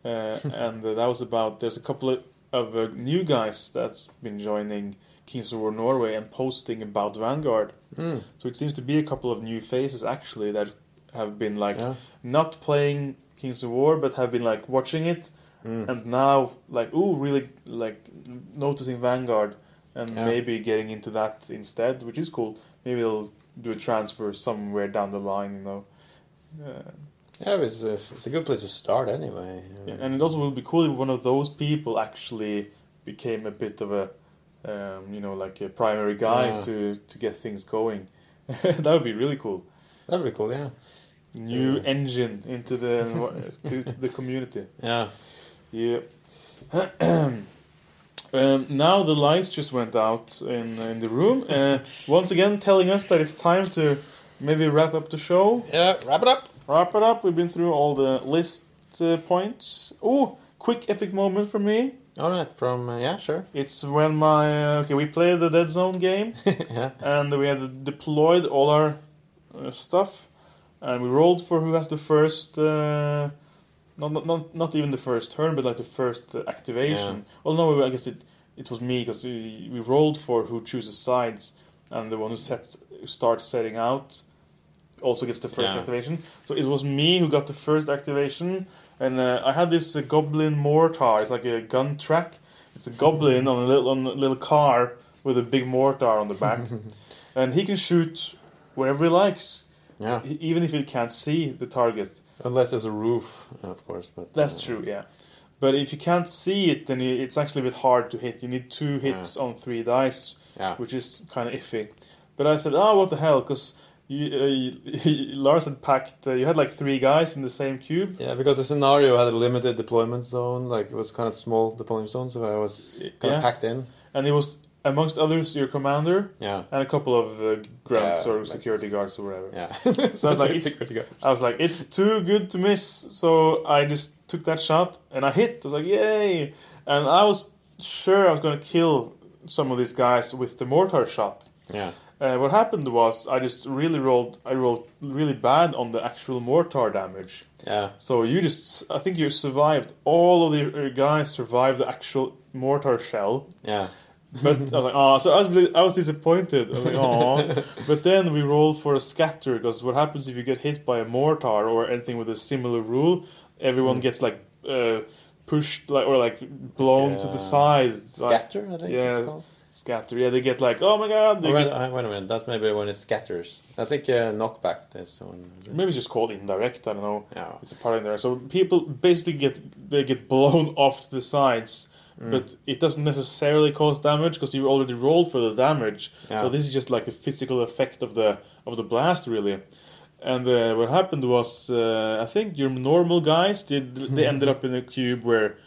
uh, and uh, that was about there's a couple of, of uh, new guys that's been joining Kings of War Norway and posting about Vanguard. Mm. So it seems to be a couple of new faces actually that have been like Yeah. not playing Kings of War but have been like watching it Mm. and now like ooh really like noticing Vanguard and Yeah. maybe getting into that instead, which is cool. Maybe they'll do a transfer somewhere down the line, you know. Uh, Yeah, it's a, it's a good place to start anyway. yeah, and it also would be cool if one of those people actually became a bit of a, um, you know, like a primary guy Yeah. to to get things going. that would be really cool. That'd be cool, yeah. New Yeah. engine into the to, to the community. Yeah. Yeah. um, now the lights just went out in in the room. Uh, once again, telling us that it's time to maybe wrap up the show. Yeah, wrap it up. Wrap it up. We've been through all the list uh, points. Oh, quick epic moment for me. All right, from, uh, yeah, sure. It's when my uh, okay, we played the Deadzone game yeah. and we had deployed all our uh, stuff, and we rolled for who has the first. Not, not not not even the first turn, but like the first uh, activation. Well, no, I guess it it was me because we, we rolled for who chooses sides, and the one who sets who starts setting out also gets the first Yeah. activation. So it was me who got the first activation, and uh, I had this uh, goblin mortar. It's like a gun track. It's a goblin on a little on a little car with a big mortar on the back, and he can shoot wherever he likes, Yeah. even if he can't see the target. Unless there's a roof, of course. But That's uh, true, yeah. But if you can't see it, then it's actually a bit hard to hit. You need two hits on three dice, Yeah. which is kind of iffy. But I said, oh, what the hell? Because you, uh, Lars had packed, uh, you had like three guys in the same cube. Yeah, because the scenario had a limited deployment zone, like it was kind of small deployment zone, so I was kind Yeah. of packed in. And it was, amongst others, your commander Yeah, and a couple of uh, grunts Yeah, or like- security guards or whatever. yeah. So I was like, it's- I was like, it's too good to miss. So I just took that shot and I hit. I was like, yay! And I was sure I was going to kill some of these guys with the mortar shot. yeah, Uh, what happened was I just really rolled. I rolled really bad on the actual mortar damage. yeah, So you just, I think you survived. All of the uh, guys survived the actual mortar shell. yeah, But I was like, oh, so I was I was disappointed. I was like, oh. but then we rolled for a scatter because what happens if you get hit by a mortar or anything with a similar rule? Everyone Mm. gets like uh, pushed like or like blown to the Yeah. side. Like, Scatter, I think yeah, it's called. scatter. Yeah, they get like, oh my god. Oh, wait, get- uh, wait a minute, that's maybe when it scatters. I think uh, knockback is one. maybe it's just called indirect. I don't know. Yeah, It's a part in there. So people basically get they get blown off to the sides. Mm. But it doesn't necessarily cause damage because you already rolled for the damage. Yeah. So this is just like the physical effect of the of the blast, really. And uh, what happened was, uh, I think your normal guys did they ended up in a cube where,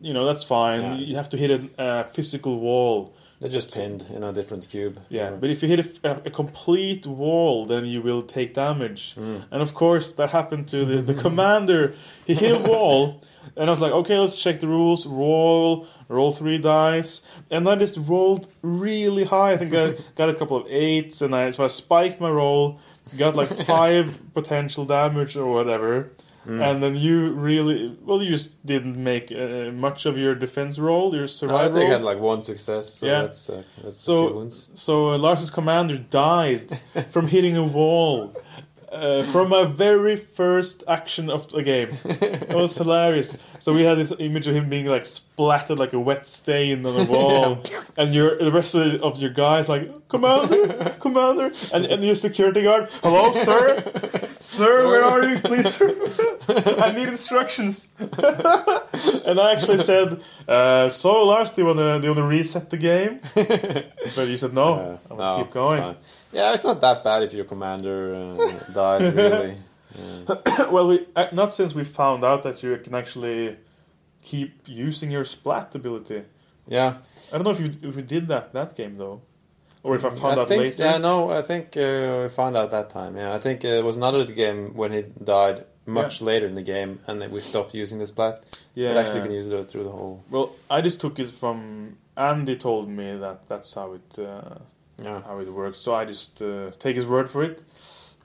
you know, that's fine. Yeah. You have to hit a uh, physical wall. they're just pinned in a different cube. Yeah, but if you hit a, a complete wall, then you will take damage. Mm. And of course, that happened to the, the commander. He hit a wall, and I was like, okay, let's check the rules. Roll, roll three dice, and I just rolled really high. I think I got a couple of eights, and I so I spiked my roll, got like five potential damage or whatever. Mm. And then you really well, you just didn't make uh, much of your defense roll, your No, I survival. think I had like one success, so Yeah. that's, uh, that's So- a few wounds. So uh, Lars's commander died from hitting a wall uh, from my very first action of the game. It was hilarious. So we had this image of him being like splattered like a wet stain on the wall, and your the rest of, of your guys like commander, commander, and, and your security guard, hello, sir, sir, where are you, please? I need instructions. and I actually said, uh, so Lars, do you wanna do you wanna reset the game? But you said no. Uh, I'm gonna keep going. fine. Yeah, it's not that bad if your commander uh, dies, really. Yeah. well, we uh, not since we found out that you can actually keep using your splat ability. yeah. I don't know if you if we did that that game though, or if I found I out think, later. Yeah, no, I think uh, we found out that time. Yeah, I think uh, it was another game when he died much later in the game, and then we stopped using this splat. yeah. But actually, you can use it through the whole. Well, I just took it from Andy told me that that's how it uh, Yeah. how it works. So I just uh, take his word for it.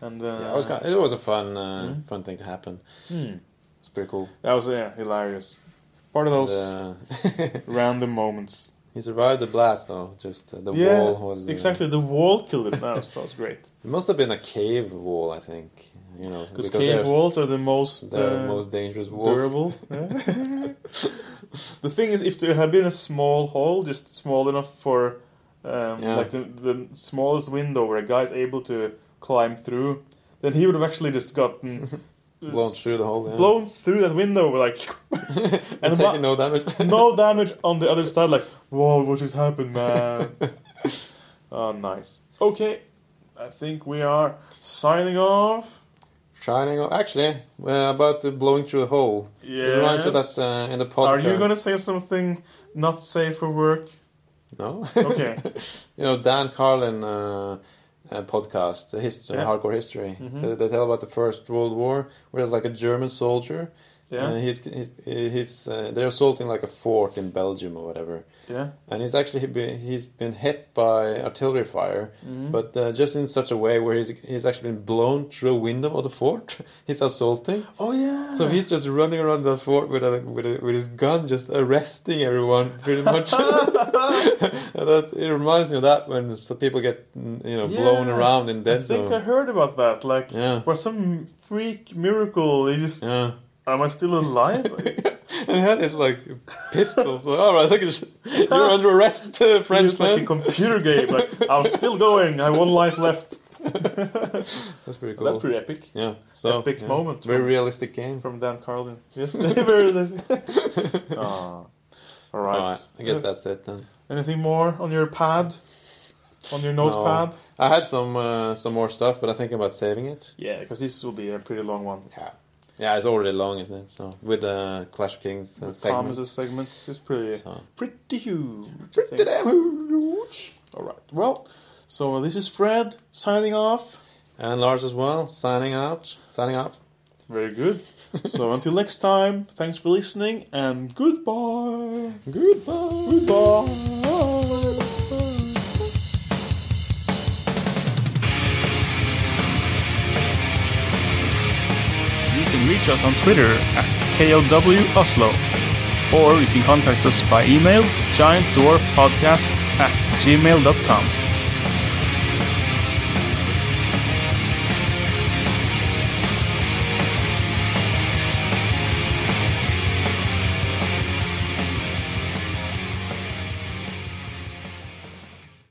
And uh, Yeah, it was, kind it was a fun, uh, Mhm. fun thing to happen. hmm, It's pretty cool. that was yeah hilarious. Part of those And, uh, random moments. He survived the blast, though. Just uh, the yeah, wall was uh, exactly. The wall killed him. That was great. It must have been a cave wall, I think. You know, Because cave walls are the most they're uh, the most dangerous walls. durable. Yeah. the thing is, if there had been a small hole, just small enough for um, Yeah. like the, the smallest window where a guy's able to climb through, then he would have actually just gotten Blown through the hole. Yeah. blown through that window, like and taking no damage. no damage on the other side. Like, whoa, what just happened, man? oh, nice. Okay, I think we are signing off. Shining. off. Actually, uh, about the blowing through a hole. It reminds me that uh, in the podcast. Are you gonna say something not safe for work? No. Okay. you know Dan Carlin uh, uh, podcast, the history, Yeah. hardcore history. Mhm. They, they tell about the First World War, where there's like a German soldier. Yeah. And he's he's, he's uh, they're assaulting like a fort in Belgium or whatever, Yeah. and he's actually been, he's been hit by artillery fire, Mhm. but uh, just in such a way where he's he's actually been blown through a window of the fort. he's assaulting, Oh yeah. so he's just running around the fort with a, with a, with his gun, just arresting everyone pretty much. that, it reminds me of that when some people get you know blown around in death. I think I heard about that. Like, Yeah. for some freak miracle, he just Yeah, am I still alive? and he had his like pistol. So all right, I think it's, you're under arrest, uh, It's like a computer game. Like I'm still going. I have one life left. That's pretty cool. That's pretty epic. yeah. So Epic yeah. moment Very from- realistic game. From Dan Carlin. Yes. Very Ah. All right. All right, I guess that's it then. Anything more on your pad? On your notepad? I had some uh, some more stuff, but I think about saving it. Yeah, because this will be a pretty long one. Yeah. Yeah, it's already long, isn't it? So with the Clash of Kings uh, segment. Thomas's segments is pretty So. pretty huge. I Pretty think. damn huge. All right. Well, so this is Fred signing off. And Lars as well, signing out. Signing off. Very good. so until next time, thanks for listening and goodbye. Goodbye. Goodbye. Reach us on Twitter at KLW Oslo, or you can contact us by email giantdwarfpodcast at gmail.com.